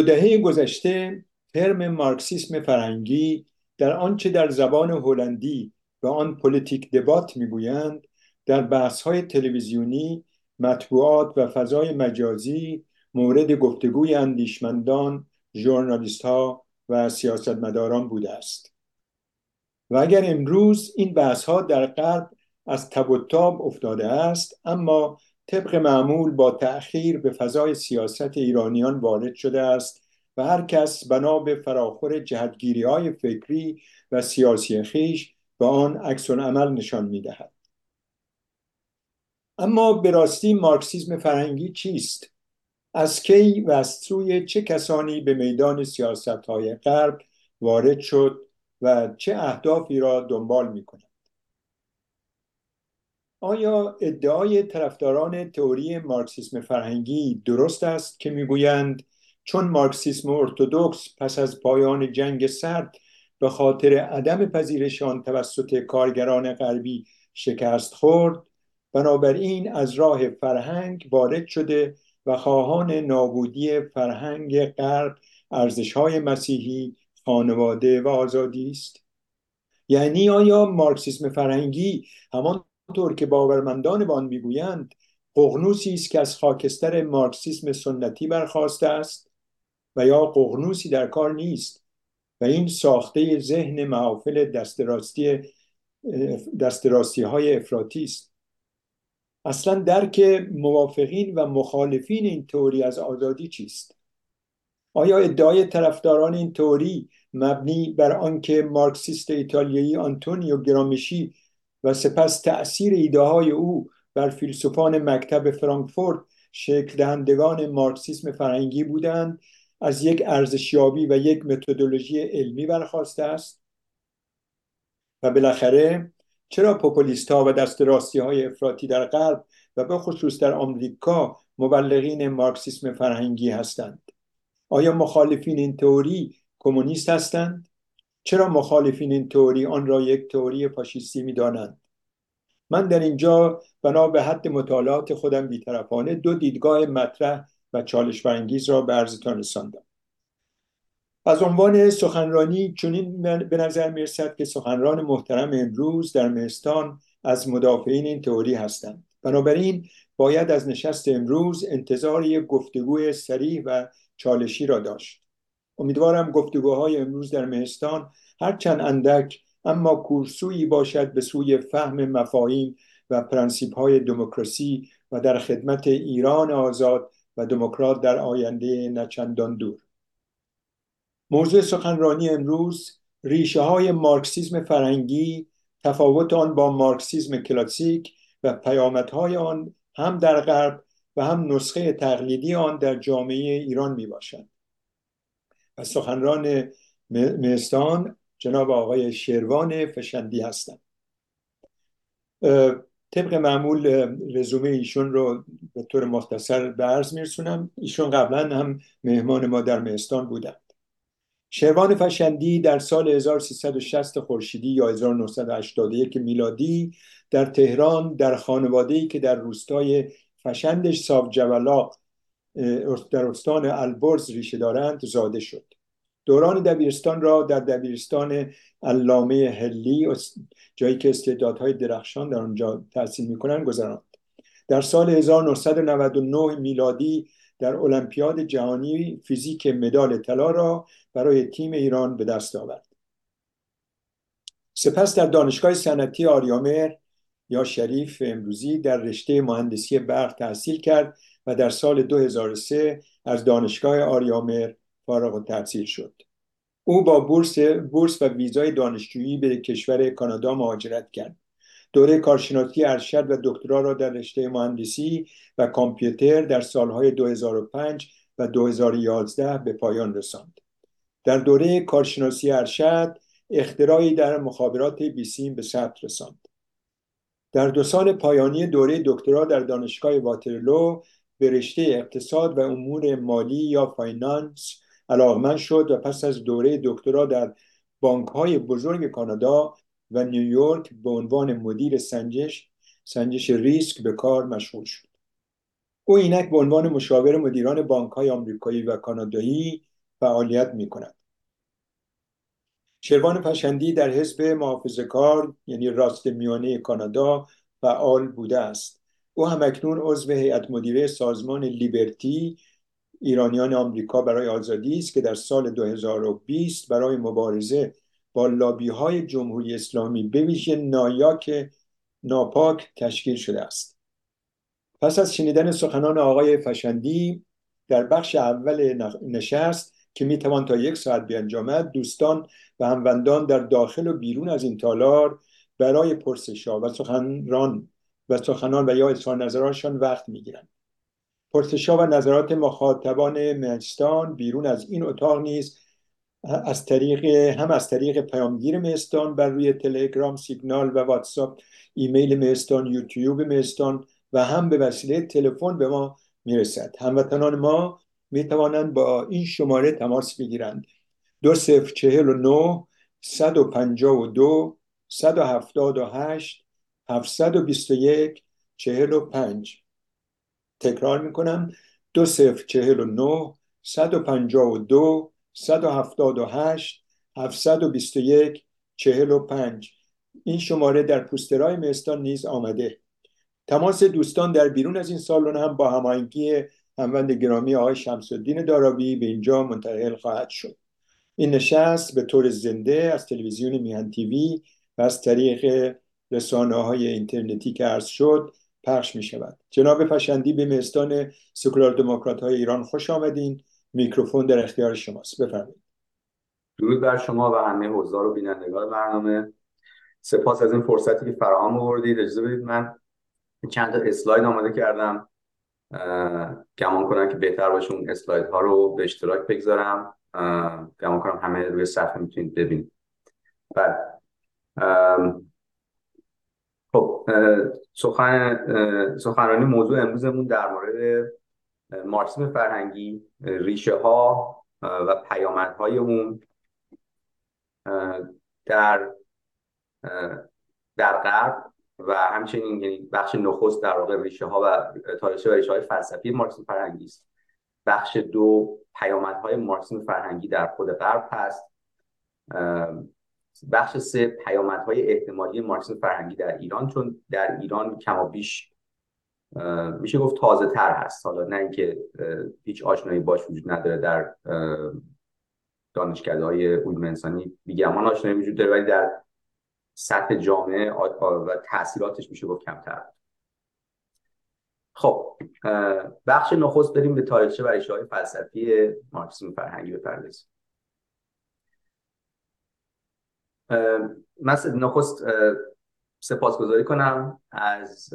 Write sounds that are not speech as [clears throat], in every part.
دو دهه گذشته ترم مارکسیسم فرهنگی در آنچه در زبان هلندی به آن politiek debat می‌گویند در بحث‌های تلویزیونی مطبوعات و فضای مجازی مورد گفتگوی اندیشمندان ژورنالیست ها و سیاستمداران بوده است. و اگر امروز این بحث ها در غرب از تب و تاب افتاده است اما طبق معمول با تأخیر به فضای سیاست ایرانیان وارد شده است و هر کس بنا به فراخور جهتگیری های فکری و سیاسی خیش به آن عکس عمل نشان می دهد. اما به راستی مارکسیزم فرهنگی چیست؟ از کی و از سوی چه کسانی به میدان سیاست های غرب وارد شد و چه اهدافی را دنبال می کند؟ آیا ادعای طرفداران تئوری مارکسیسم فرهنگی درست است که می‌گویند چون مارکسیسم ارتودکس پس از پایان جنگ سرد به خاطر عدم پذیرش آن توسط کارگران غربی شکست خورد بنابراین از راه فرهنگ وارد شده و خواهان نابودی فرهنگ غرب ارزشهای مسیحی خانواده و آزادی است؟ یعنی آیا مارکسیسم فرهنگی همان طور که باورمندان به آن می‌گویند قغنوسی است که از خاکستر مارکسیسم سنتی برخواسته است و یا قغنوسی در کار نیست و این ساخته ذهن محافل دستراستی دستراستی های افراطی است. اصلا درک موافقین و مخالفین این تئوری از آزادی چیست؟ آیا ادعای طرفداران این تئوری مبنی بر آنکه مارکسیست ایتالیایی آنتونیو گرامشی و سپس تأثیر ایده های او بر فیلسوفان مکتب فرانکفورت شکل دهندگان مارکسیسم فرهنگی بودند از یک ارزشیابی و یک متدولوژی علمی برخواسته است. و بالاخره چرا پوپولیست ها و دست راستی های افراطی در غرب و به خصوص در آمریکا مبلغین مارکسیسم فرهنگی هستند؟ آیا مخالفین این تئوری کمونیست هستند؟ چرا مخالفین این تئوری آن را یک تئوری فاشیستی می‌دانند؟ من در اینجا بنا به حد مطالعات خودم بیطرفانه دو دیدگاه مطرح و چالش برانگیز را به عرضتان رساندم. از عنوان سخنرانی چنین به نظر می‌رسد که سخنران محترم امروز در مهستان از مدافعین این تئوری هستند. بنابراین باید از نشست امروز انتظار یک گفتگوی سریع و چالشی را داشت. امیدوارم گفتگوهای امروز در مهستان هرچند اندک اما کورسویی باشد به سوی فهم مفاهیم و پرنسیپ های دموکراسی و در خدمت ایران آزاد و دموکرات در آینده نچندان دور. موضوع سخنرانی امروز ریشه های مارکسیزم فرهنگی تفاوت آن با مارکسیزم کلاسیک و پیامدهای آن هم در غرب و هم نسخه تقلیدی آن در جامعه ایران می باشد و سخنران مهستان جناب آقای شیروان فشندی هستند. طبق معمول رزومه ایشون رو به طور مختصر به عرض میرسونم. ایشون قبلا هم مهمان ما در مهستان بودند. شروان فشندی در سال 1360 خورشیدی یا 1981 میلادی در تهران در خانواده‌ای که در روستای فشندش صاف جولا در استان البرز ریشه دارند زاده شد. دوران دبیرستان را در دبیرستان علامه هلی جایی که استعدادهای درخشان در آنجا تحصیل می‌کنند گذراند. در سال 1999 میلادی در المپیاد جهانی فیزیک مدال طلا را برای تیم ایران به دست آورد. سپس در دانشگاه صنعتی آریامر یا شریف امروزی در رشته مهندسی برق تحصیل کرد و در سال 2003 از دانشگاه آریامر فارغ التحصیل شد. او با بورس, بورس و ویزای دانشجویی به کشور کانادا مهاجرت کرد. دوره کارشناسی ارشد و دکترا را در رشته مهندسی و کامپیوتر در سالهای 2005 و 2011 به پایان رساند. در دوره کارشناسی ارشد اختراعی در مخابرات بیسیم به ثبت رساند. در دو سال پایانی دوره دکترا در دانشگاه واترلو به رشته اقتصاد و امور مالی یا finance علاقمند شد و پس از دوره دکترا در بانک های بزرگ کانادا و نیویورک به عنوان مدیر سنجش سنجش ریسک به کار مشغول شد. او اینک به عنوان مشاور مدیران بانک های آمریکایی و کانادایی فعالیت می کند شروان پشندی در حزب محافظه کار یعنی راست میانه کانادا فعال بوده است. او هم اکنون عضو هیئت مدیره سازمان لیبرتی ایرانیان آمریکا برای آزادی است که در سال 2020 برای مبارزه با لابی های جمهوری اسلامی به ویژه نایاک ناپاک تشکیل شده است. پس از شنیدن سخنان آقای فشندی در بخش اول نشست که می توان تا یک ساعت بیانجامد دوستان و هموندان در داخل و بیرون از این تالار برای پرسشا و سخنران و سخنان و یا اظهار نظرانشان وقت می‌گیرند. پرسشا و نظرات مخاطبان مهستان بیرون از این اتاق نیز از طریق هم از طریق پیامگیر مهستان بر روی تلگرام سیگنال و واتساپ ایمیل مهستان یوتیوب مهستان و هم به وسیله تلفن به ما می‌رسد. هموطنان ما می توانند با این شماره تماس بگیرند. دو صفر چهل و نو صد و پنجاه و دو صد و هفتاد و هشت هفتصد و بیست و یک چهل و پنج. تکرار می‌کنم. دو صفر چهل و نو صد و پنجاه و دو صد و هفتاد و هشت هفتصد و بیست و یک چهل و پنج. این شماره در پوسترهای مستان نیز آمده. تماس دوستان در بیرون از این سالن هم با هماهنگی هموند گرامی آقای شمس الدین دارابی به اینجا منتقل خواهد شد. این نشست به طور زنده از تلویزیون میهن تیوی و از طریق رسانه های اینترنتی که عرض شد پخش می شود جناب پشندی به مهستان سکولار دموکرات های ایران خوش آمدین. میکروفون در اختیار شماست. بفرمایید. درود بر شما و همه حضار و بینندگان برنامه. سپاس از این فرصتی که فراهم آوردید. اجازه بدید من چند تا اسلاید آماده کردم. گمان کنم که بهتر باشه اون اسلاید ها رو به اشتراک بگذارم. گمان کنم همه روی صفحه می‌تونید ببینید. بعد خب سخن سخنرانی موضوع امروزمون در مورد مارکسیسم فرهنگی ریشه ها و پیامدهای اون در در غرب و همچنین یعنی بخش نخست در واقع ریشه ها و تاریخ و ریشه های فلسفی مارکسیسم فرهنگی است. بخش دو پیامدهای مارکسیسم فرهنگی در خود غرب هست. بخش سه پیامدهای احتمالی مارکسیسم فرهنگی در ایران چون در ایران کم و بیش میشه گفت تازه تر هست. حالا نه اینکه هیچ آشنایی باش وجود نداره در دانشکده های علوم انسانی بیگمان آشنایی وجود داره ولی در سطح جامعه و تاثیراتش میشه گفت کمتر. خب بخش نخست بریم به تاریخچه و های فلسفی مارکسیسم فرهنگی بپردازیم من نخست سپاسگزاری کنم از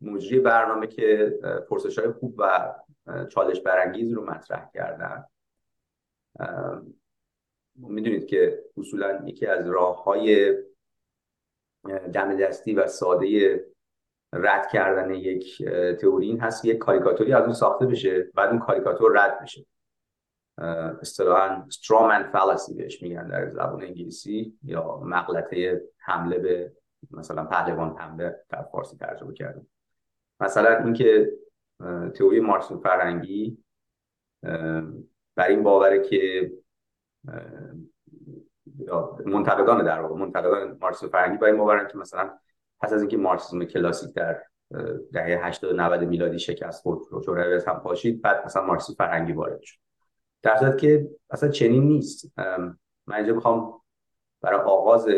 مجری برنامه که پرسش های خوب و چالش برانگیز رو مطرح کردن. می‌دونید که اصولا یکی از راه های دم دستی و ساده رد کردن یک تئوری این هست یک کاریکاتوری از اون ساخته بشه بعد اون کاریکاتور رد بشه. اصطلاحا استرومن فالسی بهش میگن در زبان انگلیسی یا مغلطه حمله به مثلا پهلوان حمله در فارسی ترجمه کردم مثلا اینکه تئوری مارکس فرهنگی بر این باوره که منتقدان در واقع منتقدان مارکسیسم فرهنگی با این باورن که مثلا پس از اینکه مارکسیسم کلاسیک در دهه 80 و 90 میلادی شکست خورد رو شورای هم پاشید بعد مثلا مارکسیسم فرهنگی وارد شد. در صورت که اصلا چنین نیست. من اینجا می‌خوام برای آغاز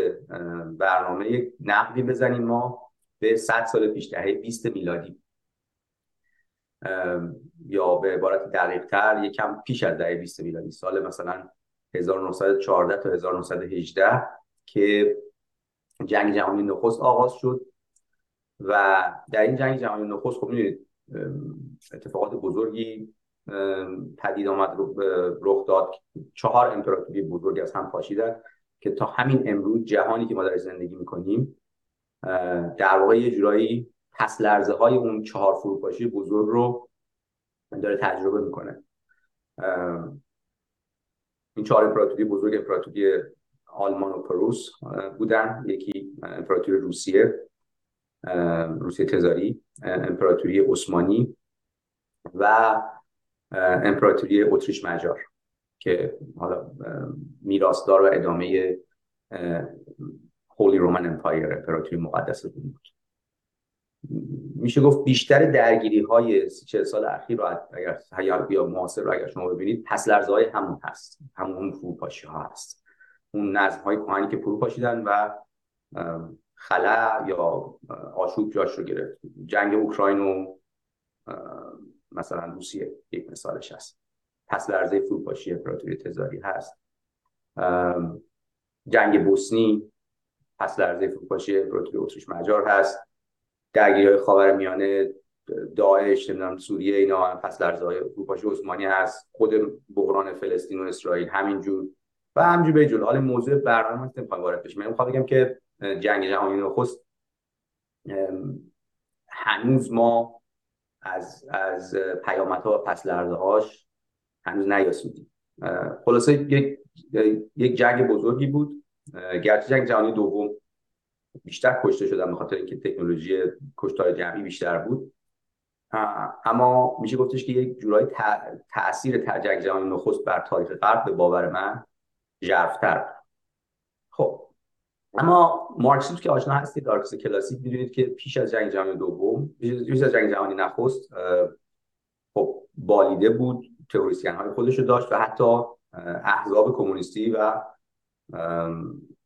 برنامه یک نقدی بزنیم ما به 100 سال پیش دهه 20 میلادی. یا به عبارت دقیق تر یکم پیش از دهه 20 میلادی سال مثلا 1914 تا 1918 که جنگ جهانی نخست آغاز شد و در این جنگ جهانی نخست خب اتفاقات بزرگی پدید آمد رخ داد. چهار امپراتوری بزرگ از هم پاشیدن که تا همین امروز جهانی که ما در زندگی می‌کنیم در واقع یه جورایی پس لرزه های اون چهار فروپاشی بزرگ رو داره تجربه می‌کنه. این چهار امپراتوری بزرگ امپراتوری آلمان و پروس بودن. یکی امپراتوری روسیه روسیه تزاری امپراتوری عثمانی و امپراتوری اتریش مجار که حالا میراثدار و ادامه هولی رومن امپایر امپراتوری مقدس بود. میشه گفت بیشتر درگیری های سی سال اخیر رو اگر یا معاصر رو اگر شما ببینید پس لرزه های همون هست. همون فروپاشی ها هست. اون نظم های کهانی که فرو پاشیدن و خلا یا آشوب جاش رو گرفت. جنگ اوکراین و مثلا روسیه یک مثالش هست. پس لرزه فروپاشی امپراتوری تزاری هست. جنگ بوسنی پس لرزه فروپاشی امپراتوری اتریش مجار هست. درگیری های خاور میانه داعش نمی‌دونم سوریه اینا پس لرزه های فروپاشی عثمانی هست خود بحران فلسطین و اسرائیل همینجور و همینجور به جلو حال موضوع برنامه نمی‌خوام وارد بشم. من می‌خوام بگم که جنگ جهانی نخست هنوز ما از از پیامدها و پس لرزه هاش هنوز نیاسودیم. خلاصه یک یک جنگ بزرگی بود. گرچه جنگ جهانی دوم بیشتر کشته شدن به خاطر اینکه تکنولوژی کشتار جمعی بیشتر بود. اما میشه گفتش که یک جورایی تاثیر جنگ جهانی نخست بر تاریخ غرب به باور من ژرفتر خب اما مارکسیسم که آشنا هستید مارکسیسم کلاسیک می‌دونید که پیش از جنگ جهانی دوم پیش از جنگ جهانی نخست خب بالیده بود تئوریسین های خودش رو داشت و حتی احزاب کمونیستی و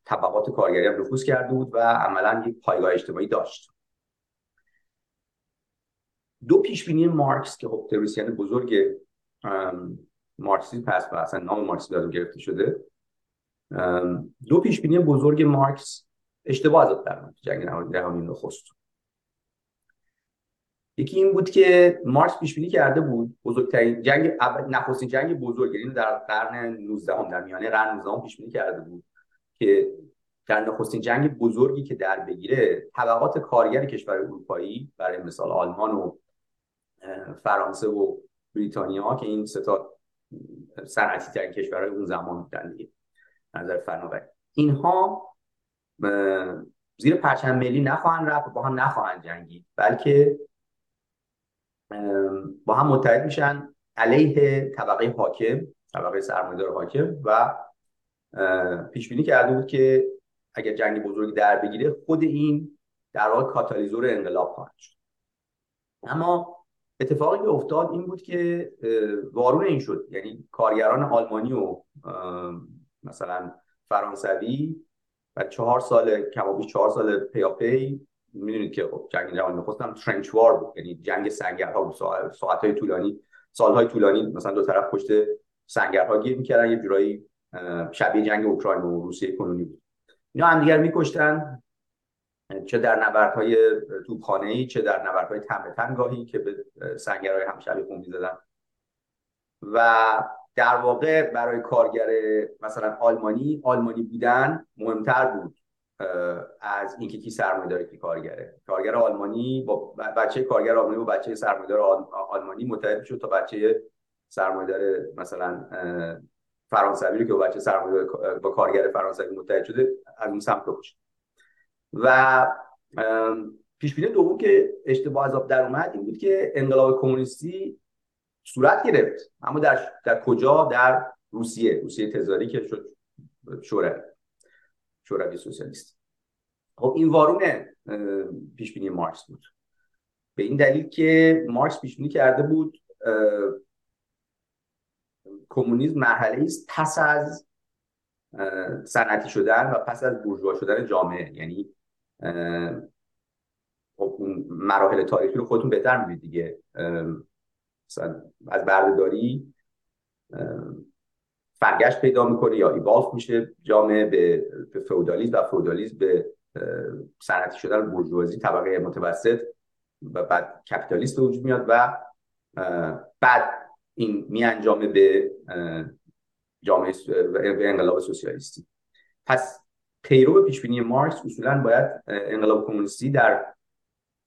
طبقات کارگری هم نفوذ کرده بود و عملا یک پایگاه اجتماعی داشت. دو پیش بینی مارکس که خب تئوریسین بزرگ مارکسیسم پس و اصلا نام مارکسیسم از گرفته شده. دو پیش بینی بزرگ مارکس اشتباه از در جنگ جهانی نخست. یکی این بود که مارکس پیش بینی کرده بود بزرگترین جنگ نخستین جنگ بزرگ یعنی در قرن 19 هم در میانه قرن 19 پیش بینی کرده بود. که در نخستین جنگ بزرگی که در بگیره طبقات کارگر کشور اروپایی برای مثال آلمان و فرانسه و بریتانیا که این ستا صنعتی ترین کشورهای اون زمان بودن نظر فناوری. اینها زیر پرچم ملی نخواهند رفت با هم نخواهند جنگید بلکه با هم متحد میشن علیه طبقه حاکم طبقه سرمایه‌دار حاکم و پیش بینی کرده بود که اگر جنگ بزرگی در بگیره خود این در واقع کاتالیزور انقلاب خواهد شد. اما اتفاقی که افتاد این بود که وارون این شد. یعنی کارگران آلمانی و مثلا فرانسوی و چهار سال کمابی چهار سال پیاپی می‌دونید که خب جنگ جهانی نخست هم ترنچ وار بود. یعنی جنگ سنگرها بود. ساعت های طولانی سالهای طولانی مثلا دو طرف پشت سنگرها گیر می‌کردن. یه جورایی شبیه جنگ اوکراین و روسیه کنونی بود. اینا هم دیگر میکشتن. چه در نبردهای توپخانه‌ای چه در نبردهای تن تنگاهی که به سنگرهای همشبی خون می‌زدن. و در واقع برای کارگر مثلا آلمانی آلمانی بودن مهمتر بود از اینکه کی سرمایه داره کی کارگره. کارگر آلمانی با بچه کارگر آلمانی با بچه سرمایه‌دار آلمانی متحد شد تا بچه سرمایه‌دار مثلا فرانسوی رو که با بچه سرمایه با کارگر فرانسوی متحد شده از اون سمت بکشه و پیش بینی دوم که اشتباه از در اومد این بود که انقلاب کمونیستی صورت گرفت. اما در, در کجا؟ در روسیه. روسیه تزاری که شد شوروی. شوروی سوسیالیست. خب این وارون پیش بینی مارکس بود. به این دلیل که مارکس پیش بینی کرده بود کمونیسم مرحله است پس از صنعتی شدن و پس از بورژوا شدن جامعه. یعنی خب مراحل تاریخی رو خودتون بهتر می‌دید دیگه. از بردهداری فرگشت پیدا می‌کنه یا ایوالف میشه جامعه به فئودالیسم و فئودالیسم به صنعتی شدن بورژوازی طبقه متوسط و بعد کپیتالیست وجود میاد و بعد این می انجامه به جامعه به انقلاب سوسیالیستی. پس پیرو پیش بینی مارکس اصولا باید انقلاب کمونیستی در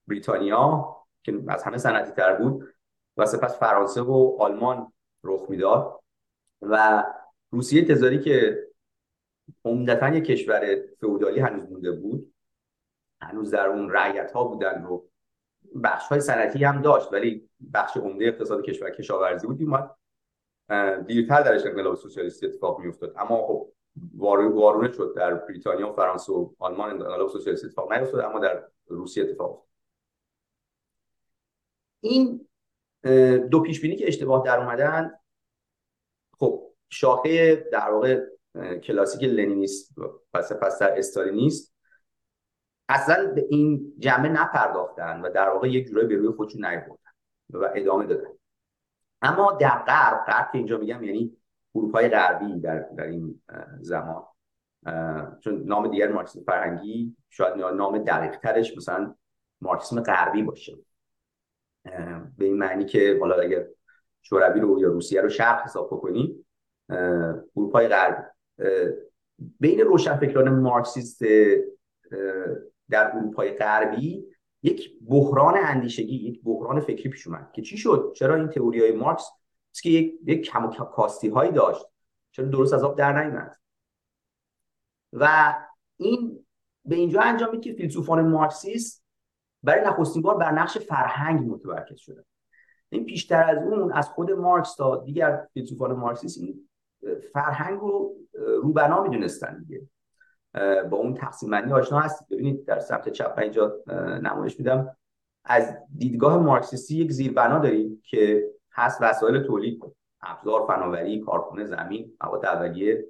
بریتانیا که از همه صنعتی تر بود و سپس فرانسه و آلمان رخ می‌داد و روسیه تزاری که عمدتا یک کشور فئودالی هنوز مونده بود هنوز در اون رعیت ها بودن و بخش های صنعتی هم داشت ولی بخش عمده اقتصاد کشور کشاورزی بود اومد دیرتر درش انقلاب سوسیالیستی اتفاق میافتاد. اما خب وارونه شد در بریتانیا و فرانسه و آلمان انقلاب سوسیالیستی اتفاق نیفتاد اما در روسیه اتفاق افتاد. این دو پیش بینی که اشتباه در اومدن خب شاخه در واقع کلاسیک لنینیست پس پس در استالینیست اصلا به این جمعه نپرداختن و در واقع یک جورایی به روی خودشون نیاوردن و ادامه دادن. اما در غرب غرب که اینجا میگم یعنی اروپای غربی در, در این زمان چون نام دیگر مارکسیسم فرهنگی شاید نام دقیق ترش مثلا مارکسیسم غربی باشه. به این معنی که حالا اگر شوروی رو یا روسیه رو شرق حساب بکنی اروپای غربی بین روشنفکران مارکسیست در اروپای غربی یک بحران اندیشگی یک بحران فکری پیش اومد که چی شد؟ چرا این تئوری های مارکس که یک یک کم و کاستی هایی داشت؟ چرا درست از آب در نیومد؟ و این به اینجا انجام که فیلسوفان مارکسیست برای نخستین بار بر نقش فرهنگ متمرکز شدن. این پیشتر از اون از خود مارکس تا دیگر فیلسوفان مارکسیست این فرهنگ رو روبنا می‌دونستن دیگه. با اون تقسیم بندی آشنا هستید. ببینید در سمت چپ اینجا نمایش میدم. از دیدگاه مارکسیستی یک زیربنا داریم که هست وسایل تولید ابزار فناوری کارخونه زمین مواد اولیه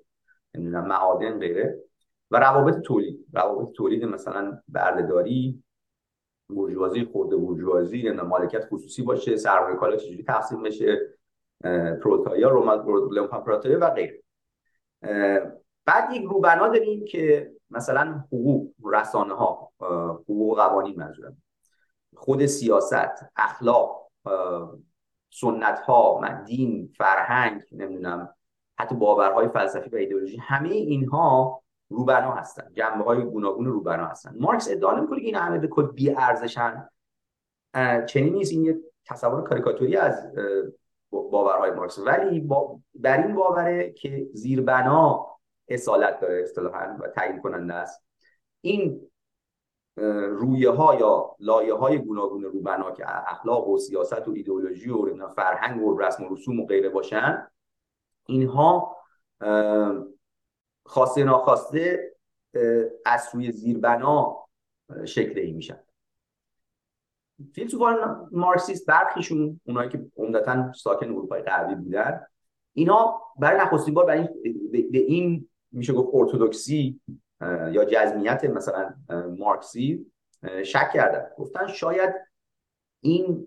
نمی‌دونم معادن غیره. و روابط تولید. روابط تولید مثلا بردهداری بورژوازی خورده بورژوازی مالکیت خصوصی باشه سرمایه کالا چجوری تقسیم بشه پروتایا رومان و غیره. بعد یک روبنا داریم که مثلا حقوق رسانه ها حقوق قوانین منظورم. خود سیاست اخلاق سنت ها دین فرهنگ نمی‌دونم حتی باورهای فلسفی و ایدئولوژی همه اینها روبنا هستن. جنبه های گوناگون روبنا هستن. مارکس ادعا نمی‌کنه که این همه به کل بی ارزشن چنین نیست. این یه تصور کاریکاتوری از باورهای مارکس. ولی با بر این باوره که زیربنا اصالت داره اصطلاحا و تعیین کننده است. این رویه ها یا لایه های گوناگون روبنا که اخلاق و سیاست و ایدئولوژی و فرهنگ و رسم و رسوم و غیره باشن اینها خواسته ناخواسته از سوی زیربنا شکل ای میشن. فیلسوفان مارکسیست برخیشون اونایی که عمدتا ساکن اروپای غربی بودن اینا برای نخستین بار برای به این میشه گفت ارتودکسی یا جزمیت مثلا مارکسی شک کردن. گفتن شاید این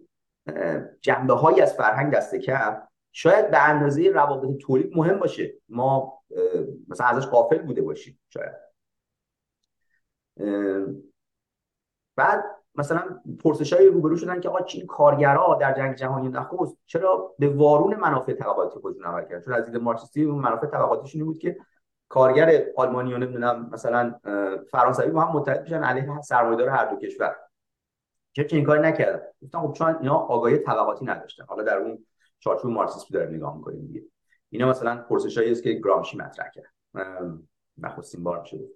جنبه هایی از فرهنگ دست کم شاید به اندازه روابط تولید مهم باشه. ما مثلا ازش قافل بوده باشیم شاید. بعد مثلا پرسش های روبرو شدن که آقا چین کارگرا در جنگ جهانی نخست چرا به وارون منافع طبقاتی خودشون عمل کردن؟ چون از دید مارکسیستی منافع طبقاتیشون بود که کارگر آلمانی و نمی‌دونم مثلا فرانسوی با هم متحد بشن علیه سرمایه‌دار هر دو کشور. چه این کاری نکردن. گفتن خب چون اینا آگاهی طبقاتی نداشتن. حالا در اون چارچوب مارکسیسم داره نگاه می‌کنیم دیگه. اینا مثلا پرسشایی است که گرامشی مطرح کرد. نخستین بار شده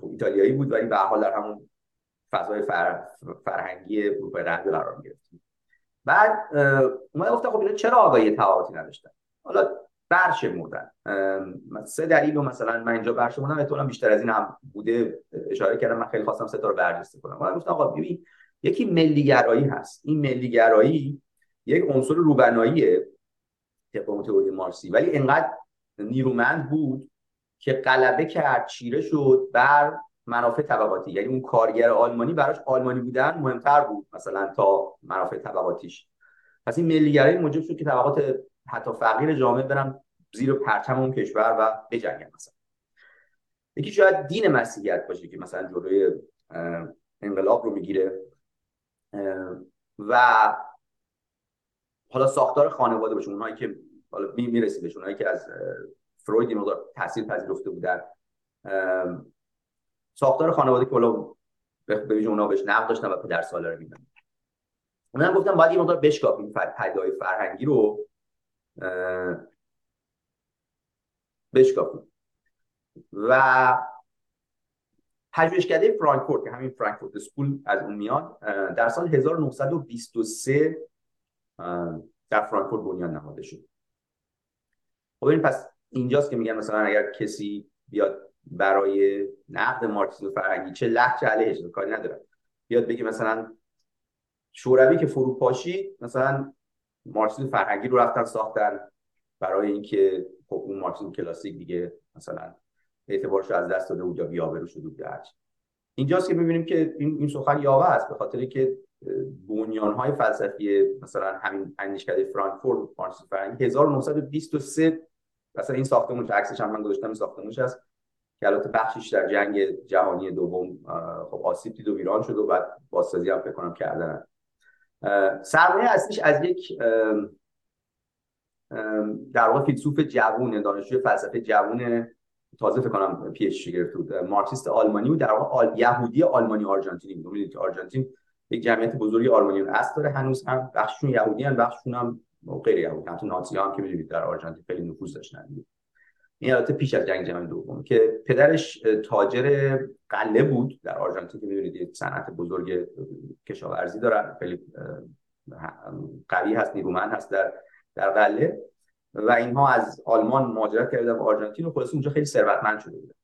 خب ایتالیایی بود ولی به حال در همون فضای فر... فرهنگی اروپای غربی قرار گرفتیم. بعد اومد گفتم خب اینا چرا آگاهی طبقاتی نداشتن؟ حالا برشمردن. سه دلیل مثلا من اینجا برشمردم احتمالاً بیشتر از این هم بوده اشاره کردم من خیلی خواستم سه تا رو برجسته کنم. من گفتم آقا ببین یکی ملیگرایی هست. این ملیگرایی یک عنصر روبناییه طبق تئوری مارسی ولی انقدر نیرومند بود که غلبه کرد چیره شد بر منافع طبقاتی. یعنی اون کارگر آلمانی براش آلمانی بودن مهمتر بود مثلا تا منافع طبقاتیش. پس این ملیگرایی موجب شد که طبقات حتی فقیر جامعه برن زیر پرچم اون کشور و بجنگن مثلا. یکی شاید دین مسیحیت باشه که مثلا جلوی انقلاب رو می‌گیره. و حالا ساختار خانواده باشه اونایی که حالا می‌رسیم بهشون اونایی که از فروید مقدار تاثیر پذیرفته بودن. ساختار خانواده که حالا به ویژه اونا بهش نقد داشتن و پدر سالار رو میدن. من گفتم باید این مقدار بشکافیم پدای فرهنگی رو. بشکافیم و پژوهشکده فرانکفورت که همین فرانکفورت اسکول از اون میاد در سال 1923 در فرانکفورت بنیان نهاده شد. خب این پس اینجاست که میگن مثلا اگر کسی بیاد برای نقد مارکسیسم فرهنگی چه لحظه علیهش کاری نداره. بیاد بگه مثلا شوروی که فرو پاشید مثلا مارکسیسم فرهنگی رو رفتن ساختن برای اینکه خب اون مارکسیسم کلاسیک دیگه مثلا اعتبارش از دست داده بود یا بی‌آبرو شده بود اینجاست که می‌بینیم که این این سخن یاوه است به خاطر که بنیان‌های فلسفی مثلا همین اندیشکده فرانکفورت مارکسیسم فرهنگی 1923 مثلا این ساختمون عکسش هم من گذاشتم این ساختمونش هست که البته بخشش در جنگ جهانی دوم خب آسیب دید و ویران شد و بعد بازسازی هم فکر کنم کردن. سرمایه اصلیش از یک در واقع فیلسوف جوون دانشجوی فلسفه جوون تازه فکر کنم PhD گرفته بود مارکسیست آلمانی بود. در واقع آل... یهودی آلمانی آرژانتینی بود. می‌دونید که آرژانتین یک جمعیت بزرگی آلمانیان است داره هنوز هم بخششون یهودی ان بخششون هم غیر یهودی حتی نازی هم که می‌دونید در آرژانتین خیلی نفوذ داشتن. این البته پیش از جنگ جهانی دوم که پدرش تاجر غله بود در آرژانتین که می‌دونید صنعت بزرگ کشاورزی دارن خیلی قوی هست نیرومند هست در در غله و اینها از آلمان مهاجرت کردن به آرژانتین و خلاصه اونجا خیلی ثروتمند شده بودن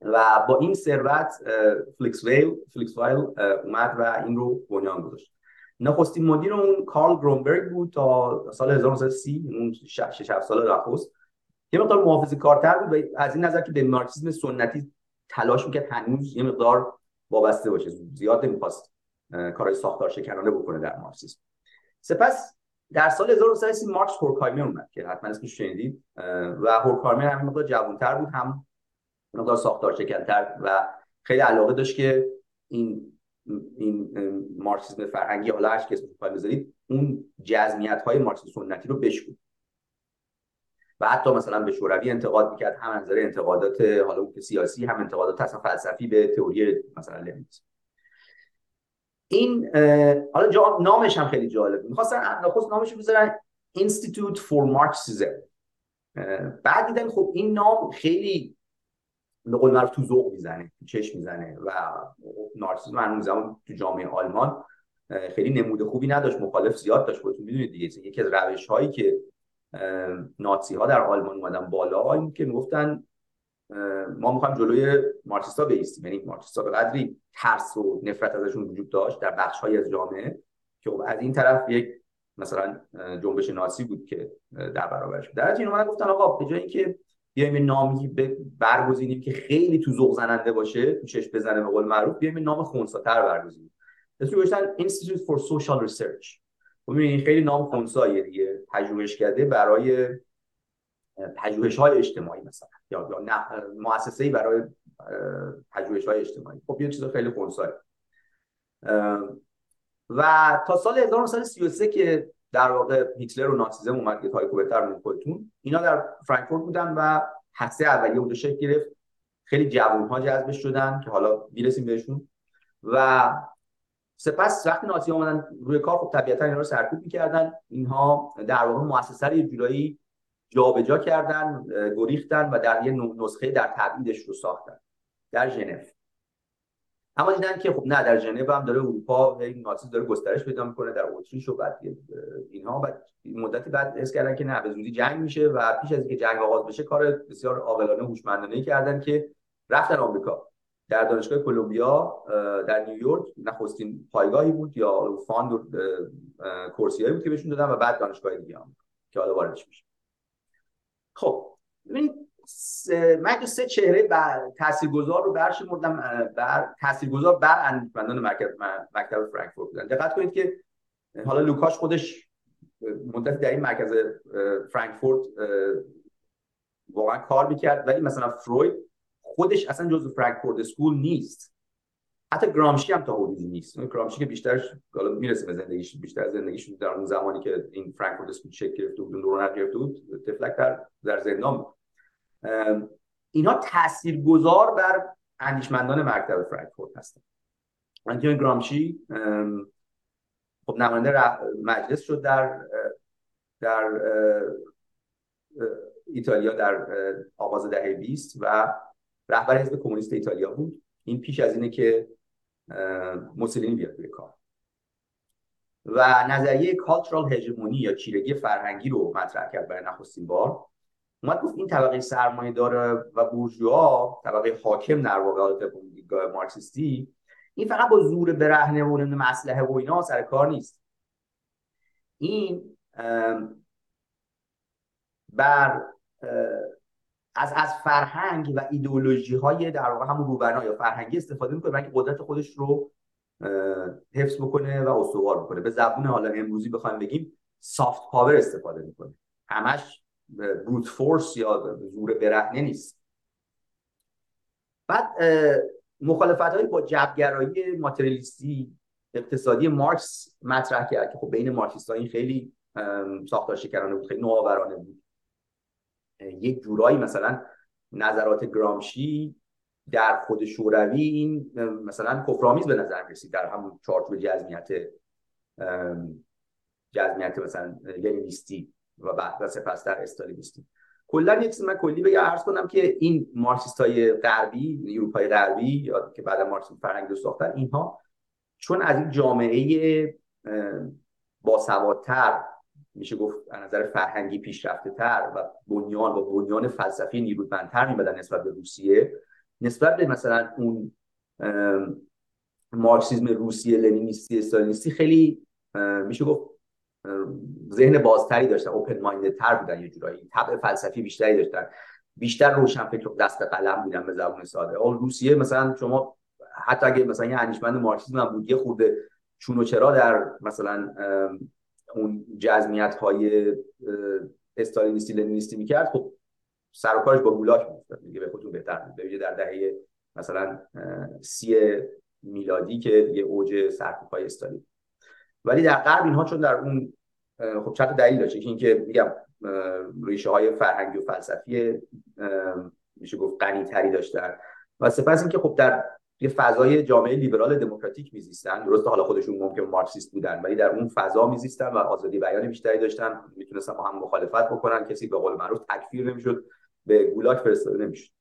و با این ثروت فلیکس ویل فلیکس ویل اومد و این رو بنیان گذاشت. نخستین مدیر اون کارل گرونبرگ بود تا سال 1930 اون 6 7 سال نخست یه مقدار محافظه کارتر بود و از این نظر که به مارکسیسم سنتی تلاش می‌کرد هنوز یه مقدار وابسته باشه. زیاد نمی‌خواست کارهای ساختار شکنانه بکنه در مارکسیسم سپس در سال 1930 مارکس هورکایمر اومد که حتما اسمش شنیدید و هورکایمر هم مقدار جوانتر بود هم مقدار ساختار شکنتر و خیلی علاقه داشت که این این مارکسیسم فرهنگی حالا هر اسمش بذارید اون جزمیت های مارکسیسم سنتی رو بشکونه و حتی مثلا به شوروی انتقاد می‌کرد هم نظر انتقادات حالا اون سیاسی هم انتقادات اصلا فلسفی به تئوری مثلا لنینیسم. این حالا جا نامش هم خیلی جالبه می‌خواستن نخست نامش رو بذارن Institute for Marxism. بعد دیدن خب این نام خیلی به قول معروف تو ذوق می‌زنه تو چشم می‌زنه و نارسیسم هنوز زمان تو جامعه آلمان خیلی نموده خوبی نداشت مخالف زیاد داشت. خودتون می‌دونید دیگه یکی از روش هایی که ناتسی ها در آلمان اومدن بالا. این که می‌گفتن ما می‌خوایم جلوی مارکسیستا بیستیم یعنی مارکسیستا به قدری ترس و نفرت ازشون وجود داشت در بخش های از جامعه که خب از این طرف یک مثلا جنبش ناسی بود که در برابرش در این اومدن گفتن آقا به جای اینکه بیایم نامی برگزینیم که خیلی تو ذوق زننده باشه تو چشم بزنه به قول معروف بیایم نام خونساتر برگزینیم. اسمش گذاشتن Institute for Social Research. این خیلی نام خونساییه دیگه. پژوهش کرده برای پژوهش های اجتماعی مثلا. یا یا مؤسسه برای پژوهش های اجتماعی. خب یه چیز خیلی خونسایی و تا سال 1933 که در واقع هیتلر و ناتسیزم اومد که تاریخو بهتر خودتون اینا در فرانکفورت بودن و هسته اولیه اونجا شکل گرفت. خیلی جوان ها جذب شدن که حالا می‌رسیم بهشون. و سپس وقتی نازی آمدن روی کار خب طبیعتا اینا رو سرکوب می‌کردن. اینها در واقع مؤسسه رو یه جورایی جابجا کردن گریختن و در یه نسخه در تبعیدش رو ساختن در ژنو. اما دیدن که خب نه در ژنو هم داره اروپا این ناتسی داره گسترش پیدا می‌کنه در اتریش و بعد اینها. بعد مدتی بعد حس کردن که نه به زودی جنگ میشه و پیش از اینکه جنگ آغاز بشه کار بسیار عاقلانه هوشمندانه کردن که رفتن آمریکا. در دانشگاه کلمبیا در نیویورک نخستین پایگاهی بود یا fund کرسی‌هایی بود که بهشون دادن و بعد دانشگاه دیگه هم که حالا واردش میشه. خب ببینید من سه چهره بر تاثیرگذار رو برشمردم بر تاثیرگذار بر اندیشمندان مرکز مکتب فرانکفورت بودن. دقت کنید که حالا لوکاش خودش مدت در این مرکز فرانکفورت واقعا کار می‌کرد ولی مثلا فروید خودش اصلا جزو Frankfurt School نیست. حتی گرامشی هم تا حدودی نیست. گرامشی که بیشتر حالا می‌رسه به زندگیش بیشتر زندگیش در اون زمانی که این Frankfurt School شکل گرفته بود رونق گرفته بود طفلک در در زندان بود. اینها تاثیرگذار بر اندیشمندان مکتب فرانکفورت هستن. انتونی گرامشی خب نماینده مجلس شد در در ایتالیا در آغاز دهه 20 و رهبر حزب کمونیست ایتالیا بود. این پیش از اینه که موسولینی بیاد روی کار. و نظریه کالچرال هژمونی یا چیرگی فرهنگی رو مطرح کرد برای نخستین بار. اومد گفت این طبقه سرمایه داره و بورژوا طبقه حاکم در واقع دیدگاه مارکسیستی این فقط با زور برهنه و مسلحه و اینا سر کار نیست. این بر از از فرهنگ و ایدئولوژی های در واقع همون روبنا یا فرهنگی استفاده می‌کنه برای قدرت خودش رو حفظ بکنه و استوار بکنه. به زبون حالا امروزی بخوایم بگیم سافت پاور استفاده می‌کنه. همش بروت فورس یا زور برهنه نیست. بعد مخالفت های با جبگرایی ماتریالیستی اقتصادی مارکس مطرح کرد که خب بین مارکسیست این خیلی ساختار شکرانه بود خیلی نوآورانه بود. یک جورایی مثلا نظرات گرامشی در خود شوروی این مثلا کفرآمیز به نظر رسید در همون چارچوب جزمیت جزمیت مثلا لنینیستی و سپس در استالینیستی. کلا یک من کلی بگم عرض کنم که این مارکسیست های غربی اروپای غربی یا که بعد مارکسیسم فرهنگی رو ساختن اینها چون از این جامعه باسوادتر میشه گفت از نظر فرهنگی پیشرفته تر و بنیان و بنیان فلسفی نیرومندتر میبدن نسبت به روسیه. نسبت به مثلا اون مارکسیزم روسیه لنینیستی استالینیستی خیلی میشه گفت ذهن بازتری داشتن اوپن مایندد تر بودن یه جورایی. طبع فلسفی بیشتری داشتن. بیشتر روشن فکر دست قلم بودن به زبان ساده. اون روسیه مثلا شما حتی اگه مثلا یه اندیشمند مارکسیسم هم بود یه خورده چون و چرا در مثلا اون جزمیت های استالینیستی لنینیستی می‌کرد خب سر و کارش با گولاک میافتاد. میگه به خودتون بهتر به در دهه مثلا سی میلادی که یه اوج سرکوب های استالین. ولی در غرب اینها چون در اون خب چند دلیل داشته که اینکه میگم ریشه های فرهنگی و فلسفی میشه گفت غنی تری داشتن. و سپس اینکه خب در یه فضای جامعه لیبرال دموکراتیک میزیستن. درسته حالا خودشون ممکن مارکسیست بودن ولی در اون فضا میزیستن و آزادی بیان بیشتری داشتن. می‌تونستن با هم مخالفت بکنن. کسی به قول معروف تکفیر نمی‌شد به گولاک فرستاده نمی‌شد.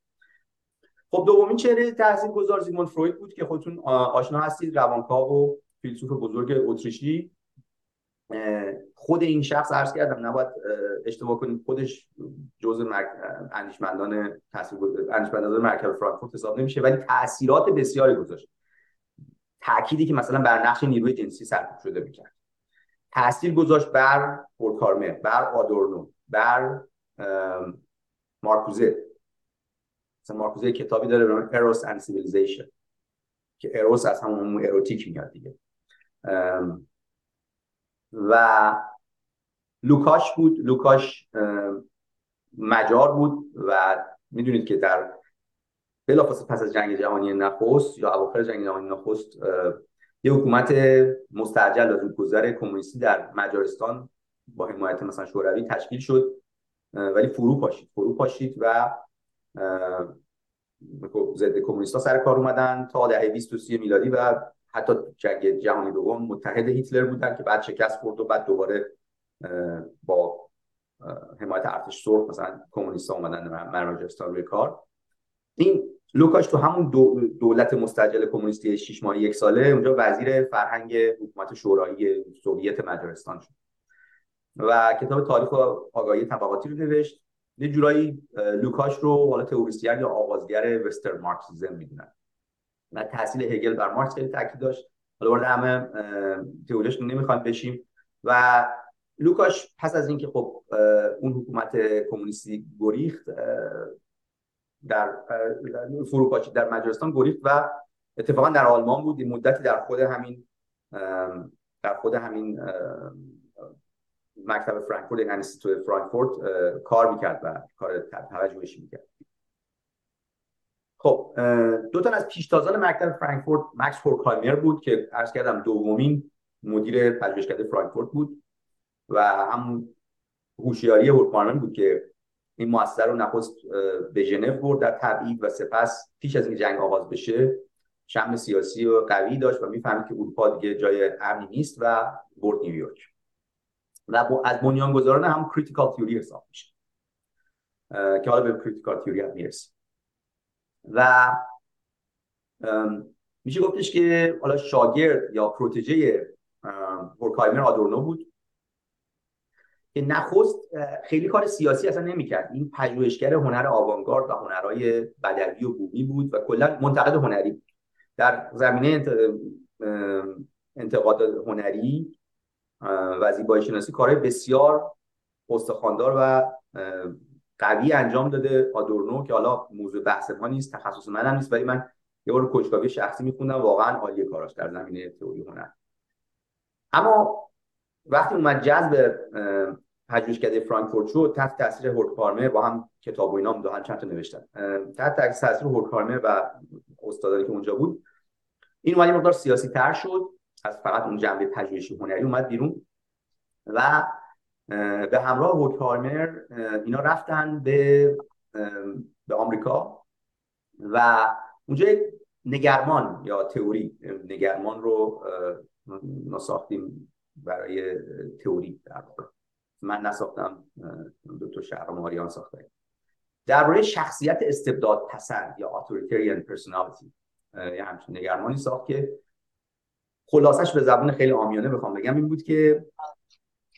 خب دومین چهره تحصیل گذار زیگموند فروید بود که خودتون آشنا هستید. روانکاو و فیلسوف بزرگ اتریشی. خود این شخص عرض کردم نباید اشتباه کنیم خودش جزء مرک... اندیشمندان اندیشمندان مکتب فرانکفورت حساب نمیشه ولی تاثیرات بسیاری گذاشت. تأکیدی که مثلا بر نقش نیروی جنسی سرکوب شده می‌کرد. تاثیر گذاشت بر هورکهایمر بر آدورنو بر مارکوزه. مثلا مارکوزه کتابی داره به Eros and Civilization که اروس از همون اروتیک میاد دیگه. و لوکاش بود لوکاش مجار بود و می‌دونید که در بلافاصله پس از جنگ جهانی نخست یا اواخر جنگ جهانی نخست یه حکومت مستعجل و زودگذر کمونیستی در مجارستان با حمایت مثلا شوروی تشکیل شد ولی فرو پاشید فرو پاشید و خب ضد کمونیستا سر کار اومدن تا دهه 23 میلادی و حتی جنگ جهانی دوم متحد هیتلر بودن که بعد شکست خورد و بعد دوباره با حمایت ارتش سرخ مثلا کمونیستا اومدن مجارستان روی کار. این لوکاش تو همون دولت مستجل کمونیستی شش ماهه یک ساله اونجا وزیر فرهنگ حکومت شورایی سوویت مجارستان شد. و کتاب تاریخ آگاهی طبقاتی رو نوشت. یه جورایی لوکاش رو حالا تئوریسین یا آغازگر وستر مارکسیزم می‌دونن. و تحصیل هگل بر مارکس خیلی تاکید داشت. حالا وارد همه تئوریش نمی‌خوام بشیم. و لوکاش پس از اینکه خب اون حکومت کمونیستی گریخت در فروپاشی در مجارستان گریخت و اتفاقا در آلمان بود. مدتی در خود همین در خود همین مکتب فرانکفورت یعنی فرانکفورت کار می‌کرد و کار توجهشی می‌کرد. خب دو تا از پیشتازان مکتب فرانکفورت مکس هورکهایمر بود که عرض کردم دومین مدیر پژوهشکده فرانکفورت بود و هم هوشیاری هورکهایمر بود که این مؤسسه رو نخست به ژنو برد در تبعید و سپس پیش از این جنگ آغاز بشه شم سیاسی و قوی داشت و می‌فهمید که اروپا دیگه جای امنی نیست و برد نیویورک. و از بنیانگذاران هم critical theory حساب میشه. که حالا به critical theory هم می‌رسیم. و میشه گفتش که حالا شاگرد یا protégé هورکایمر آدورنو بود که نخست خیلی کار سیاسی اصلا نمی‌کرد. این پژوهشگر هنر آوانگارد و هنرهای بدوی و بومی بود و کلا منتقد هنری بود. در زمینه انتقاد هنری و زیبایی شناسی کارهای بسیار استخواندار و قوی انجام داده آدورنو که حالا موضوع بحث ما نیست تخصص من هم نیست ولی من یه بار کنجکاوی شخصی میخوندم واقعا عالی کاراش در زمینه تئوری هنر. اما وقتی اومد جذب پژوهشکده فرانکفورت شد تحت تاثیر هورکارمر با هم کتاب و اینا هم چند تا نوشتن. تحت تاثیر هورکارمر و استادانی که اونجا بود این اومد مقدار سیاسی تر شد از فقط اون جنبه پژوهشی هنری اومد بیرون و به همراه هورکارمر اینا رفتن به به آمریکا و اونجا نگرمان یا تئوری نگرمان رو ما ساختیم برای تئوری در واقع. من نساختم دکتر شهر ماریان ساخته. درباره شخصیت استبداد پسند یا اتوریتریان پرسونالیتی یه همچین نگرمانی ساخت که خلاصش به زبان خیلی آمیانه بخوام بگم این بود که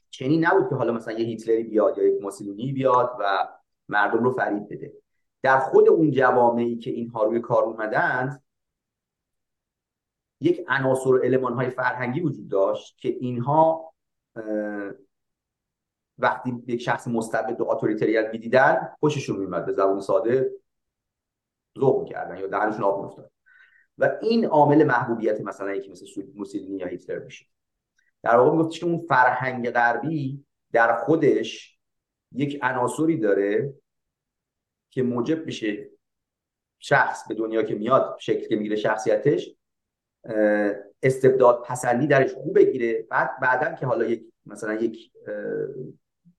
چنین نبود که حالا مثلا یه هیتلری بیاد یا یک موسولینی بیاد و مردم رو فریب بده. در خود اون جوامعی که اینها روی کار اومدند یک عناصر و علمان های فرهنگی وجود داشت که اینها وقتی یک شخص مستبد و اتوریتریت می‌دیدن خوششون میومد به زبان ساده ذوق می‌کردن یا دهنشون آب میافتاد. و این عامل محبوبیت مثلا یکی مثل موسولینی یا هیتلر میشه در واقع میگفتش که اون فرهنگ غربی در خودش یک عناصری داره که موجب میشه شخص به دنیا که میاد شکل که می‌گیره شخصیتش استبداد پسندی درش خوب بگیره. بعد بعدا که حالا یک مثلا یک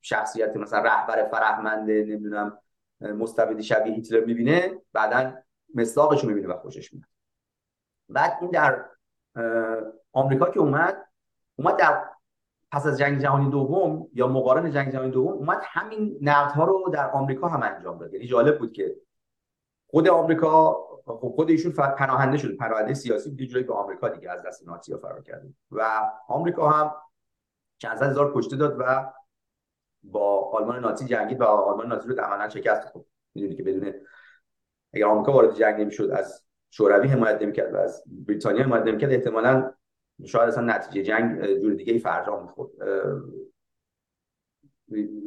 شخصیت مثلا رهبر فرهمنده نمی‌دونم مستبدی شبیه هیتلر می‌بینه بعدا مصداقش رو می‌بینه و خوشش میاد. بعد این در آمریکا که اومد اومد در پس از جنگ جهانی دوم یا مقارن جنگ جهانی دوم اومد همین نقدها رو در آمریکا هم انجام داد. یعنی جالب بود که خود آمریکا خب خود ایشون پناهنده شد پناهنده سیاسی بود جوری به آمریکا دیگه از دست نازی‌ها فرار کرد و آمریکا هم چند هزار کشته داد و با آلمان نازی جنگید و آلمان نازی رو عملا شکست خب می‌دونی که بدون اگر آمریکا وارد جنگ نمی‌شد از شوروی حمایت نمی‌کرد و از بریتانیا حمایت نمی‌کرد احتمالاً شاید اصلا نتیجه جنگ جور دیگه ای فرجام می‌خورد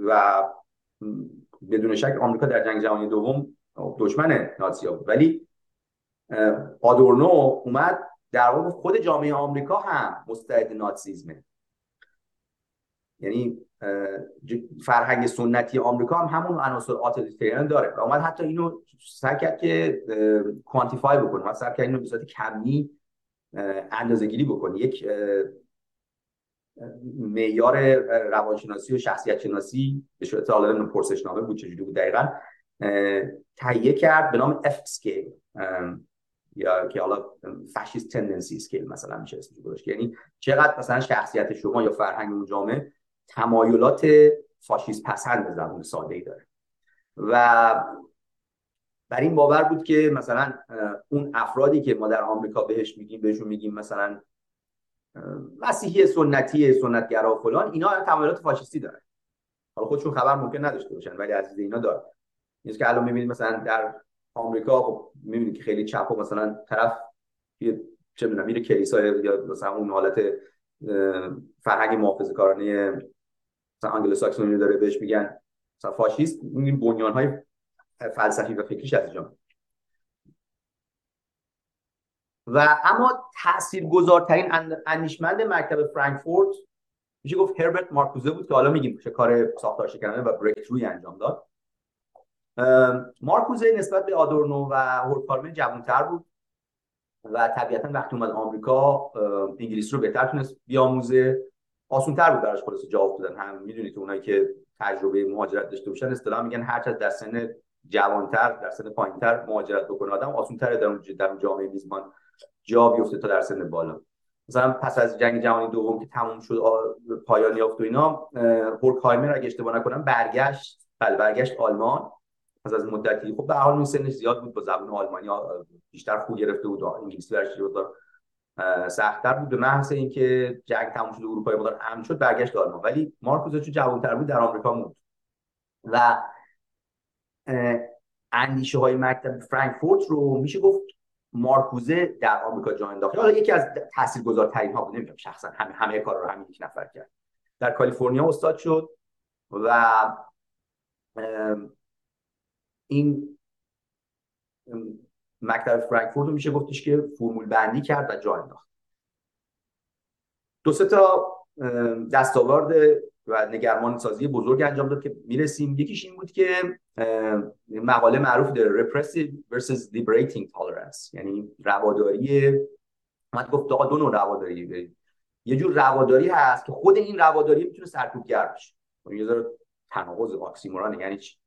و بدون شک آمریکا در جنگ جهانی دوم دشمن نازیا بود. ولی آدورنو اومد در واقع خود جامعه آمریکا هم مستعد ناتسیزمه یعنی فرهنگ سنتی آمریکا هم همون عناصر آتوریتریان داره و اومد حتی اینو سعی کرد که کوانتیفای بکنه. مثلا سعی کرد اینو به صورت کمی اندازه گیری بکنی. یک معیار روانشناسی و شخصیت شناسی به صورت حالا پرسشنامه بود چجوری بود دقیقا تهیه کرد به نام F scale یا که حالا fascist tendency scale مثلا میشه اسمش گذاشت. یعنی چقدر مثلا شخصیت شما یا فرهنگ اون جامعه تمایلات فاشیست پسند زبون ساده ای داره. و بر این باور بود که مثلا اون افرادی که ما در آمریکا بهش میگیم بهشون میگیم مثلا مسیحی سنتی سنتگرا و فلان اینا تمایلات فاشیستی دارن. حالا خودشون خبر ممکن نداشته باشن ولی از اینا داره نیست که الان می‌بینید مثلا در آمریکا خب می‌بینید که خیلی چپ و مثلا طرف چه می‌دونم میره کلیسا یا مثلا اون حالت فرهنگ محافظه‌کارانه مثلا انگلو ساکسونی داره بهش میگن. فاشیست این بنیان های فلسفی و فکریش از اینجا و اما تاثیرگذارترین اندیشمند مکتب فرانکفورت میشه گفت هربرت مارکوزه بود که حالا میگیم چه کار ساختار شکنانه و بریک انجام داد. مارکوزه نسبت به آدورنو و هورکارمن جوانتر بود و طبیعتا وقتی اومد آمریکا انگلیسی رو بهتر تونست بیاموزه. آسونتر بود براش خلاص جواب دادن. هم می‌دونید اونایی که تجربه مهاجرت داشته باشن اصطلاح میگن هر چقدر در سن جوانتر در سن پایینتر مهاجرت بکنه آدم آسونتر در اون در جامعه میزبان جا بیفته تا در سن بالا. مثلا پس از جنگ جهانی دوم که تموم شد پایان یافت و اینا هورکهایمر اگه اشتباه نکنم برگشت بله برگشت آلمان. پس از مدتی خب به حال اون سنش زیاد بود با زبان آلمانی بیشتر خوب گرفته بود انگلیسی برش بود سختتر بود. به محض اینکه جنگ تموم شد اروپا مقدار امن شد برگشت آلمان. ولی مارکوس چون جوانتر بود در آمریکا موند. و اندیشه های مکتب فرانکفورت رو میشه گفت مارکوزه در آمریکا جا انداخت. حالا یکی از تاثیرگذارترین ها بود نمی‌دونم شخصا همه همه کار رو همین یک نفر کرد. در کالیفرنیا استاد شد و این مکتب فرانکفورت رو میشه گفتش که فرمول بندی کرد و جا انداخت. دو سه تا دستاورد و نگرمان سازی بزرگ انجام داد که می‌رسیم. یکیش این بود که مقاله معروف داره repressive versus liberating tolerance یعنی رواداری من گفت آقا دو نوع رواداری یه جور رواداری هست که خود این رواداری می‌تونه سرکوبگر باشه یه ذره تناقض اکسیمورون یعنی چی؟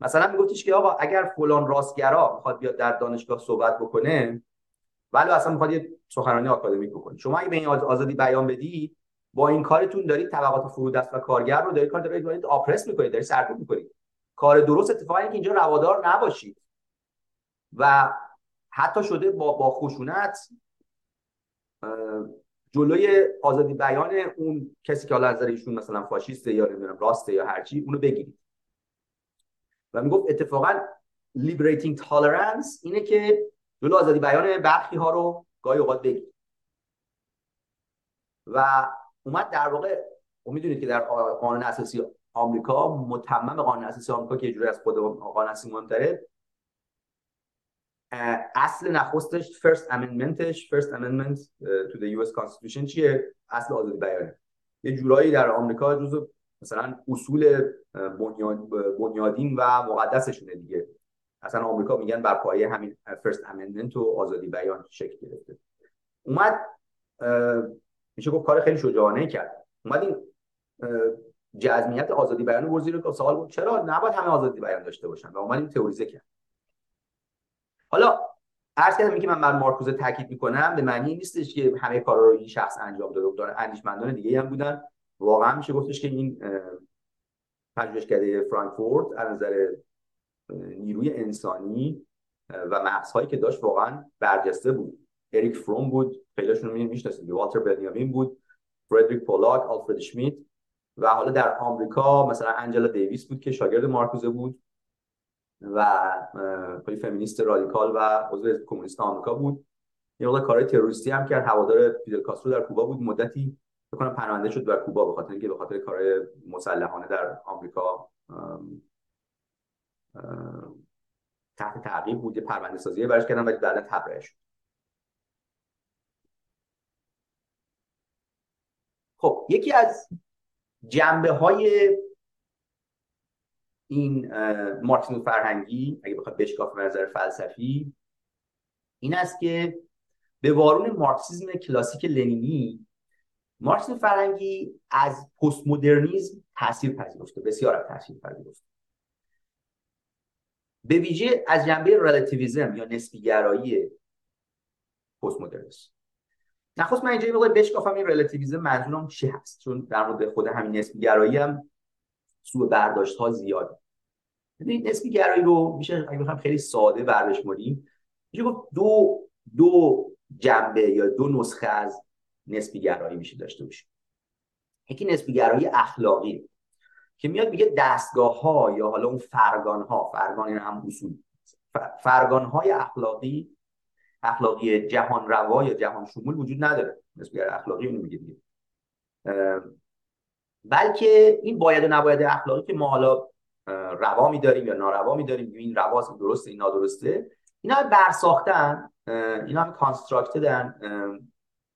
مثلا میگفتش که آقا اگر فلان راستگرا می‌خواد بیاد در دانشگاه صحبت بکنه ولی اصلا می‌خواد یه سخنرانی آکادمیک بکنه. شما اگه به این آزادی بیان بدی با این کارتون دارید طبقات فرودست و کارگر رو دارید کار دارید دارید آپرس می‌کنید دارید سرکوب می‌کنید. کار درست اتفاقی که اینجا روادار نباشید. و حتی شده با با خشونت جلوی آزادی بیان اون کسی که حالا از ایشون مثلا فاشیسته یا نمی‌دونم راسته یا هرچی اونو بگیرید. و می‌گفت اتفاقا liberating tolerance اینه که جلو آزادی بیان برخی ها رو گاهی اوقات بگیرید. و اومد در واقع می‌دونید که در قانون اساسی آمریکا متمم قانون اساسی آمریکا که جوری از خود قانون اساسی مهمتره. اصل نخستش first amendmentش first amendment to the US constitution چیه؟ اصل آزادی بیانه. یه جورایی در آمریکا جزو مثلا اصول بنیادین و مقدسشونه دیگه. اصلا آمریکا میگن بر پایه همین first amendment و آزادی بیان شکل گرفته. اومد میشه گفت کار خیلی شجاعانه کرد. اومد این جزمیت آزادی بیان رو زیر سوال بود چرا نباید همه آزادی بیان داشته باشن؟ و اومد این تئوریزه کرد. حالا عرض کردم که من بر مارکوزه تاکید می‌کنم به معنی نیستش که همه کارا رو این شخص انجام داده. داره اندیشمندان دیگه هم بودن. واقعا میشه گفتش که این پژوهشکده فرانکفورت از نظر نیروی انسانی و مغزهایی که داشت واقعا برجسته بود. اریک فروم بود. خیلیشون رو می‌شناسید والتر بنیامین بود فردریک پولاک آلفرد شمیت و حالا در آمریکا مثلا انجلا دیویس بود که شاگرد مارکوزه بود و خیلی فمینیست رادیکال و عضو کمونیست آمریکا بود. یه وقت کارهای تروریستی هم کرد. هوادار فیدل کاسترو در کوبا بود. مدتی فکر کنم پناهنده شد در کوبا به خاطر اینکه به خاطر کارهای مسلحانه در آمریکا تحت تعقیب بود. یه پرونده سازی برش کردن ولی بعدا تبرئه شد. خب یکی از جنبه های این مارکسیسم فرهنگی اگه بخواد بشکاف نظر فلسفی این است که به وارون مارکسیزم کلاسیک لنینی مارکسیسم فرنگی از پست مدرنیزم تاثیر پذیرفته بسیار تاثیر پذیرفته. به ویژه از جنبه رلاتیویزم یا نسبیگرایی پست مدرنیسم نخست من اینجا یه بشکافم این رلاتیویزم منظورم چی هست؟ چون در مورد خود همین نسبیگرایی هم سوء برداشت ها زیاده. ببینید نسبی گرایی رو میشه اگه بخوام خیلی ساده برداشت میشه گفت دو دو جنبه یا دو نسخه از نسبی گرایی میشه داشته باشه یکی نسبی گرایی اخلاقی که میاد میگه دستگاه ها یا حالا اون فرگان ها فرگان این هم اصول فرگان های اخلاقی اخلاقی جهان روا یا جهان شمول وجود نداره. نسبی اخلاقی اون میگه دیگه. بلکه این باید و نباید اخلاقی که ما حالا روا میداریم یا ناروا میداریم این رواست درسته این نادرسته اینا برساختن اینا هم کانستراکتدن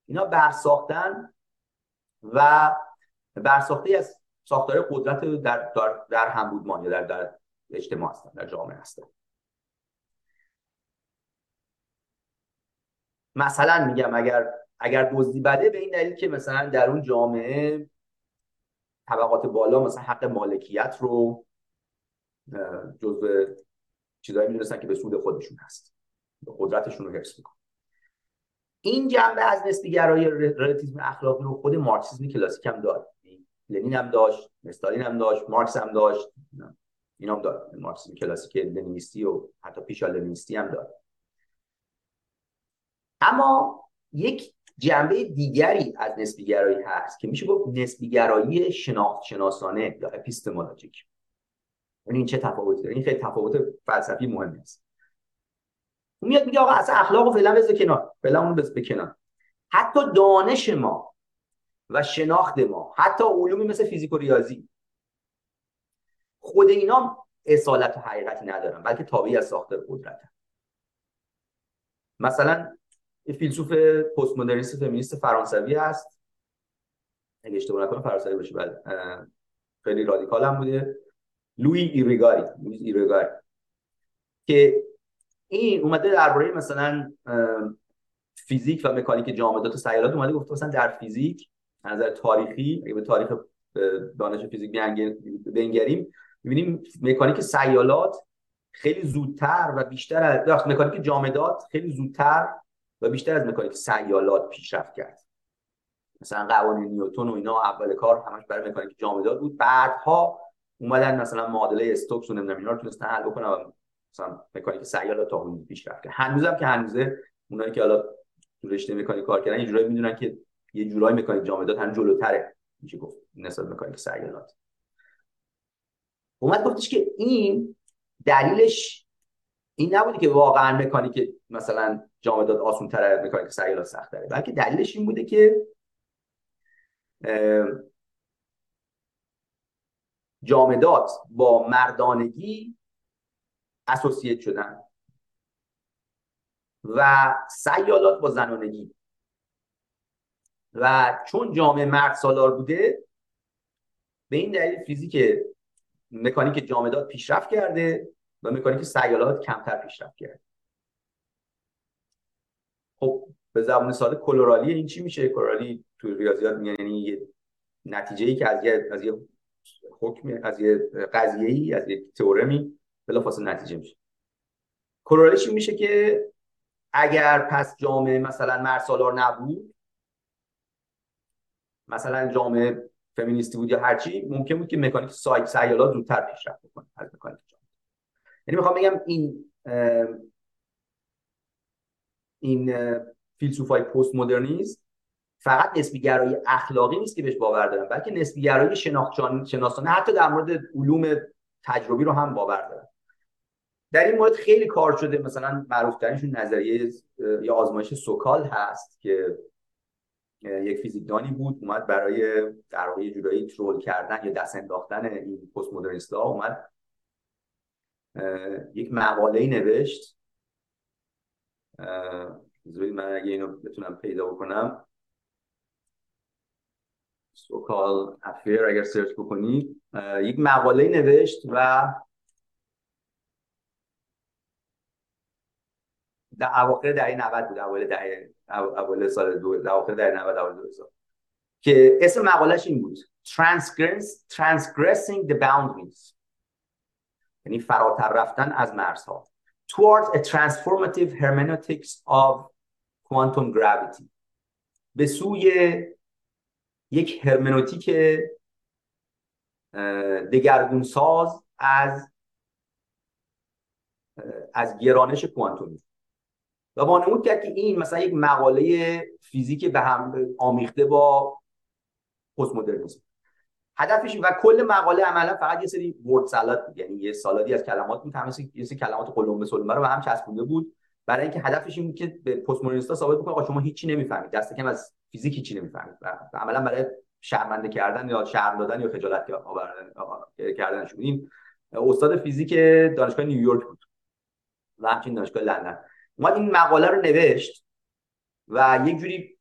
اینا برساختن و برساخته از ساختار قدرت در, در, در هم بودمان یا در, در اجتماع هستن در جامعه هستن. مثلا میگم اگر اگر دزدی بده به این دلیل که مثلا در اون جامعه طبقات بالا مثلا حق مالکیت رو جزء چیزایی می‌دونستن که به سود خودشون هست. قدرتشون رو حفظ میکن این جنبه از نسبیگرایی رلاتیسم اخلاقی رو خود مارکسیسم کلاسیک هم داره لنین هم داشت استالین هم داشت مارکس هم داشت این هم داره مارکسیسم کلاسیک لنینیستی و حتی پیشا لنینیستی هم داره اما یک جنبه دیگری از نسبیگرایی هست که میشه گفت نسبیگرایی شناخت شناسانه یا اپیستمولوژیک. یعنی این چه تفاوتی داره؟ این خیلی تفاوت فلسفی مهمی است اون میاد میگه آقا اصلا اخلاق رو فعلا بذار کنار. فعلا اون به کنار حتی دانش ما و شناخت ما حتی علومی مثل فیزیک و ریاضی خود اینا اصالت و حقیقتی ندارن بلکه تابعی از ساختار قدرت مثلا فیلسوف پست مدرنیست فمینیست فرانسوی هست. اگه اشتباه نکنم فرانسوی باشه بله خیلی رادیکال هم بوده. لوی ایریگاری لوی ایریگاری. که این اومده درباره مثلا فیزیک و مکانیک جامدات و سیارات اومده گفته مثلا در فیزیک از نظر تاریخی اگه به تاریخ دانش فیزیک بنگریم می‌بینیم مکانیک سیالات خیلی زودتر و بیشتر از مکانیک جامدات خیلی زودتر و بیشتر از مکانیک سیالات پیشرفت کرد. مثلا قوانین نیوتن و اینا اول کار همش برای مکانیک جامدات بود. بعدها اومدن مثلا معادله استوکس و نمی‌دونم اینا رو تونستن حل بکنن و مثلا مکانیک سیال تا اون پیشرفت کرد. هنوزم که هنوزه اونایی که حالا تو رشته مکانیک کار کردن یه جورایی می‌دونن که یه جورایی مکانیک جامدات هم جلوتره میشه گفت نسبت مکانیک سیالات. اومد گفتش که این دلیلش این نبوده که واقعا مکانیک مثلا جامدات آسون تر از مکانیک سیالات سخت تره بلکه دلیلش این بوده که جامدات با مردانگی اسوسیت شدن و سیالات با زنانگی. و چون جامعه مرد سالار بوده به این دلیل فیزیک مکانیک جامدات پیشرفت کرده و مکانیک سیالات کمتر پیشرفت کرده خب به زبان ساده کلورالی این چی میشه؟ کلورالی تو ریاضیات میگن یعنی یه نتیجه ای که از یه از یه حکم از یه قضیه ای از یک تئورمی بلافاصله نتیجه میشه. کلورالیش میشه که اگر پس جامعه مثلا مرسالار نبود مثلا جامعه فمینیستی بود یا هرچی ممکن بود که مکانیک سایت سیالات زودتر پیشرفت بکنه از مکانیک جامعه. یعنی می‌خوام بگم این این فیلسوفای پست مدرنیسم فقط نسبیگرایی اخلاقی نیست که بهش باور دارن بلکه نسبیگرایی شناختن حتی در مورد علوم تجربی رو هم باور دارن. در این مورد خیلی کار شده مثلا معروف ترینشون نظریه یا آزمایش سوکال هست که یک فیزیکدانی بود اومد برای در واقع جورایی ترول کردن یا دست انداختن این پست مدرنیست ها اومد یک مقاله نوشت من اگه اینو بتونم پیدا بکنم. سوکال افیر اگر سرچ بکنید. یک مقاله نوشت و در اواخر دهه 90 بود اوایل دهه اول سال دو اواخر در 90 اول 2000 که اسم مقالش این بود Transgress, Transgressing the Boundaries. یعنی فراتر رفتن از مرزها. Towards a transformative hermeneutics of quantum gravity. به سوی یک هرمنوتیک دگرگون ساز از از گرانش کوانتومی. و وانمود کرد که این مثلا یک مقاله فیزیک به هم آمیخته با پست مدرنیسم هدفش و کل مقاله عملا فقط یه سری ورد سالاد یعنی یه سالادی از کلمات بود. یه سری کلمات قلمبه سلمبه رو به هم چسبونده بود. برای اینکه هدفش این که به پست مدرنیستا ثابت بکنه آقا شما هیچی نمی‌فهمید. دست کم از فیزیک هیچی نمی‌فهمید. و عملا برای شرمنده کردن یا شرم دادن یا خجالت کردنشون این استاد فیزیک دانشگاه نیویورک بود. و همچنین دانشگاه لندن. اومد این مقاله رو نوشت و یک جوری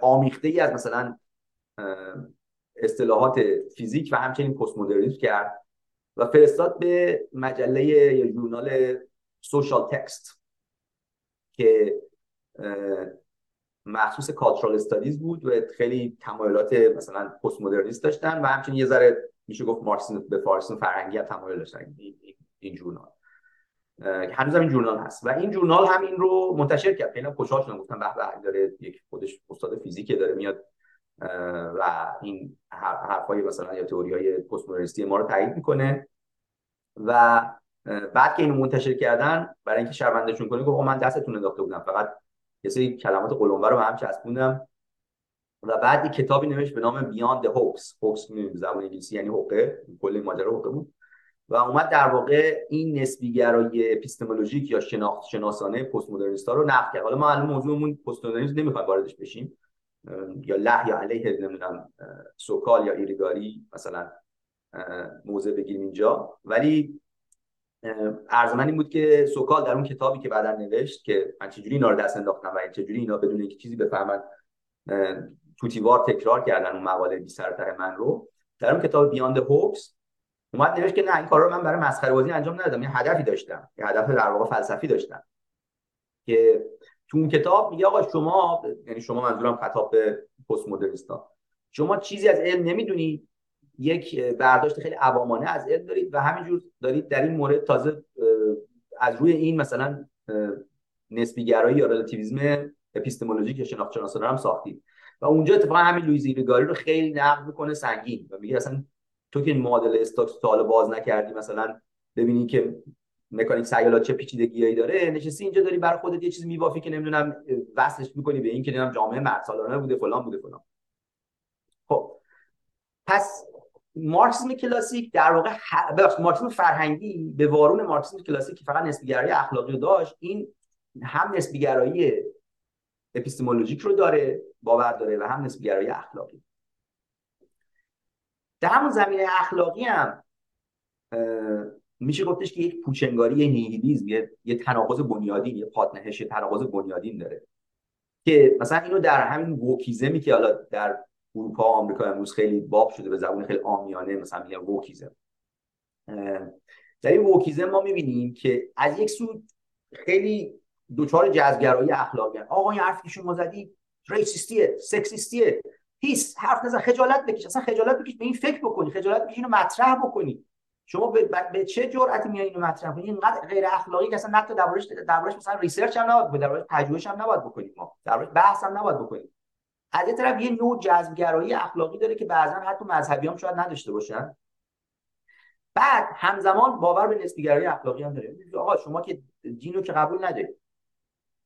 آمیخته ای از مثلا اصطلاحات فیزیک و همچنین پست مدرنیسم کرد و فرستاد به مجله یا ژورنال سوشال تکست. که مخصوص کالچرال استادیز بود و خیلی تمایلات مثلا پست مدرنیست داشتن و همچنین یه ذره میشه گفت مارکسیسم به فارسی فرهنگی هم تمایل داشتن. این, جورنال. هنوز هم این جورنال هست. و این جورنال هم این رو منتشر کرد. خیلی خوشحال شدم. گفتم به به داره یک خودش استاد فیزیک داره میاد و این حرفای مثلا یا تئوری های پست مدرنیستی ما رو تایید می‌کنه. و بعد که اینو منتشر کردن برای اینکه شرمندهشون کنه گفت من دستتون انداخته بودم. فقط یه سری کلمات قلمبه رو به هم چسبوندم. و بعد یک کتابی نوشت به نام بیاند hoax hoax زبان انگلیسی یعنی حقه کل ماجرا حقه بود. و اومد در واقع این نسبیگرایی اپیستمولوژیک یا شناخت شناسانه پست مدرنیستا رو نقد کرد. حالا ما الان موضوعمون پست مدرنیسم نمی‌خوایم واردش بشیم. یا له یا علیه نمی‌دونم سوکال یا ایریگاری مثلا موضع بگیریم اینجا. ولی عرض من این بود که سوکال در اون کتابی که بعدا نوشت که من چجوری اینا رو دست انداختم و چجوری اینا بدون اینکه چیزی بفهمن طوطی‌وار تکرار کردن اون مقاله بی سر ته من رو. در اون کتاب Beyond the Hoax اومد نوشت که نه این کار رو من برای مسخره بازی انجام ندادم یه هدفی داشتم یه هدف در واقع فلسفی داشتم. که تو اون کتاب میگه آقا شما یعنی شما منظورم خطاب به پست مدرنیستا شما چیزی از علم نمی‌دونید یک برداشت خیلی عوامانه از علم دارید و همینجور دارید در این مورد تازه از روی این مثلا نسبیگرایی یا رلاتیویسم اپیستمولوژیک یا شناخت شناسانه هم ساختید. و اونجا اتفاقا همین لوس ایریگاری رو خیلی نقد می‌کنه سنگین و میگه اصلا تو که معادله استوکس تا باز نکردی مثلا ببینی که مکانیک سیالات چه پیچیدگیایی داره نشستی اینجا داری برای خودت یه چیزی میبافی که نمی‌دونم وصلش می‌کنی به این که نمی‌دونم جامعه مرد بوده فلان بوده فلان. خب پس مارکسیسم کلاسیک در واقع ح... مارکسیسم فرهنگی به وارون مارکسیسم کلاسیک که فقط نسبیگرایی اخلاقی داشت. این هم نسبیگرایی اپیستمولوژیک رو داره باور داره و هم نسبیگرایی اخلاقی. در همون زمینه اخلاقی هم میشه گفتش که یک پوچنگاری یه نیهیلیزم یه, یه تناقض بنیادین یه پاتنهش تناقض بنیادین داره که مثلا اینو در همین ووکیزمی که حالا در اروپا آمریکا امروز خیلی باب شده به زبون خیلی آمیانه مثلا میگن ووکیزم در این ووکیزم ما می‌بینیم که از یک سو خیلی دوچار جذبگرایی اخلاقی آقا این حرفی شما زدی racist یه sexist یه. هیس حرف نزن خجالت بکش اصلا خجالت بکش به این فکر بکنی خجالت بکش اینو مطرح بکنی. شما به, به چه جرأتی میای اینو مطرح کنی؟ اینقدر غیر اخلاقی که اصلا حتی دربارش دربارش مثلا research هم نباید دربارش پژوهش هم نباید بکنیم ما. دربارش بحث هم نباید بکنیم از یه طرف یه نوع جزم‌گرایی اخلاقی داره که بعضا حتی مذهبی هم شاید نداشته باشن. بعد همزمان باور به نسبیگرایی اخلاقی هم داره. آقا شما که دین رو که قبول ندارید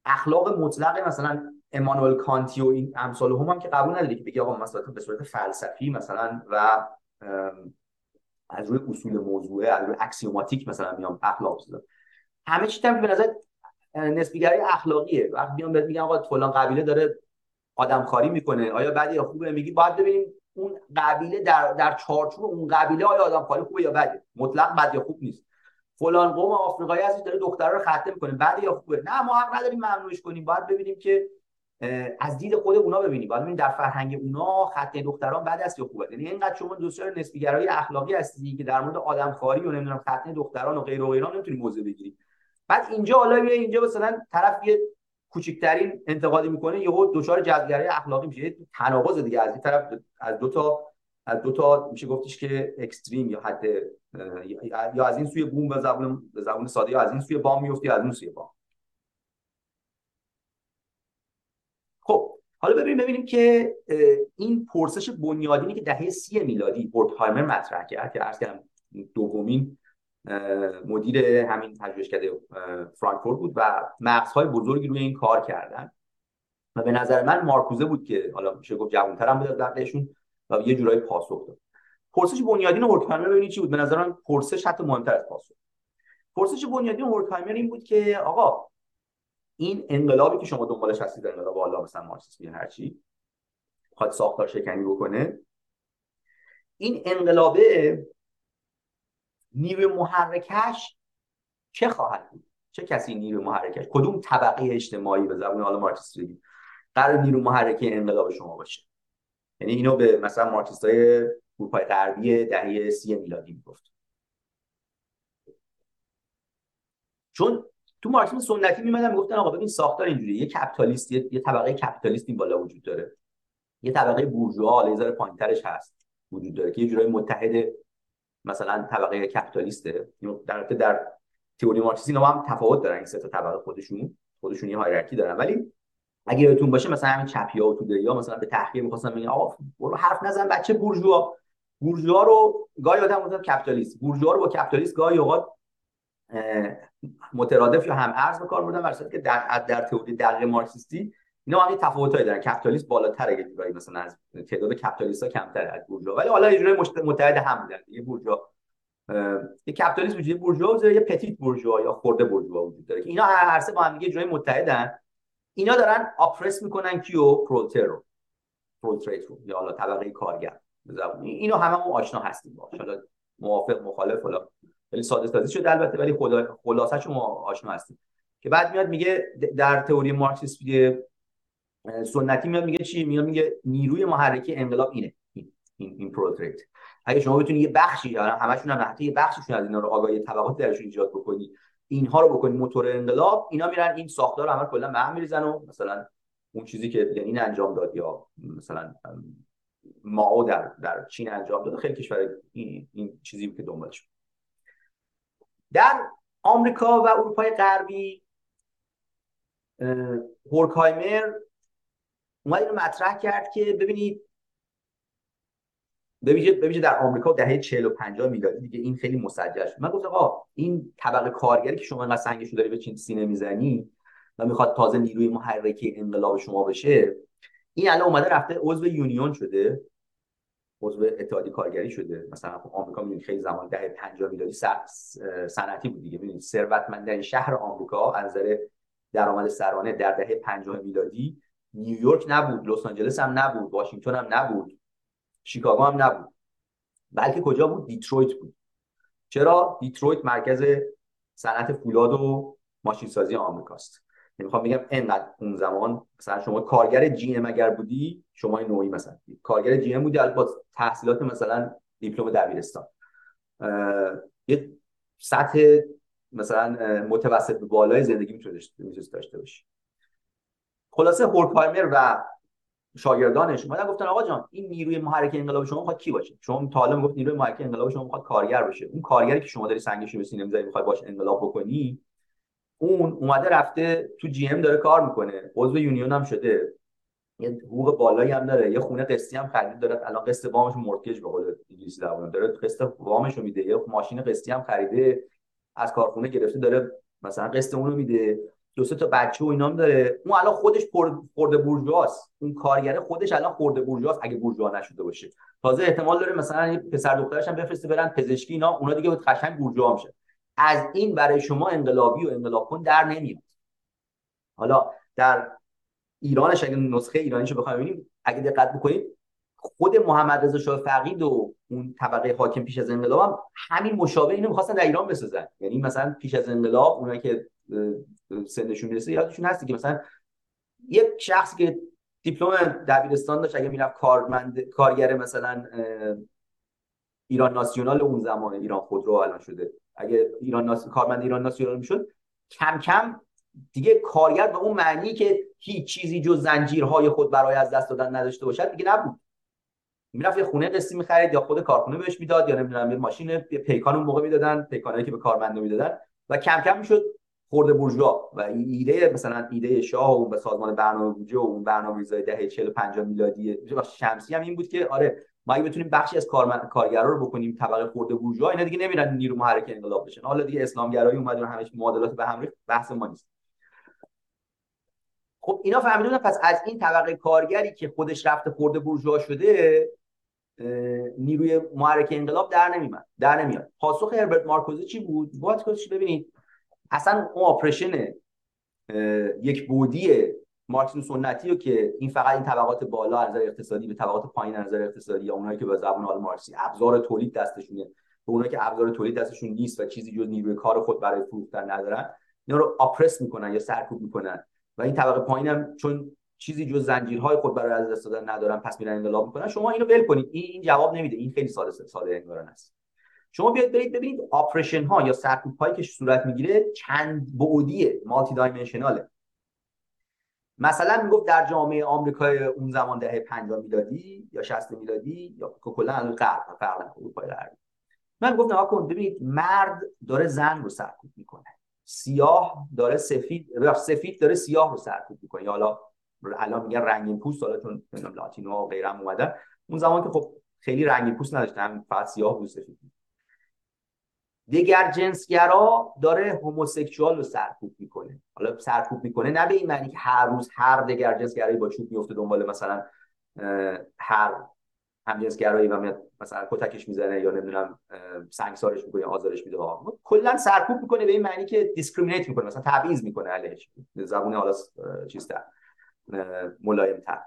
اخلاق مطلق مثلا امانوئل کانتی و این امثال هم, هم که قبول نداری که بگی آقا مثلا به صورت فلسفی مثلا و از روی اصول موضوعه از روی axiomatic مثلا میام اخلاق بزنم همه چی هم به نظر نسبیگرایی اخلاقیه. وقتی میام بهت میگم آقا فلان قبیله داره آدمخواری می‌کنه. آیا بده یا خوبه؟ میگی باید ببینیم اون قبیله در در چارچوب اون قبیله آیا آدمخواری خوبه یا بده. مطلق بد یا خوب نیست. فلان قوم آفریقایی هست داره دخترها رو خطه می‌کنه. یا خوبه؟ نه ما حق نداریم ممنوعش کنیم. باید ببینیم که از دید خود اونا ببینیم. باید ببینیم در فرهنگ اونا خطه دختران بد است یا خوبه یعنی اینقدر شما دوستان نسبیگرایی اخلاقی هستی که در مورد آدمخواری و نمی‌دونم خطه دختران و غیر و غیره نمی‌تونی موضع بگیری بعد اینجا حالا اینجا مثلا طرف یه کوچکترین انتقادی می‌کنه یهو دچار جذبگری اخلاقی میشه. تناقض دیگه از این طرف از دو تا از دو تا میشه گفتش که اکستریم یا حد یا از این سوی بوم به زبون به زبون ساده یا از این سوی بام میفتی از اون سوی بام. خب حالا ببینیم ببینیم که این پرسش بنیادینی که دهه سی میلادی اورتهایمر مطرح کرد که عرض کردم دومین مدیر همین پژوهشکده فرانکفورت بود و مغزهای بزرگی روی این کار کردن. و به نظر من مارکوزه بود که حالا میشه گفت جوانتر هم بود دقیقشون و یه جورایی پاسخ داد. پرسش بنیادین هورکهایمر ببینید چی بود؟ به نظر من پرسش حتی مهمتر از پاسخ. پرسش بنیادین هورکهایمر این بود که آقا این انقلابی که شما دنبالش هستید انقلاب والا مثلا مارکسیسم یا هر چی خواهد ساختار شکنی بکنه این انقلابه نیروی محرکش چه خواهد بود؟ چه کسی نیروی محرکش؟ کدوم طبقه اجتماعی به زبان حالا مارکسیست بگیم قرار نیرو محرکه انقلاب شما باشه؟ یعنی اینو به مثلا مارکسیست های اروپای غربی دهه سی میلادی می‌گفت. چون تو مارکسیسم سنتی میومدن می‌گفتن آقا ببین ساختار اینجوریه. یه capitalist یه طبقه capitalist این بالا وجود داره. یه طبقه بورژوا لایه پایینترش هست وجود داره که یه جورای متحد مثلا طبقه کپیتالیسته. در در تئوری مارکسیسم اینا هم تفاوت دارن این سه تا طبقه خودشون. خودشون یه هایرارکی دارن. ولی اگه یادتون باشه مثلا همین چپیا و توده یا مثلا به تحقیق می‌خواستن بگن آقا برو حرف نزن بچه بورژوا. بورژوا رو گاهی آدم گفتن کپیتالیست. بورژوا رو با کپیتالیست گاهی اوقات مترادف یا هم ارز به کار بردن که در در تئوری دقیق مارکسیستی اینا هم تفاوتایی دارن. کپیتالیست بالاتره یه جورایی مثلا از تعداد capitalist ‌ها کمتره از بورژوا. ولی حالا یه جورایی متحد هم بودن یه بورژوا یه capitalist وجود بورژوا و یه petite bourgeois یا خرده بورژوا وجود داره که اینا هر سه با هم دیگه جورایی متحدن. اینا دارن oppress می‌کنن کیو؟ پرولتر رو. proletariat رو. یا حالا طبقه کارگر. اینو هممون آشنا هستیم باش حالا موافق مخالف حالا ولی ساده سازی شده البته ولی خلاصش ما آشنا هستیم. که بعد میاد میگه در تئوری مارکسیسم سنتی میاد میگه چی؟ میاد میگه نیروی محرکی انقلاب اینه. این این, پروتریت اگه شما بتونید یه بخشی همشون هم یه بخشیشون از اینا رو آگاهی طبقات درشون ایجاد بکنی اینها رو بکنی موتور انقلاب اینا میرن این ساختار رو عمل کلا به هم میریزن و مثلا اون چیزی که یعنی این انجام داد یا مثلا ماو در در چین انجام داد خیلی کشور این, این چیزی که دنبالش در آمریکا و اروپای غربی هورکایمر اومد اینو مطرح کرد که ببینید ببینید در آمریکا دهه 40 و 50 میلادی دیگه این خیلی مسجل شد. من گفتم آقا این طبقه کارگری که شما انقدر سنگشو داری به چین سینه می‌زنی و می‌خواد تازه نیروی محرکی انقلاب شما بشه این الان اومده رفته عضو یونیون شده عضو اتحادیه کارگری شده. مثلا خب آمریکا می‌دونید خیلی زمان دهه 50 میلادی صنعتی بود دیگه. ببینید ثروتمندترین شهر آمریکا از نظر درآمد سرانه در دهه 50 میلادی نیویورک نبود لس آنجلس هم نبود واشنگتن هم نبود شیکاگو هم نبود. بلکه کجا بود؟ دیترویت بود. چرا؟ دیترویت مرکز صنعت فولاد و ماشین سازی آمریکاست می‌خوام بگم انقدر اون زمان مثلا شما کارگر جی ام اگر بودی شما نوعی مثلا کارگر جی ام بودی با تحصیلات مثلا دیپلم دبیرستان. یه سطح مثلا متوسط به بالای زندگی می‌تونست داشته باشی. خلاصه هورکهایمر و شاگردانش اومدن گفتن آقا جان این نیروی محرک انقلاب شما می‌خواد کی باشه؟ شما تا حالا می‌گفت نیروی محرک انقلاب شما می‌خواد کارگر باشه اون کارگری که شما داری سنگش به سینه می‌ذاری می‌خوای باش انقلاب بکنی اون اومده رفته تو جی ام داره کار می‌کنه. عضو یونیون هم شده. یه حقوق بالایی هم داره. یه خونه قسطی هم خرید داره الان قسط وامش مورتگیج به قول انگلیسی داره. قسط وامش رو میده. یه ماشین قسطی هم خریده از کارخونه گرفته داره مثلا قسط اون رو میده. دو سه تا بچه و اینام داره. اون الان خودش خورده بورژواست. اون کارگره خودش الان خورده بورژواست اگه بورژوا نشده باشه. تازه احتمال داره مثلا پسر دخترش هم بفرسته برن پزشکی اینا اونا دیگه قشنگ بورژوا میشه از این برای شما انقلابی و انقلاب کن در نمیاد. حالا در ایرانش اگه نسخه ایرانیشو بخوایم ببینیم اگه دقت بکنید خود محمد رضا شاه فقید و اون طبقه حاکم پیش از انقلاب هم همین مشابه اینو می‌خواستن در ایران بسازن. یعنی مثلا پیش از انقلاب اونایی که سنشون می‌رسه. یادشون هستی که مثلا یک شخصی که دیپلم دبیرستان داشت اگه می‌رفت کارمند کارگر مثلا ایران ناسیونال اون زمان ایران خودرو الان شده. اگه ایران ناس... کارمند ایران ناسیونال می‌شد کم کم دیگه کارگر به اون معنی که هیچ چیزی جز زنجیرهای خود برای از دست دادن نداشته باشد دیگه نبود. می‌رفت یه خونه قسطی می‌خرید یا خود کارخونه بهش می‌داد یا نمی‌دونم یه ماشین پیکان اون موقع می‌دادن پیکانایی که به کارمندا می‌دادن و کم کم می‌شد خورده بورژوا و ایده مثلا ایده شاه و به سازمان برنامه بودجه و اون برنامه‌ریزی دهه 40 و 50 میلادی شمسی هم این بود که آره ما اگه بتونیم بخشی از کارگرا رو بکنیم طبقه خورده بورژوا اینا دیگه نمیرن نیرو محرک انقلاب بشن. حالا دیگه اسلامگرایی و همش معادلات به هم ریخت بحث ما نیست. خب اینا فهمیدن پس از این طبقه کارگری که خودش رفته خورده بورژوا شده نیروی محرک انقلاب در نمیاد در نمیاد پاسخ هربرت مارکوزه چی بود؟ وات ببینید. اصلا اون آپریشن یک بودی مارکسیسم سنتی رو که این فقط این طبقات بالا از نظر اقتصادی به طبقات پایین از نظر اقتصادی یا اونایی که به زبان حال مارکسی ابزار تولید دستشونه به اونایی که ابزار تولید دستشون نیست و چیزی جز نیروی کار خود برای فروختن ندارن اینا رو آپرس می‌کنن یا سرکوب می‌کنن و این طبقه پایین هم چون چیزی جز زنجیرهای خود برای از دست دادن ندارن پس میرن انقلاب می‌کنن شما اینو ول کنید. این, جواب نمیده. این خیلی ساده ساده انگارانه است. شما بیاید برید ببینید آپریشن ها یا سرکوب هایی که صورت می‌گیره چند بعدیه مالتی دایمنشناله مثلا می‌گفت در جامعه آمریکای اون زمان دهه 50 میلادی یا 60 میلادی یا کلا الان غرب فرق اروپای غربی. من گفتم آقا ببینید مرد داره زن رو سرکوب می‌کنه. سیاه داره سفید سفید داره سیاه رو سرکوب می‌کنه. حالا الان میگن رنگین پوست حالا چون لاتینو و غیرم اومدن. اون زمان که خب خیلی رنگین پوست نداشتن فقط سیاه و سفید دگر جنسگرا داره homosexual رو سرکوب می‌کنه. حالا سرکوب می‌کنه نه به این معنی که هر روز هر دگر جنسگرایی با چوب میفته دنبال مثلا هر هم جنسگرایی و میاد مثلا کتکش می‌زنه یا نمی‌دونم سنگسارش می‌کنه آزارش میده. کلا سرکوب می‌کنه به این معنی که discriminate می‌کنه مثلا تبعیض می‌کنه علیهش. زبون حالا چیز تر ملایم تر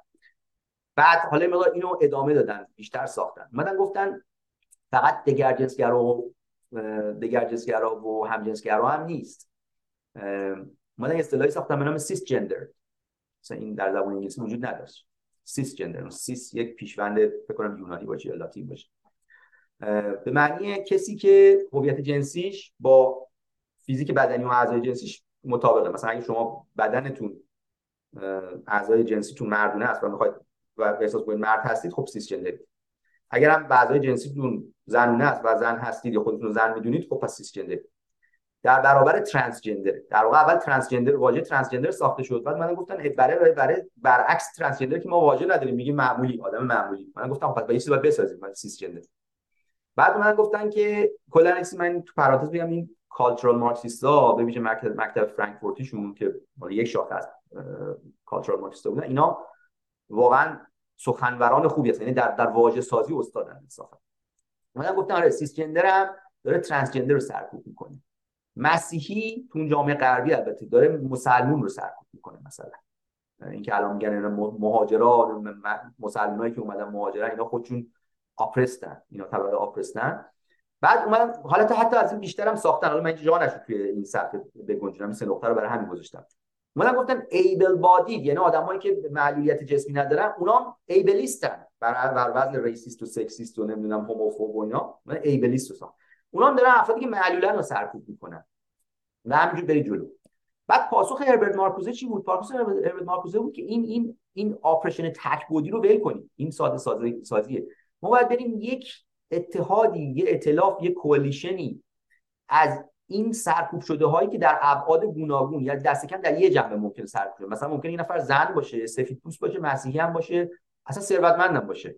بعد حالا اینو ادامه دادن بیشتر ساختن. اومدن گفتن فقط دگر جنسگرا دگر جنسگرا و هم جنسگرا هم نیست. ما یه اصطلاحی ساختم به نام سیس جندر مثلا این در زبان انگلیسی وجود نداشت. سیس جندر سیس یک پیشوند فکر کنم یونانی باشه یا لاتین باشه. به معنی کسی که هویت جنسیش با فیزیک بدنی و اعضای جنسیش مطابقه. مثلا اگه شما بدنتون اعضای جنسیتون مردونه است و می‌خواید و احساس کنید مرد هستید خب cisgender اگر هم اعضای جنسیتون زنونه است و زن هستید یا خودتون زن می‌دونید خب پس cisgender در برابر transgender در واقع اول transgender واژه transgender ساخته شد. بعد اومدن گفتن برای برای برعکس transgender که ما واژه نداریم. میگیم معمولی آدم معمولی. اومدن گفتن خب پس یه چیزی باید بسازیم. بعد cisgender بعد من گفتن که کلا من تو پرانتز بگم این کالچورال مارکسیستا به ویژه مکتب مکتب فرانکفورتیشون که یک شاخه از کالچورال مارکسیستا بودن اینا واقعا سخنوران خوبی هستن یعنی در در واژه سازی استادن انصافا من گفتم آره سیس هم داره ترنسجندر رو سرکوب می‌کنه. مسیحی تو جامعه غربی البته داره مسلمون رو سرکوب می‌کنه مثلا. اینکه الان میگن مهاجرا مسلمانایی که اومدن مهاجرا اینا خودشون oppressed ن اینا طبقه oppressed ن بعد اومدن حالا تا حتی از این بیشتر ساختن. حالا من جا نشد توی این صفحه بگنجونم. این سه نقطه رو برای همین گذاشتم. اومدن گفتن able-bodied یعنی آدمایی که معلولیت جسمی ندارن اونا ableist ن. بر بر وزن racist و sexist و نمی‌دونم homophobe و اینا ableist ساختن اونا دارن افرادی که معلولن رو سرکوب می‌کنن. و همینجور بری جلو. بعد پاسخ هربرت مارکوزه چی بود؟ پاسخ هربرت مارکوزه بود که این این این oppression تک بعدی رو ول کنیم این ساده سازی سازیه. ما باید بریم یک اتحادی یه ائتلاف یه کوالیشنی از این سرکوب شده هایی که در ابعاد گوناگون یا دست کم در یه جنبه ممکن سرکوب شده. مثلا ممکن این نفر زن باشه سفید پوست باشه مسیحی هم باشه اصلا ثروتمند هم باشه.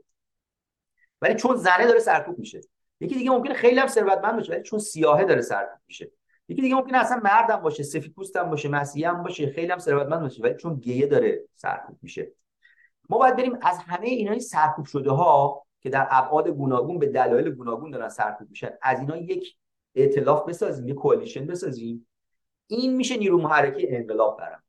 ولی چون زنه داره سرکوب میشه. یکی دیگه ممکنه خیلی هم ثروتمند باشه ولی چون سیاهه داره سرکوب میشه. یکی دیگه ممکنه اصلا مردم باشه سفید پوست هم باشه مسیحی هم باشه خیلی هم ثروتمند باشه ولی چون گیه داره سرکوب میشه. ما باید بریم از همه اینای سرکوب شده ها که در ابعاد گوناگون به دلایل گوناگون دارن سرکوب میشن از اینا یک ائتلاف بسازیم یک کوالیشن بسازیم. این میشه نیرو محرکه انقلاب برام.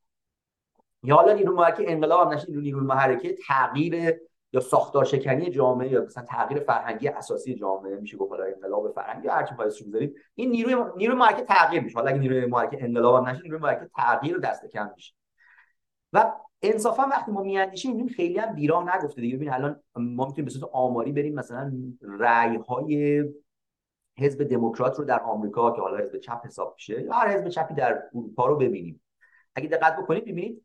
یا حالا نیرو محرکه انقلاب هم نشه نیرو محرکه تغییر یا ساختار شکنی جامعه یا مثلا تغییر فرهنگی اساسی جامعه. میشه گفت انقلاب فرهنگی هر چی پایش این نیروی نیروی محرکه تغییر میشه. حالا اگه نیروی محرکه انقلاب هم نشه نیروی محرکه تغییر دست کم میشه. و انصافا وقتی ما میاندیشیم می‌بینیم خیلی هم بیراه نگفته دیگه. ببین الان ما می‌تونیم به صورت آماری بریم مثلا رأی های حزب دموکرات رو در آمریکا که حالا حزب چپ حساب میشه یا هر حزب چپی در اروپا رو ببینیم. اگه دقت بکنید ببینید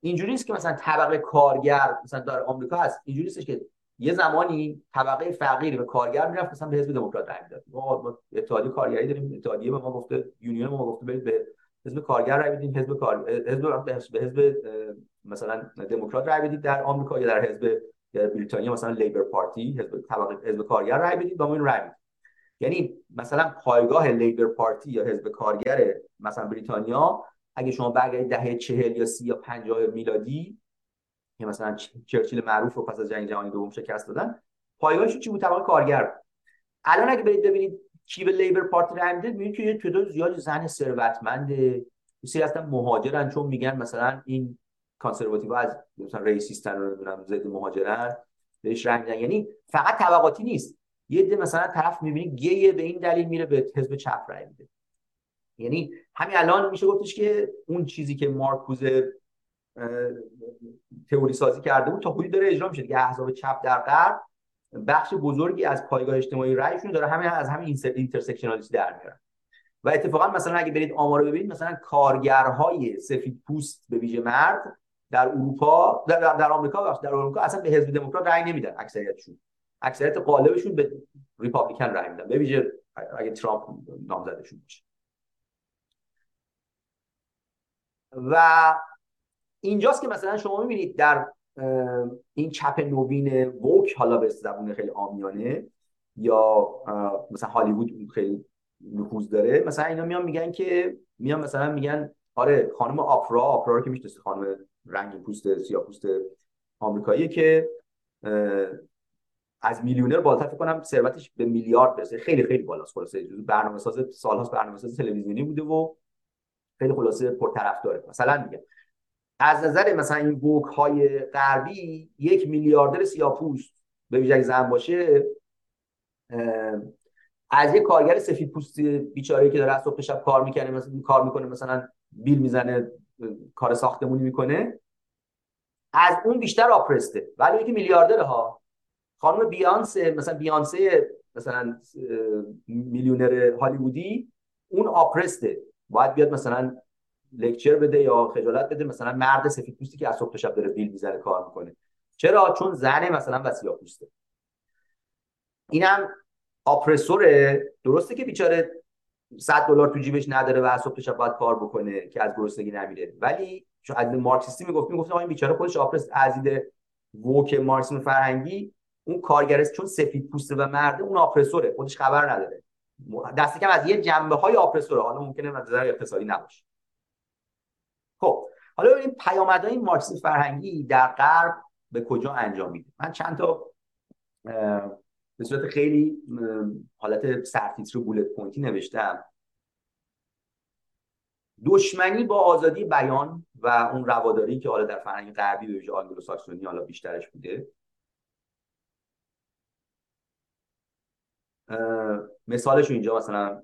اینجوری نیست که مثلا طبقه کارگر مثلا در آمریکا هست. اینجوری نیست که یه زمانی طبقه فقیر و کارگر می‌رفت مثلا به حزب دموکرات رای می‌داد. ما اتحادیه کارگری داریم اتحادیه به ما گفته یونیون ما گفته برید به حزب کارگر رای بدید حزب کار حزب به حزب مثلا دموکرات رای بدید در آمریکا یا در حزب بریتانیا مثلا لیبر پارتی حزب طبقه حزب کارگر رای بدید با این رای بدید. یعنی مثلا پایگاه لیبر پارتی یا حزب کارگر مثلا بریتانیا اگه شما برگردید دهه چهل یا سی یا پنجاه میلادی که مثلا چرچیل معروف رو پس از جنگ جهانی دوم شکست دادن پایگاهش چی بود؟ طبقه کارگر الان اگه برید ببینید کی به لیبر پارتی رای میده می‌بینید که یه تعداد زیادی زن ثروتمند سری هستن مهاجرن چون میگن مثلا این کانسرواتیو از مثلا ریسیستن رو نمی‌دونم ضد مهاجرن بهش رنگ یعنی فقط طبقاتی نیست. یه ده مثلا طرف می‌بینی گیه به این دلیل میره به حزب چپ رای میده. یعنی همین الان میشه گفتش که اون چیزی که مارکوز تئوری سازی کرده بود تا حدودی داره اجرا میشه دیگه. احزاب چپ در غرب بخش بزرگی از پایگاه اجتماعی رأیشون داره. همین از همین intersectionality در میارن. و اتفاقا مثلا اگه برید آمار رو ببینید مثلا کارگرهای سفید پوست به ویژه مرد در اروپا در, در آمریکا در آمریکا اصلا به حزب دموکرات رأی نمیدن اکثریتشون. اکثریت غالبشون به Republican رأی میدن. به ویژه اگه ترامپ نامزدشون باشه. و اینجاست که مثلا شما می‌بینید در این چپ نوین ووک حالا به زبون خیلی آمیانه یا مثلا هالیوود خیلی نفوذ داره مثلا اینا میان میگن که میان مثلا میگن آره خانم آپرا آپرا رو که می‌شناسید خانم رنگ پوست سیاه پوست آمریکایی که از میلیونر بالاتر فکر کنم ثروتش به میلیارد برسه. خیلی خیلی بالاست. خلاصه برنامه ساز سالهاست برنامه ساز تلویزیونی بوده و خیلی خلاصه پرطرفداره. مثلا میگن از نظر مثلا این بوک های غربی یک میلیاردر سیاپوست به ویژه زن باشه از یک کارگر سفید پوست بیچاره که داره از صبح شب کار می‌کنه مثلا کار می‌کنه مثلا بیل می‌زنه کار ساختمونی می‌کنه از اون بیشتر آپرسته. ولی یکی میلیاردر ها خانم بیانسه مثلا بیانسه مثلا میلیونر هالیوودی اون آپرسته. باید بیاد مثلا لکچر بده یا خجالت بده مثلا مرد سفید پوستی که از صبح تا شب داره بیل می‌زنه کار می‌کنه. چرا؟ چون زنه مثلا و سیاه پوسته اینم آپرسوره درسته که بیچاره 100 دلار تو جیبش نداره و از صبح تا شب باید کار بکنه که از گرسنگی نمیره. ولی چون از مارکسیستی می‌گفت می‌گفت این بیچاره خودش آپرس ازید ووک مارکسیسم فرهنگی اون کارگر چون سفید پوسته و مرده اون آپرسوره خودش خبر نداره. دست کم از یه جنبه های oppressor ه. حالا ممکنه از نظر اقتصادی نباشه. خب حالا ببینیم پیامدهای مارکسیسم فرهنگی در غرب به کجا انجام میده. من چند تا به صورت خیلی حالت سرتیتر bullet point ی نوشتم. دشمنی با آزادی بیان و اون رواداری که حالا در فرهنگ غربی به ویژه آنگلو ساکسونی حالا بیشترش بوده. مثالش اینجا مثلا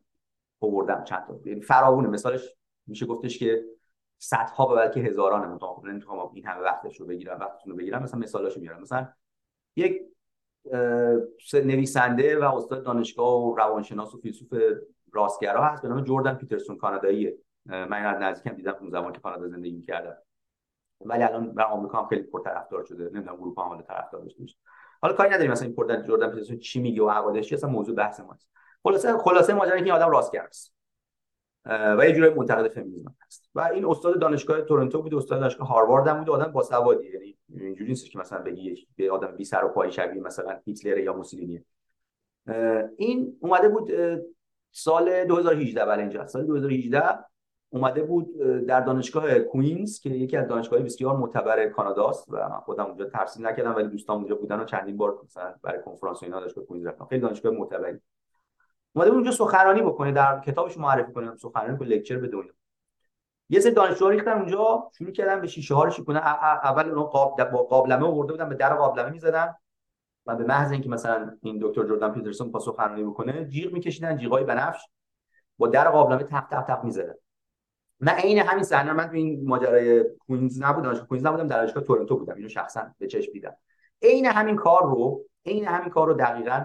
آوردم چند تا یعنی مثالش میشه گفتش که صدها و بلکه هزاران متأخر نمی‌خوام این همه وقتش رو بگیرم وقتتون رو بگیرم. مثلا مثالاشو میارم. مثلا یک نویسنده و استاد دانشگاه و روانشناس و فیلسوف راستگرا هست. به نام جردن پیترسون کاناداییه. من از نزدیکم دیدم اون زمان که کانادا زندگی می‌کردم. ولی الان در آمریکا هم خیلی پرطرفدار شده. نمی‌دونم اروپا هم طرفدار داشته حالا کاری نداریم مثلا این پردن جردن پیترسون چی میگه و عقایدش چی اصلا موضوع بحث ماست. خلاصه خلاصه ماجرا این آدم راستگراست و یه جوری منتقد فمینیسم هست. و این استاد دانشگاه تورنتو بود استاد دانشگاه هاروارد هم بود آدم با سوادی. یعنی اینجوری نیست که مثلا بگی یه آدم بی سر و پای شبیه مثلا هیتلر یا موسولینی این اومده بود سال 2018 بله اینجا. سال 2018 اومده بود در دانشگاه کوینز که یکی از دانشگاه‌های بسیار معتبر کاناداست و من خودم اونجا تحصیل نکردم ولی دوستان اونجا بودن و چندین بار مثلا برای کنفرانس اینا دانشگاه کوینز رفتم. خیلی دانشگاه معتبری. اومده اونجا سخنرانی بکنه در کتابش معرفی کنه سخنرانی کنه لکچر به دنیا. یه سری دانشجوها ریختن اونجا شروع کردن به شیشه ها رو اول اونها قاب با قابلمه آورده بودن به در قابلمه می‌زدن. و به محض اینکه مثلا این دکتر جردن پیترسون پاسخ سخنرانی بکنه جیغ میکشیدن جیغای بنفش با در قابلمه تق تق تق می‌زدن. من عین همین صحنه من تو این ماجرای کوینز نبودم کوینز نبودم در دانشگاه تورنتو بودم اینو شخصا به چشم دیدم. عین همین کار رو عین همین کار رو دقیقاً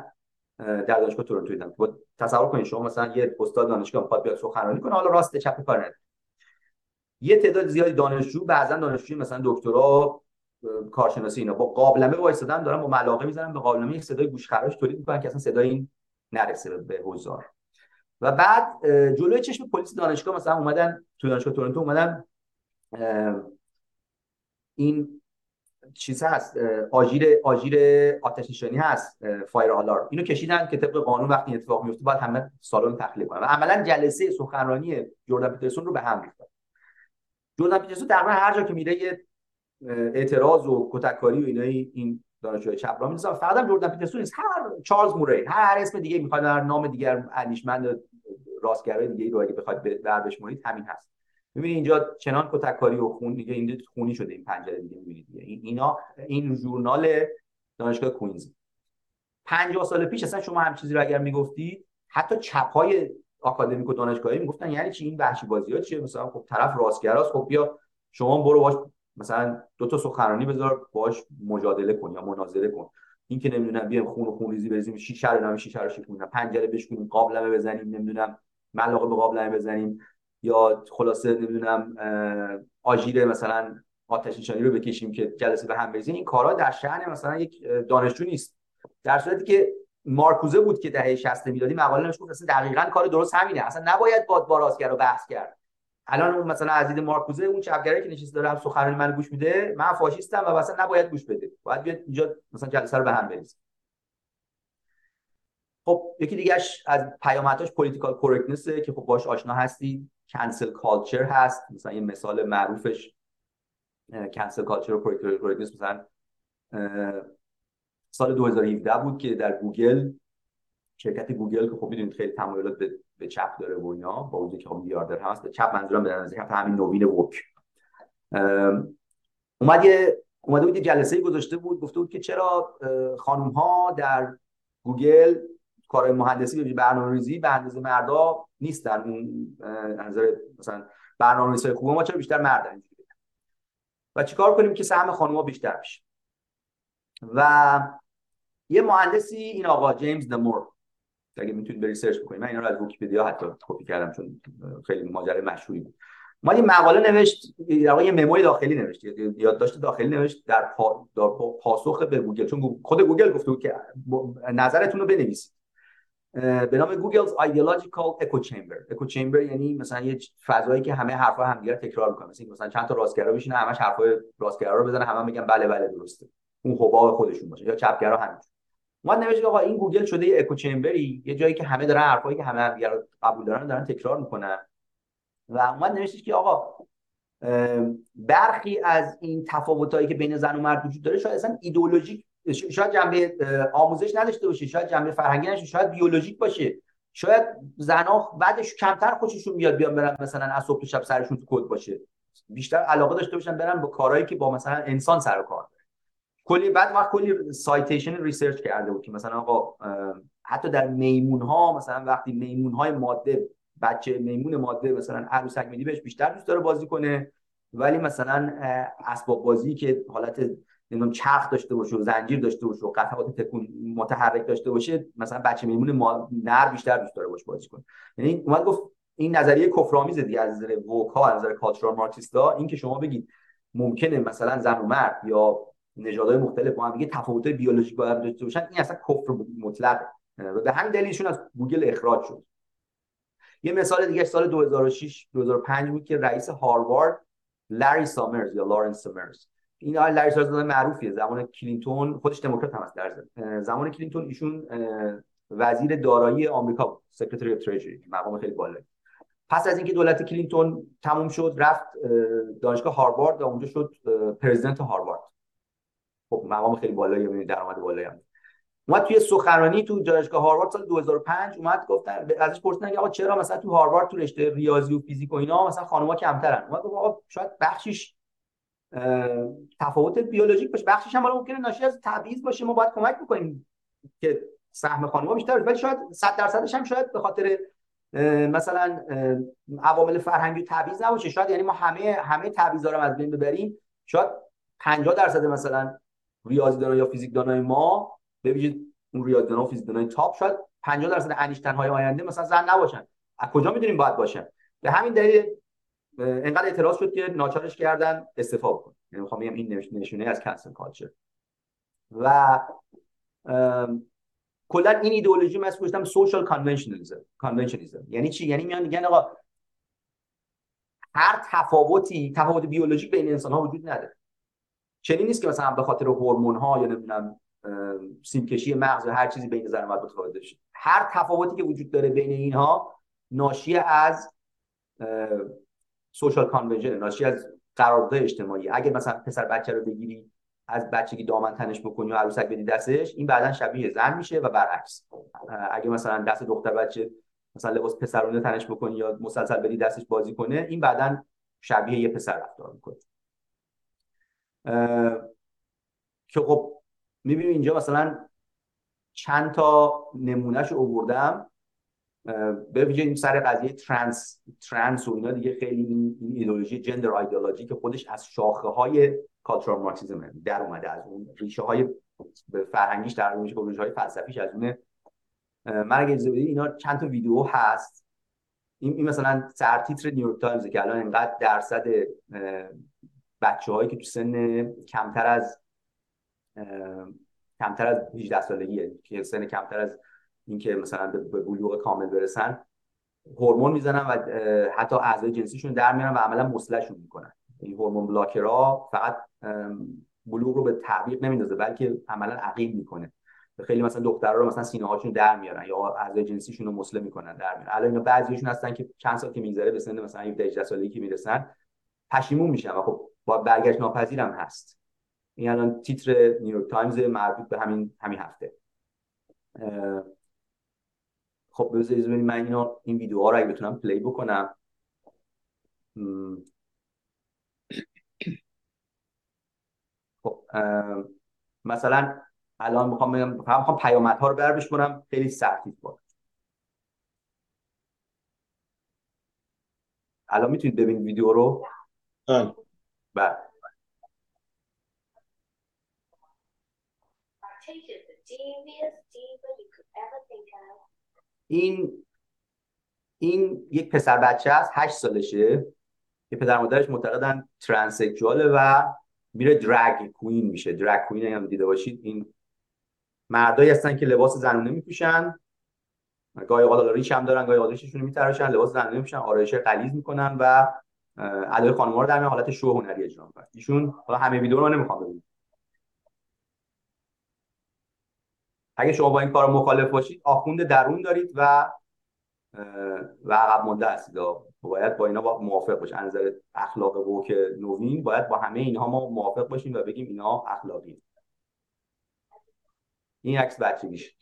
در دانشگاه تورنتو دیدم. با تصور کنید شما مثلا یه استاد دانشگاه می‌خواد بیاد سخنرانی کنه حالا راست چپ کار یه تعداد زیادی دانشجو بعضا دانشجوی مثلا دکترا کارشناسی اینا با قابلمه وایسادن دارن با ملاقه می‌زنن به قابلمه یک صدای گوشخراش تولید می‌کنن که اصلا صدای این نرسه به حضار. و بعد جلوی چشم پلیس دانشگاه مثلا اومدن تو دانشگاه تورنتو اومدن این چیز هست آژیر آژیر آتش نشانی هست fire alarm. اینو کشیدن که طبق قانون وقتی اتفاق میفته باید همه سالن تخلیه کنن. و عملا جلسه سخنرانی جردن پیترسون رو به هم ریختن جردن پیترسون تقریبا هر جا که میره یه اعتراض و کتک‌کاری و اینای این دانشجوی چپ را می‌ذارن فقط هم جردن پیترسون نیست. هر چارلز موری هر اسم دیگه می‌خواد در نام دیگر اندیشمند راستگرای دیگه رو اگه بخواد در بشمونید همین هست. می‌بینید اینجا چنان کتککاری و خون دیگه اینجا خونی شده این پنجره دیگه می‌بینید دیگه. اینا این ژورنال دانشگاه کوینز. 50 سال پیش اصلا شما هم چیزی رو اگر می‌گفتید حتی چپ های آکادمیک و دانشگاهی می‌گفتن یعنی چی؟ این وحشی بازی ها چیه؟ مثلا خب طرف راستگراست خب بیا شما برو باش مثلا دو تا سخنرانی بذار باش مجادله کن یا مناظره کن. این که نمی‌دونم بیایم خون و خون ریزی بریزیم شیشه رو نمی شیشه رو شکونیم پنجره بشکنیم قابلمه بزنیم نمی‌دونم ملاقه به قابلمه بزنیم یا خلاصه نمی‌دونم آژیر مثلا آتش نشانی رو بکشیم که جلسه به هم بریزیم. این کارا در شأن مثلا یک دانشجو نیست. در صورتی که مارکوزه بود که دهه 60 میلادی مقاله نوشت گفت دقیقاً کار درست همینه. اصلا نباید با بارازگر رو بحث کرد. الان اون مثلا عزیز مارکوزه اون چپگره که نشسته داره سخنرانی من گوش میده من فاشیستم و مثلا نباید گوش بده. باید بیاد اینجا مثلا جلسه رو به هم بریزه. خب یکی دیگهش از پیامدهاش political correctness ه که خب باش آشنا هستی. cancel culture هست. مثلا یه مثال معروفش cancel culture و political correctness مثلا سال 2017 بود که در گوگل شرکت گوگل که خب می‌دونید خیلی تمایلات به, به چپ داره و اینا با وجودی که خب میلیاردر هست. به چپ منظورم به نظر همین نوین woke. اومد یه اومده بود یه جلسه گذاشته بود گفته بود که چرا خانم ها در گوگل کار مهندسی به برنامه‌ریزی به اندازه مردا نیستن. اون نظر مثلا برنامه‌نویسای خوب ما چرا بیشتر مردن اینجوری و چیکار کنیم که سهم خانم‌ها بیشتر بشه؟ و یه مهندسی این آقا جیمز دمور اگه می‌تونید بری سرچ بکنید. من اینا رو از ویکی‌پدیا حتی کپی کردم چون خیلی ماجرای مشهوری بود. ما یه مقاله نوشت یه memo ی داخلی نوشت یادداشت داخلی نوشت در, در پاسخ به گوگل. چون خود گوگل گفته بود که نظرتون رو بنویسید. به نام Google's ideological echo chamber echo chamber یعنی مثلا یه فضایی که همه حرفا همدیگه تکرار می‌کنه مثلا مثلا چند تا راستگرا بشینه همش حرفای راستگرا رو بزنه همه میگن بله بله درسته. اون حباب خودشون باشه یا چپگرا همین ما نوشت آقا این گوگل شده یه echo chamber ی یه جایی که همه دارن حرفایی که همه رو قبول دارن دارن تکرار می‌کنن. و اومد نوشتش که آقا برخی از این تفاوتایی که بین زن و مرد وجود داره شاید اصلا ایدئولوژیک شاید جنبه آموزش نداشته باشه شاید جنبه فرهنگی نشه شاید بیولوژیک باشه. شاید زنا بعدش کمتر خوششون بیاد بیان برن مثلا از صبح شب سرشون تو کد باشه. بیشتر علاقه داشته باشن برن با کارهایی که با مثلا انسان سر و کار کلی بعد وقت کلی citation research کرده بود که مثلا آقا حتی در میمون ها مثلا وقتی میمون های ماده بچه میمون ماده مثلا عروسک میدی بهش بیشتر دوست داره بازی کنه. ولی مثلا اسباب بازی که حالت نمی‌دونم چرخ داشته باشه و زنجیر داشته باشه و قطعات تکون متحرک داشته باشه مثلا بچه میمون ما نر بیشتر دوست داره باش بازی کنه. یعنی اومد گفت این نظریه کفرآمیز دیگه از نظر ووکا از نظر کالچورال مارکسیستا این که شما بگید ممکنه مثلا زن و مرد یا نژادهای مختلف با هم دیگه تفاوت‌های بیولوژیک با هم داشته باشن این اصلا کفر مطلق و به همین دلیلشون از گوگل اخراج شد. یه مثال دیگه سال 2006 2005 بود که رئیس هاروارد لری سامرز یا لارنس سامرز. این آقای لری سامرز معروفیه زمان کلینتون خودش دموکرات هم هست در زمان کلینتون ایشون وزیر دارایی آمریکا بود Secretary of Treasury مقام خیلی بالایی. پس از اینکه دولت کلینتون تموم شد رفت دانشگاه هاروارد و اونجا شد president هاروارد. خب مقام خیلی بالایی یعنی درآمد بالایی هم اومد توی سخنرانی تو دانشگاه هاروارد سال 2005 اومد گفتن ازش پرسیدن که آقا چرا مثلا تو هاروارد تو رشته ریاضی و فیزیک و اینا مثلا خانم‌ها کمترن؟ اومد گفت آقا شاید بخشش تفاوت بیولوژیک باشه بخشش هم ممکنه ناشی از تبعیض باشه ما باید کمک بکنیم که سهم خانم‌ها بیشتر ولی شاید 100 درصدش هم شاید به خاطر مثلا عوامل فرهنگی تبعیض نباشه. شاید یعنی ما همه همه تبعیضا رو از بین ببریم. شاید 50 درصد مثلا ریاضیدان یا فیزیکدانای ما ویژه اون ریاضیدان و فیزیکدانای تاپ شاید 50 درصد انیشتن های آینده مثلا زن نباشن. از کجا می‌دونیم باید باشن؟ به همین دلیل انقدر اعتراض شد که ناچارش کردن استفا بکن یعنی می‌خوام بگم این نشونه از کنسل کالچر. و کلا این ایدئولوژی من گفتم سوشال کانونشنالیسم کانونشنالیسم یعنی چی؟ یعنی میان میگن آقا هر تفاوتی تفاوت بیولوژیک بین انسان ها وجود نداره. چنین نیست که مثلا به خاطر هورمون ها یا نمی‌دونم سیمکشی مغز یا هر چیزی بین زن و مرد متفاوت بشه. هر تفاوتی که وجود داره بین اینها ناشی از سوشال کانونشن ناشی از قرارداد اجتماعی. اگه مثلا پسر بچه رو بگیری از بچگی دامن تنش بکنی و عروسک بدی دستش این بعدا شبیه زن میشه و برعکس. اگه مثلا دست دختر بچه مثلا لباس پسرونه تنش بکنی یا مسلسل بدی دستش بازی کنه این بعدا شبیه یه پسر رفتار می‌کنه. که خب می‌بینیم اینجا مثلا چند تا نمونهش رو اووردم به ویژه این سر قضیه ترنس ترنس و اینا دیگه خیلی این, ایدئولوژی جندر ایدئولوژی که خودش از شاخه های کالچورال مارکسیسم در اومده از اون ریشه های فرهنگیش در میشه ریشه های فلسفیش از اون من اگه اجازه اینا چند تا ویدیو هست. این, مثلا سرتیتر نیویورک تایمز که الان انقدر درصد بچه هایی که تو سن کمتر از کمتر از 18 سالگیه که سن کمتر از اینکه مثلا به بلوغ کامل برسن هورمون می‌زنن و حتی اعضای جنسیشون در میارن و عملا مثله‌شون می‌کنن. این هورمون blocker ها فقط بلوغ رو به تعویق نمیندازه بلکه عملا عقیم می‌کنه. خیلی مثلا دخترها رو مثلا سینه هاشون در میارن یا اعضای جنسیشون رو مثله می‌کنن در میارن. الان اینا بعضیشون هستن که چند سال که میگذره به سن مثلا 18 سالگی که می‌رسن پشیمون میشن و خب با برگشت ناپذیرم هست. این الان تیتر نیویورک تایمز مربوط به همین همین هفته. خب بذارید ببینید من اینو این ویدیوها رو اگه بتونم play بکنم. خب مثلا الان می‌خوام بگم می‌خوام پیامدها رو بربش کنم. خیلی سختید بود الان می‌تونید ببینید ویدیو رو. بله. این این یک پسر بچه است هشت سالشه. که پدر مادرش معتقدن ترانسکشواله و میره درگ کوین میشه. درگ کوین هم دیده باشید این مردایی هستن که لباس زنونه میپوشن. گاهی اوقات ریش هم دارن گاهی اوقات ریششون میتراشن لباس زنونه میپوشن آرایش غلیظ می‌کنن و ادای خانم‌ها رو در حالت شو هنری اجرا می‌کنن ایشون حالا همه ویدیو رو نمی‌خوام ببینید اگه شما با این کار مخالف باشید آخوند درون دارید و و عقب مونده هستید. باید با اینا با موافق باشید. از نظر اخلاق ووک نوین باید با همه اینها ما موافق باشیم و بگیم اینا اخلاقی این عکس بچگیش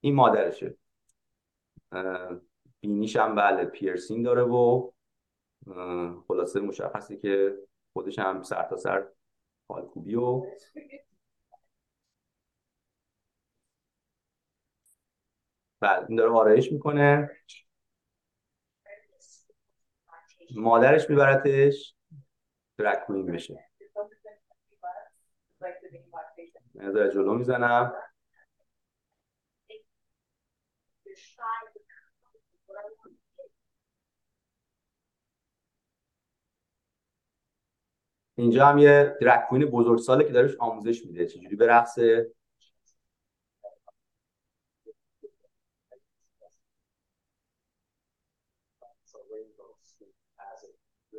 این مادرشه. بینیش هم بله پیرسینگ داره و خلاصه مشخصه که خودش هم سر تا سر خوبی و بعد این داره آرایش می‌کنه. مادرش میبرتش. درک بشه. نظر جلو می‌زنم. اینجا هم یه درک بزرگ ساله که دارش آموزش میده. چجوری برقصه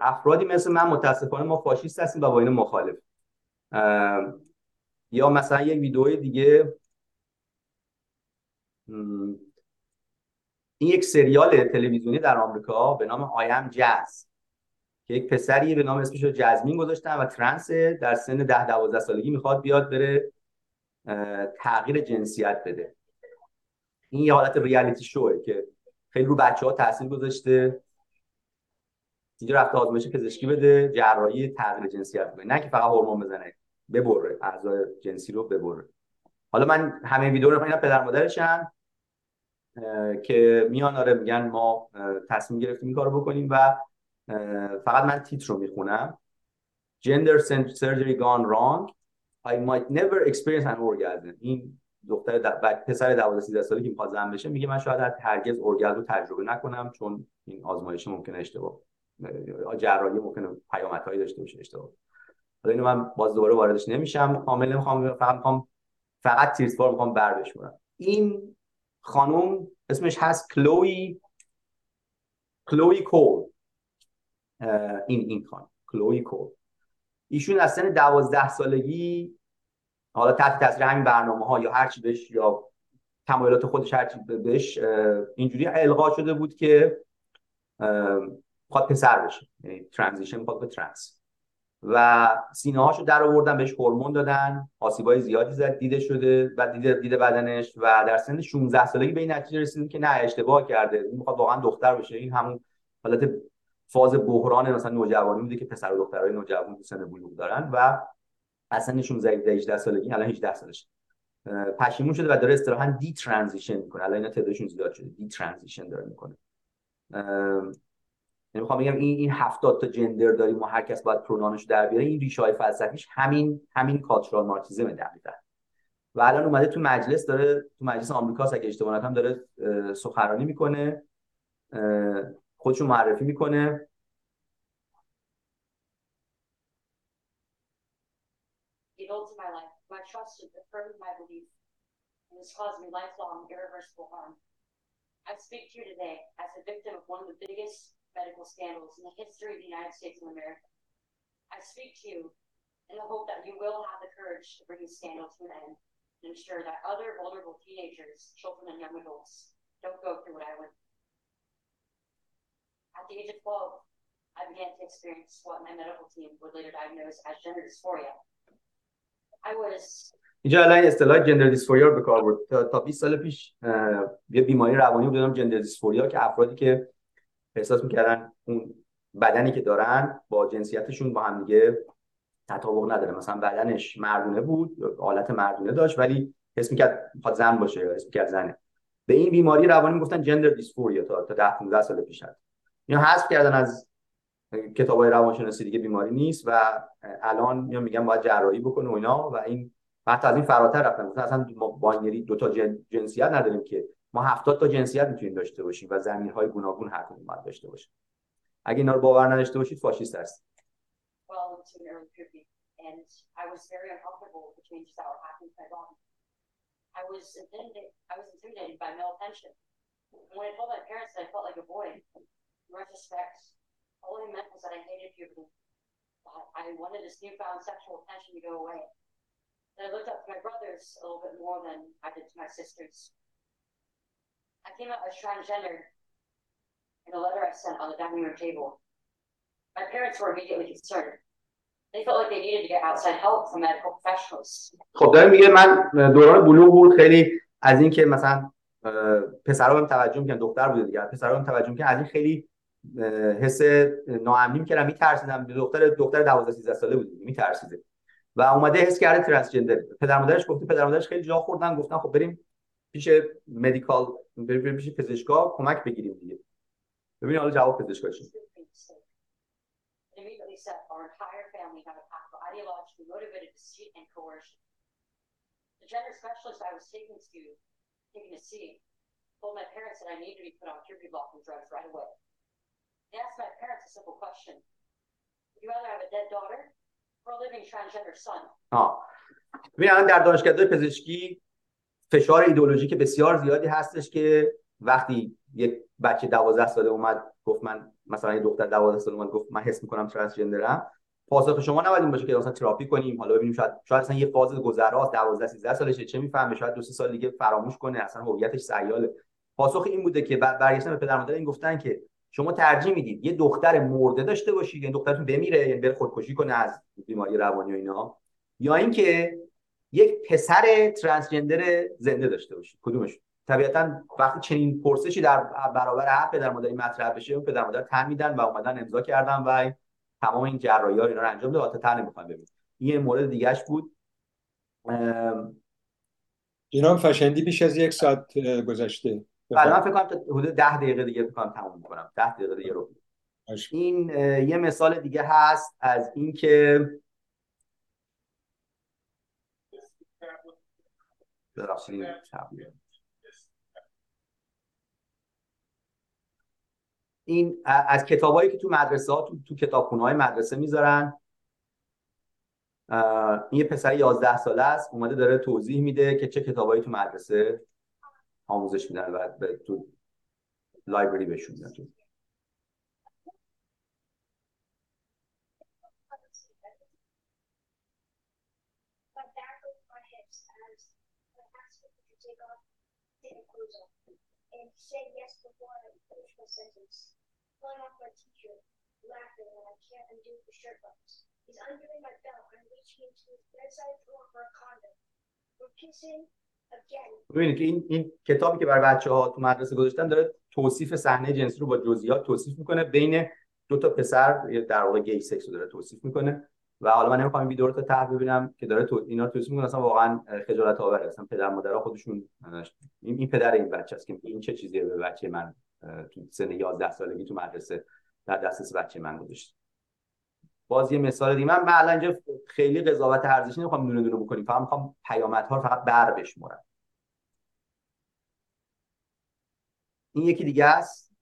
افرادی مثل من متاسفانه ما فاشیست هستیم و با این مخالف. یا مثلا یک ویدیو دیگه. این یک سریال تلویزیونی در آمریکا به نام آیم جاز که یک پسری به نام اسمش رو جزمین گذاشتن و ترنس در سن ده دوازده سالگی می‌خواد بیاد بره تغییر جنسیت بده. این یه حالت ریالیتی شوه که خیلی رو بچه ها تاثیر گذاشته. اینجا رفته آزمایش پزشکی بده جراحی تغییر جنسیت بده. نه که فقط هورمون بزنه ببره اعضای جنسی رو ببره. حالا من همه ویدیو رو اینا پدر مادرشن که میان آره میگن ما تصمیم گرفتیم این کارو بکنیم و فقط من تیتر رو می‌خونم. Gender surgery gone wrong. I might never experience an orgasm. این دختر د... پسر 12 13 ساله که می‌خواد زن بشه میگه من شاید هرگز ارگزم رو تجربه نکنم چون این آزمایش ممکنه اشتباه جراحی ممکنه پیامدهایی داشته باشه اشتباه. حالا اینو من باز دوباره واردش نمیشم. کامل نمی‌خوام فقط می‌خوام فقط تیرسپار می‌خوام بر این خانم اسمش هست کلوی کلوی کول این این خانم کلوی کول ایشون از سن دوازده سالگی حالا تحت تاثیر همین برنامه ها یا هر چی بهش یا تمایلات خودش هر چی بهش اینجوری القا شده بود که خواهد پسر بشه. یعنی ترانزیشن می‌خواد به ترانس و سینه هاشو در آوردن بهش هورمون دادن. آسیبای زیادی زد دیده شده و دیده دیده بدنش. و در سن 16 سالگی به این نتیجه رسیدیم که نه اشتباه کرده. این می‌خواد واقعا دختر بشه. این همون حالت فاز بحران مثلا نوجوانی بوده که پسر و دخترای نوجوان تو سن بلوغ دارن و اصلا 16 18 سالگی الان 18 سالش. پشیمون شده و داره اصطلاحا دی ترانزیشن می‌کنه. الان اینا تعدادشون زیاد شده. دی ترانزیشن داره می‌کنه. نمی‌خوام بگم این این 70 تا جندر داریم و هر کس باید پرونانش در بیاره. این ریشه های فلسفیش همین همین کالچورال مارکسیسم دقیقاً. و الان اومده تو مجلس داره تو مجلس آمریکا اگه اشتباه نکنم داره سخنرانی می‌کنه. خودشو معرفی میکنه I speak to you today as a victim of one of the biggest medical scandals in the history of the United States of America. I speak to you in the hope that you will have the courage to bring this scandal to an end and ensure that other vulnerable teenagers, children, and young adults don't go through what I went At the age of 12, I began to experience what my medical team would later diagnose as gender dysphoria. I was اینجا الان اصطلاح جندر دیسفوریا رو به کار برد. تا, تا 20 سال پیش یه بیماری روانی بود نام جندر دیسفوریا که افرادی که احساس می‌کردن اون بدنی که دارن با جنسیتشون با هم دیگه تطابق نداره. مثلا بدنش مردونه بود حالت مردونه داشت ولی حس می‌کرد می‌خواد زن باشه یا حس می‌کرد زنه. به این بیماری روانی گفتن جندر دیسفوریا تا تا 10 15 سال پیش هست اینو حذف کردن از کتاب های روانشناسی دیگه بیماری نیست و الان یا میگن باید جراحی بکنه و اینا و این حتی از این فراتر رفتن. مثلا اصلا ما binary دو تا جنسیت نداریم که ما هفتاد تا جنسیت می‌تونیم داشته باشیم و ضمیرهای گوناگون هر کدوم باید داشته باشیم. اگه اینا رو باور نداشته باشید فاشیست هست I was intimidated. I was intimidated by male attention. When I told my parents that I felt like a boy, in retrospect, all I meant was that I hated puberty. I wanted this newfound sexual attention to go away. And I looked up to my brothers a little bit more than I did to my sisters. I came out as transgender in a letter I sent on the dining room table. My parents were immediately concerned. They felt like they needed to get outside help from medical professionals. خب داره میگه من دوران بلوغ بود خیلی از این که مثلا پسرا بهم توجه میکنن دختر بوده دیگه پسرا بهم توجه میکنن از این خیلی حس ناامنی می‌کردم میترسیدم دختر دختر 12 13 ساله بود میترسیده و اومده حس کرده ترنسجندر پدر مادرش گفته پدر مادرش خیلی جا خوردن گفتن خب بریم پیش مدیکال بریم پیش پزشکا کمک بگیریم دیگه ببین حالا جواب پزشکا چی The told my parents that I needed to be put on puberty blocking drugs right away. They asked my parents a simple question. Would you rather have a dead daughter or a living transgender son? آه. ببین در دانشکده پزشکی فشار ایدئولوژیک بسیار زیادی هستش که وقتی یک بچه 12 ساله اومد گفت من مثلا یه دختر 12 ساله اومد گفت من حس می‌کنم ترنسجندرم پاسخ شما نباید این باشه که مثلا تراپی کنیم حالا ببینیم شاید شاید اصلا یه فاز گذراست 12 13 سالشه چه می‌فهمه شاید دو سه سال دیگه فراموش کنه اصلا هویتش سیاله پاسخ این بوده که برگشتن به پدر مادر این گفتن که شما ترجیح می‌دید یه دختر مرده داشته باشید یعنی دخترتون بمیره یعنی بره خودکشی کنه از بیماری روانی و اینا یا اینکه یک پسر ترنسجندر زنده داشته باشید. کدومش؟ طبیعتا وقتی چنین پرسشی در برابر هر پدر مادری مطرح بشه اون پدر مادر تن میدن و اومدن امضا کردن و تمام این جراحی ها اینا رو انجام داد تا تن نمی‌خوام ببینید این مورد دیگهش بود. جناب فشندی بیش از یک ساعت گذشته. بله من فکر کنم تا حدود 10 دقیقه دیگه فکر کنم تموم می‌کنم. 10 دقیقه دیگه رو این یه مثال دیگه هست از اینکه ببخشید این از کتابایی که تو مدرسه ها تو, تو کتابخونه های مدرسه می‌ذارن. این یه پسر 11 ساله است اومده داره توضیح میده که چه کتابایی تو مدرسه آموزش میدن و تو لایبرری بهشون میدن and say yes before I finish my sentence. Pulling off my t-shirt, laughing when I can't undo the shirt buttons. He's undoing my belt and reaching into his bedside drawer for a condom. We're kissing again. ببینید این این کتابی که برای بچه ها تو مدرسه گذاشتن داره توصیف صحنه جنسی رو با جزئیات توصیف می‌کنه. بین دو تا پسر در واقع گی سکس رو داره توصیف می‌کنه. و حالا من نمی‌خوام ویدیو رو تا ته ببینم که داره تو اینا توصیف می‌کنه. اصلا واقعا خجالت آوره اصلا پدر مادرها خودشون این, این پدر این بچه است که این چه چیزیه به بچه من تو سن 11 سالگی تو مدرسه در دسترس بچه من گذاشت. باز یه مثال دیگه. من الان اینجا خیلی قضاوت ارزشی نمی‌خوام دونه دونه بکنیم. فقط می‌خوام پیامدها رو فقط بر بشمرم این یکی دیگه است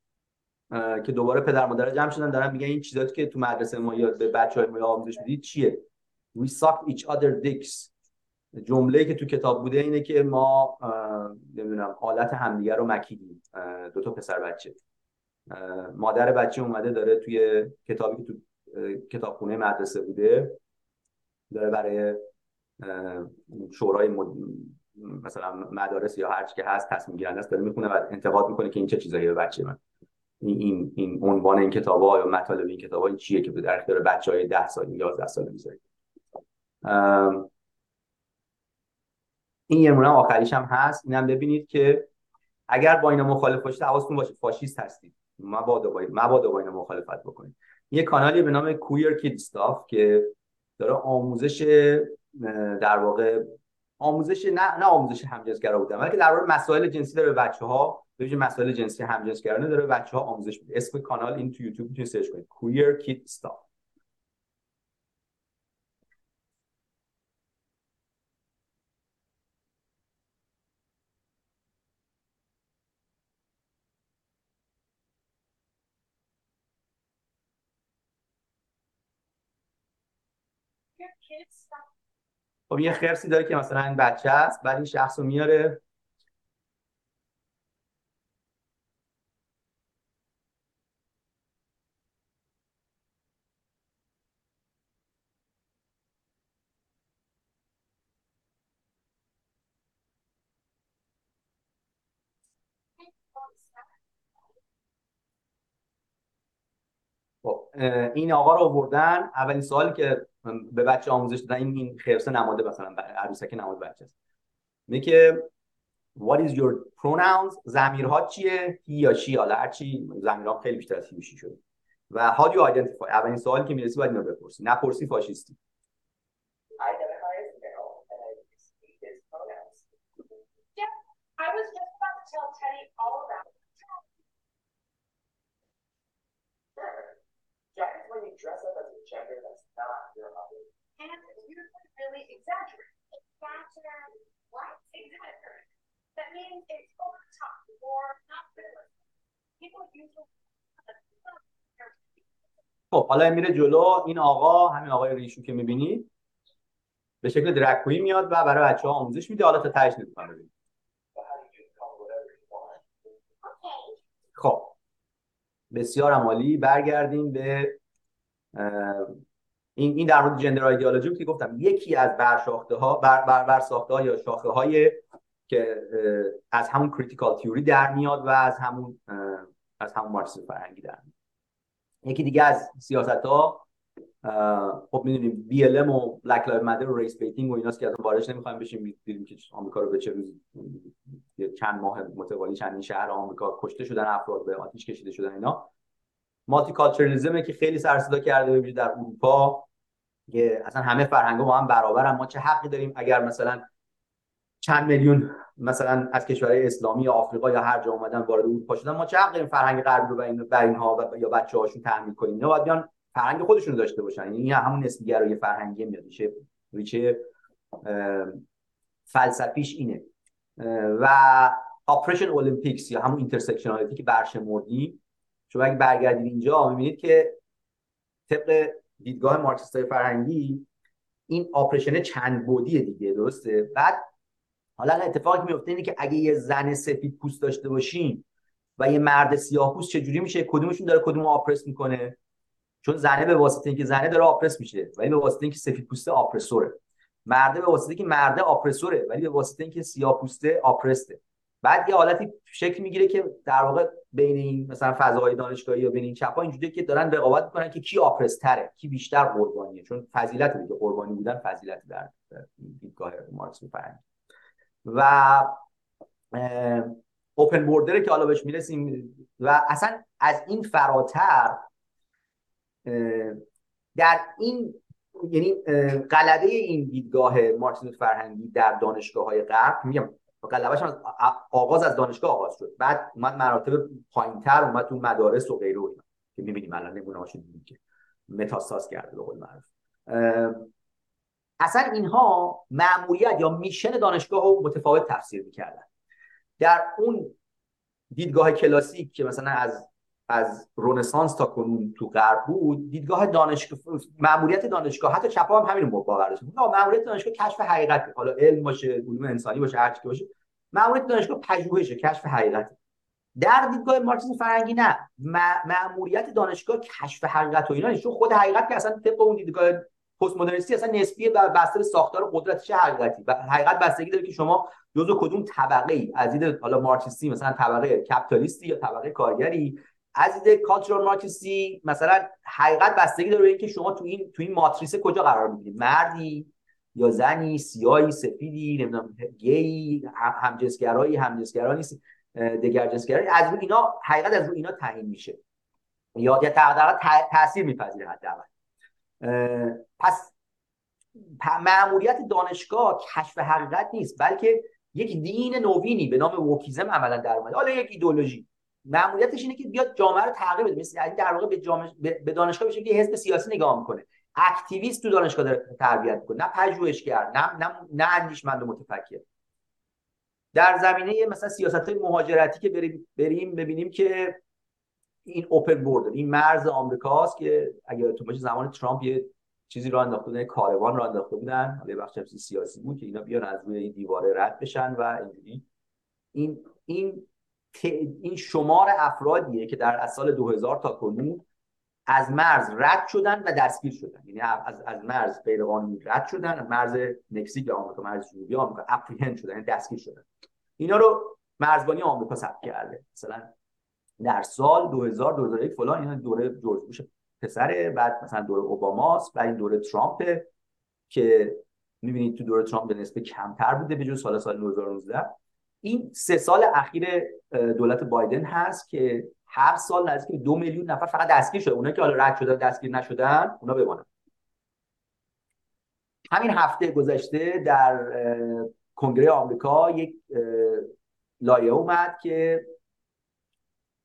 که دوباره پدر مادر جمع شدن. دارن میگن این چیزاتی که تو مدرسه ما یا به بچهای ما آموزش می‌دید چیه؟ We suck each other dicks. جمله که تو کتاب بوده اینه که ما نمی‌دونم حالت همدیگه رو مکیدیم. دو تا پسر بچه. مادر بچه اومده داره توی کتابی که تو کتابخونه مدرسه بوده داره برای شورای مثلا مدارس یا هر که هست تصمیم گیرنده است داره می‌خونه و انتقاد می‌کنه که این چه چیزایی به بچه من. این این عنوان این کتاب ها یا مطالب این کتاب ها چیه که در اختیار بچه های ده سال 11 ساله می‌ذارید این یه مورد آخریش هم هست. اینم ببینید که اگر با اینا مخالف باشید حواستون باشه فاشیست هستید. مبادا با مبادا با اینا مخالفت بکنید. یه کانالی به نام کویر کید استاف که داره آموزش در واقع آموزش نه نه آموزش همجنسگرا بودن بلکه در واقع مسائل جنسی داره به بچه ها به مسائل جنسی همجنسگرانه داره بچه ها آموزش میده. اسم کانال این تو یوتیوب می‌تونید سرچ کنید. Queer Kid Stuff. خب یه خرسی داره که مثلا این بچه است بعد این شخص رو میاره خب این آقا رو آوردن. اولین سوالی که به بچه آموزش دادن این خرسه نماده مثلا عروسک نماد بچه است. میگه what is your pronouns زمیرها چیه؟ هی یا شی حالا هر چی زمیرها خیلی بیشتر از هی شده. و how do you identify اولین سوالی که می‌رسی باید اینو بپرسی. نپرسی فاشیستی I was just about to tell Teddy all about it. when you dress up as a gender that's not your other. And you really exaggerate. Exaggerate what? Exaggerate. That means it's over the top or not realistic. People usually خب حالا میره جلو این آقا همین آقای ریشو که می‌بینید به شکل درکویی میاد و برای بچه ها آموزش میده. حالا تا تهش نمی‌تونم ببینید خب. بسیار عمالی. برگردیم به این این در مورد gender ideology که گفتم یکی از برساخته ها بر, بر, بر ساخته ها یا شاخه های که از همون critical theory در میاد و از همون از همون مارکسیسم فرهنگی یکی دیگه از سیاست ها خب می‌دونیم BL و Black Lives Matter و race baiting و ایناست که از واردش نمی‌خوایم بشیم. دیدیم که آمریکا رو به چه روز چند ماه متوالی چند شهر آمریکا کشته شدن افراد به آتیش کشیده شدن اینا. مالتی کالچرلیزم که خیلی سر صدا کرده ببینید در اروپا که اصلا همه فرهنگا با هم برابرن. ما چه حقی داریم اگر مثلا چند میلیون مثلا از کشورهای اسلامی آفریقا یا هر جا اومدن وارد اروپا شدن. ما چه حقی داریم فرهنگ غربی رو این بر اینها یا بچه هاشون تحمیل کنیم؟ نه باید بیان فرهنگ خودشون داشته باشن. یعنی این همون نسبیگرایی فرهنگی میاد. میشه ریشه فلسفیش اینه. و oppression Olympics یا همون intersectionality که برشمردیم شما اگه برگردید اینجا می‌بینید که طبق دیدگاه مارکسیست فرهنگی این oppression چند بعدیه دیگه درسته؟ بعد حالا اتفاقی که میفته اینه که اگه یه زن سفید پوست داشته باشیم و یه مرد سیاه پوست چجوری میشه؟ کدومشون داره کدوم oppress می‌کنه؟ چون زنه به واسطه اینکه زنه داره آپرس میشه ولی به واسطه اینکه سفید پوسته آپرسوره. مرده به واسطه اینکه مرده آپرسوره ولی به واسطه اینکه سیاه پوسته آپرسته. بعد یه حالتی شکل می‌گیره که در واقع بین این مثلا فضاهای دانشگاهی یا بین این چپا اینجوریه که دارن رقابت می‌کنن که کی آپرستره کی بیشتر قربانیه. چون فضیلت دیگه قربانی بودن فضیلت در دیدگاه مارکس می‌فهمه. و اوپن بوردر که حالا بهش می‌رسیم و اصلا از این فراتر در این یعنی غلبه این دیدگاه مارکسیسم فرهنگی در دانشگاه های غرب میگم غلبهش از آغاز از دانشگاه آغاز شد. بعد اومد مراتب پایینتر اومد تو مدارس و غیره که می‌بینیم الان نمونه هاشو که متاستاز کرده به قول معروف. اصلا اینها معمولیت یا میشن دانشگاه رو متفاوت تفسیر می‌کردن. در اون دیدگاه کلاسیک که مثلا از از رونسانس تا کنون تو غرب بود دیدگاه دانشگاه معمولیت دانشگاه حتی چپا هم همین باور داشت معمولیت دانشگاه کشف حقیقت حالا علم باشه علوم انسانی باشه هر چی باشه. معمولیت دانشگاه پژوهشه کشف حقیقت در دیدگاه مارکسیسم فرهنگی نه. معمولیت دانشگاه کشف حقیقت و اینا چون خود حقیقت که اصلا طبق اون دیدگاه پست مدرنیستی اصلا نسبیه و بسته به ساختار قدرت چه حقیقتی. و حقیقت بستگی داره که شما جزو کدوم طبقه ای از دید حالا مارکسیستی مثلا طبقه کپیتالیستی یا طبقه کارگری؟ از دید کالچورال مارکسیستی مثلا حقیقت بستگی داره اینکه شما تو این تو این ماتریسه کجا قرار می‌گیرید؟ مردی یا زنی؟ سیاهی؟ سفیدی؟ نمی‌دونم گی همجنسگرایی همجنسگرا نیست؟ دگر جنسگرایی؟ از رو اینا حقیقت از رو اینا تعیین میشه. یا یا تاثیر میپذیره حداقل. پس معمولیت دانشگاه کشف حقیقت نیست بلکه یک دین نوینی به نام ووکیزم عملا در اومده. حالا یک ایدولوژی معمولیتش اینه که بیاد جامعه رو تغییر بده. مثل یعنی در واقع به جامعه به دانشگاه بشه که حزب سیاسی نگاه می‌کنه. اکتیویست تو دانشگاه داره تربیت می‌کنه. نه پژوهشگر نه نه نه اندیشمند و متفکر. در زمینه مثلا سیاست های مهاجرتی که بریم بریم ببینیم که این اوپن بورد این مرز آمریکاست که اگر تو باشه زمان ترامپ یه چیزی رو انداخته بودن کاروان رو انداخته بودن. حالا بخش سیاسی بود که اینا بیان از روی این دیواره رد بشن و اینجوری. این این این شمار افرادیه که در از سال 2000 تا کنون از مرز رد شدن و دستگیر شدن. یعنی از از مرز غیرقانونی رد شدن مرز مکزیک یا آمریکا مرز جنوبی آمریکا اپریهند شدن یعنی دستگیر شدن. اینا رو مرزبانی آمریکا ثبت کرده. مثلا در سال 2000 2001 فلان اینا دوره جورج بوش پسره بعد مثلا دوره اوباماست و این دوره ترامپ که می‌بینید تو دوره ترامپ به نسبت کمتر بوده به جز سال سال 2019 این سه سال اخیر دولت بایدن هست که هر سال نزدیک دو میلیون نفر فقط دستگیر شده. اونایی که حالا رد شدن دستگیر نشدن اونا بمانن. همین هفته گذشته در کنگره آمریکا یک لایحه اومد که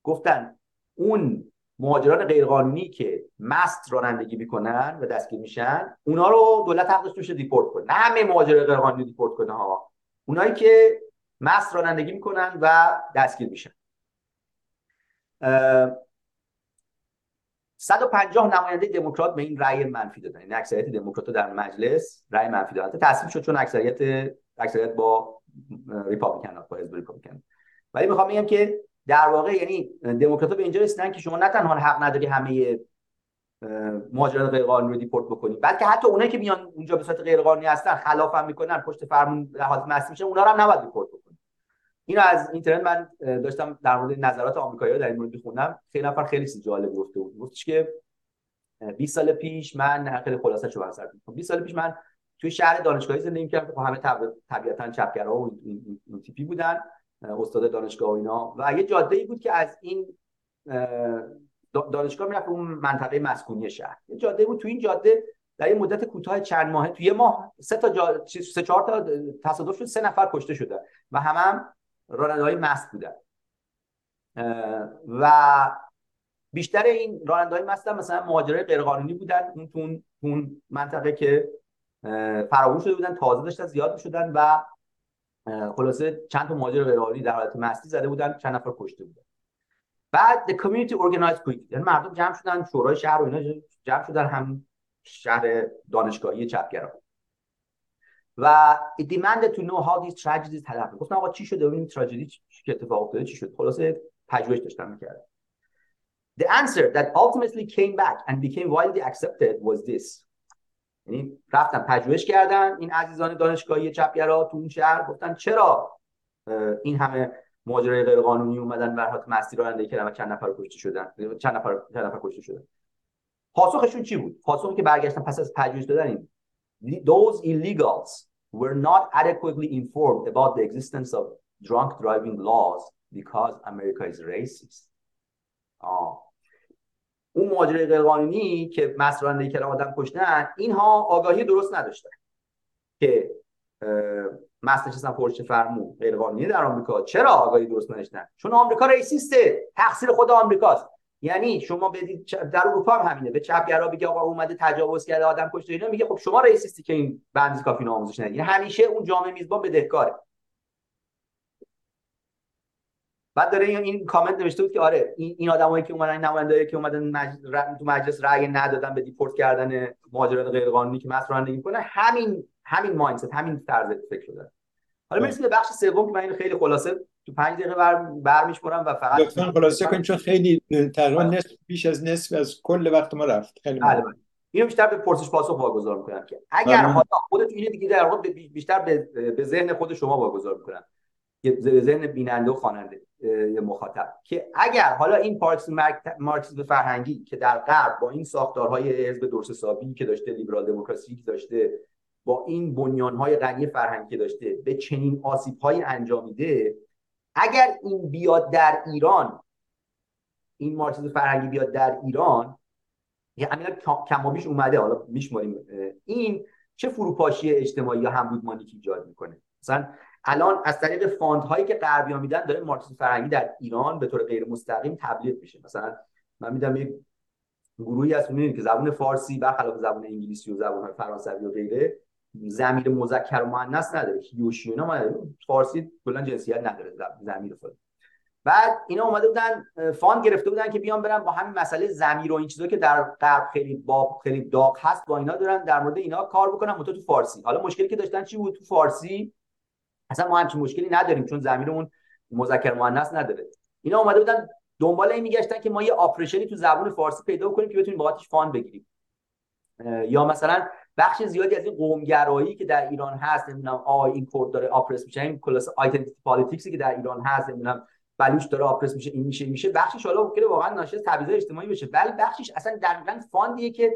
گفتن اون مهاجران غیرقانونی که مست رانندگی می‌کنن و دستگیر میشن اونا رو دولت حق داشته باشه دیپورت کنه. نه همه مهاجر غیرقانونی دیپورت کنه ها اونایی که مست رانندگی می‌کنن و دستگیر میشن. 150 نماینده دموکرات به این رأی منفی دادن. این یعنی اکثریت دموکرات در مجلس رأی منفی دادن. تصویب شد چون اکثریت اکثریت با republican با حزب republican. ولی می‌خوام بگم که در واقع یعنی دموکرات به اینجا رسیدن که شما نه تنها حق نداری همه مهاجران غیر قانونی رو دیپورت بکنید بلکه حتی اونایی که میان اونجا به صورت غیر قانونی هستن خلاف هم می‌کنن پشت فرمون حالت مستی میشن اونا رو هم نباید دیپورت بکنید اینو از اینترنت من داشتم در مورد نظرات آمریکایی‌ها در این مورد می‌خوندم. خیلی نفر خیلی جالب گفته بود. گفتش که 20 سال پیش من خیلی خلاصه شو بحث 20 سال پیش من توی شهر دانشگاهی زندگی می‌کردم. که همه طبیعتا چپگرا و این تیپی بودن. استاد دانشگاه و اینا. و یه جاده ای بود که از این دانشگاه می‌رفت اون منطقه مسکونی شهر. یه جاده بود تو این جاده در یه مدت کوتاه چند ماه تو یه ماه سه تا جا... سه چهار تا تصادف شد سه نفر کشته شده و همه هم راننده‌های مست بودن. و بیشتر این راننده‌های مست هم مثلا مهاجرای غیرقانونی بودن. اون تو اون منطقه که فراگیر شده بودن تازه داشتن زیاد شدن و خلاصه چند تا مهاجر غیرقانونی در حالت مستی زده بودن چند نفر کشته بودن. بعد the community organized quickly یعنی مردم جمع شدن شورای شهر و اینا جمع شدن هم شهر دانشگاهی چپگرا. و it demanded to know how these tragedies had happened. گفتن آقا چی شده؟ ببینیم تراژدی چی اتفاق افتاده چی شد؟ خلاصه پژوهش داشتن می‌کردن. The answer that ultimately came back and became widely accepted was this. یعنی رفتن پژوهش کردن این عزیزان دانشگاهی چپگرا تو اون شهر. گفتن چرا این همه ماجرای غیر قانونی اومدن و حالت مستی رانندگی کردن و چند نفر کشته شدن؟ چند نفر چند نفر کشته شدن؟ پاسخشون چی بود؟ پاسخی که برگشتن پس از پژوهش دادن این. Those illegals were not adequately informed about the existence of drunk driving laws because America is racist. آه. اون ماجرای غیرقانونی که رانندگی کردن آدم کشتن اینها آگاهی درست نداشتن که مست نشستن پرچه فرمون غیرقانونی در آمریکا. چرا آگاهی درست نداشتن؟ چون آمریکا ریسیسته. تقصیر خود آمریکاست. یعنی شما بدید در اروپا هم همینه. به چپگرا بگه آقا اومده تجاوز کرده آدم کشته اینا میگه خب شما racist ی که این بندیز کافی آموزش ندید. یعنی همیشه اون جامعه میزبان بدهکاره. بعد داره این کامنت نوشته بود که آره این این آدمایی که اومدن نمایندهایی که اومدن مجلس تو مجلس رأی ندادن به دیپورت کردن مهاجران غیر قانونی که مست رانندگی می‌کنن همین همین mindset همین طرز فکر شده حالا می‌رسیم به بخش سوم که من اینو خیلی خلاصه تو 5 دقیقه بر برمیشمرم و فقط لطفا خلاصه کنید چون خیلی تقریبا نصف بیش از نصف از کل وقت ما رفت. خیلی بله اینو بیشتر به پرسش پاسخ واگذار می‌کنم که اگر حالا خودت اینو دیگه در واقع بیشتر به, به ذهن خود شما واگذار می‌کنم. ذهن بیننده و خواننده مخاطب. که اگر حالا این پارکس مارکسیسم فرهنگی که در غرب با این ساختارهای حزب درست حسابی که داشته لیبرال دموکراسی که داشته با این بنیانهای غنی فرهنگی که داشته به چنین آسیبهایی انجام میده اگر این بیاد در ایران این مارکسیسم فرهنگی بیاد در ایران یه همین کمابیش اومده حالا میشماریم این چه فروپاشی اجتماعی یا همبودمانی که ایجاد می‌کنه؟ مثلا الان از طریق فاند هایی که غربیا میدن داره مارکسیسم فرهنگی در ایران به طور غیر مستقیم تبلیغ میشه. مثلا من میدم یک گروهی از که زبان فارسی برخلاف زبان انگلیسی و زبان فرانسوی و غیره ضمیر مذکر و مؤنث نداره. هیوشیونا ما فارسی کلا جنسیت نداره ضمیر خود. بعد اینا اومده بودن fund گرفته بودن که بیان برن با همین مسئله ضمیر و این چیزا که در غرب خیلی با خیلی داغ هست با اینا دارن در مورد اینا کار بکنن متو تو فارسی. حالا مشکلی که داشتن چی بود؟ تو فارسی اصلا ما همچین مشکلی نداریم چون ضمیرمون مذکر مؤنث نداره. اینا اومده بودن دنبال این میگشتن که ما یه oppression ی تو زبان فارسی پیدا کنیم که بتونیم باهاش fund بگیریم. یا مثلا بخش زیادی از این قومگرایی که در ایران هست نمی‌دونم آ این کرد داره oppress میشه این کلاس identity politics ی که در ایران هست نمی‌دونم بلوچ داره oppress میشه این میشه میشه بخشش حالا ممکنه واقعا ناشی از تبعیض اجتماعی بشه ولی بخشش اصلا دقیقاً fund یه که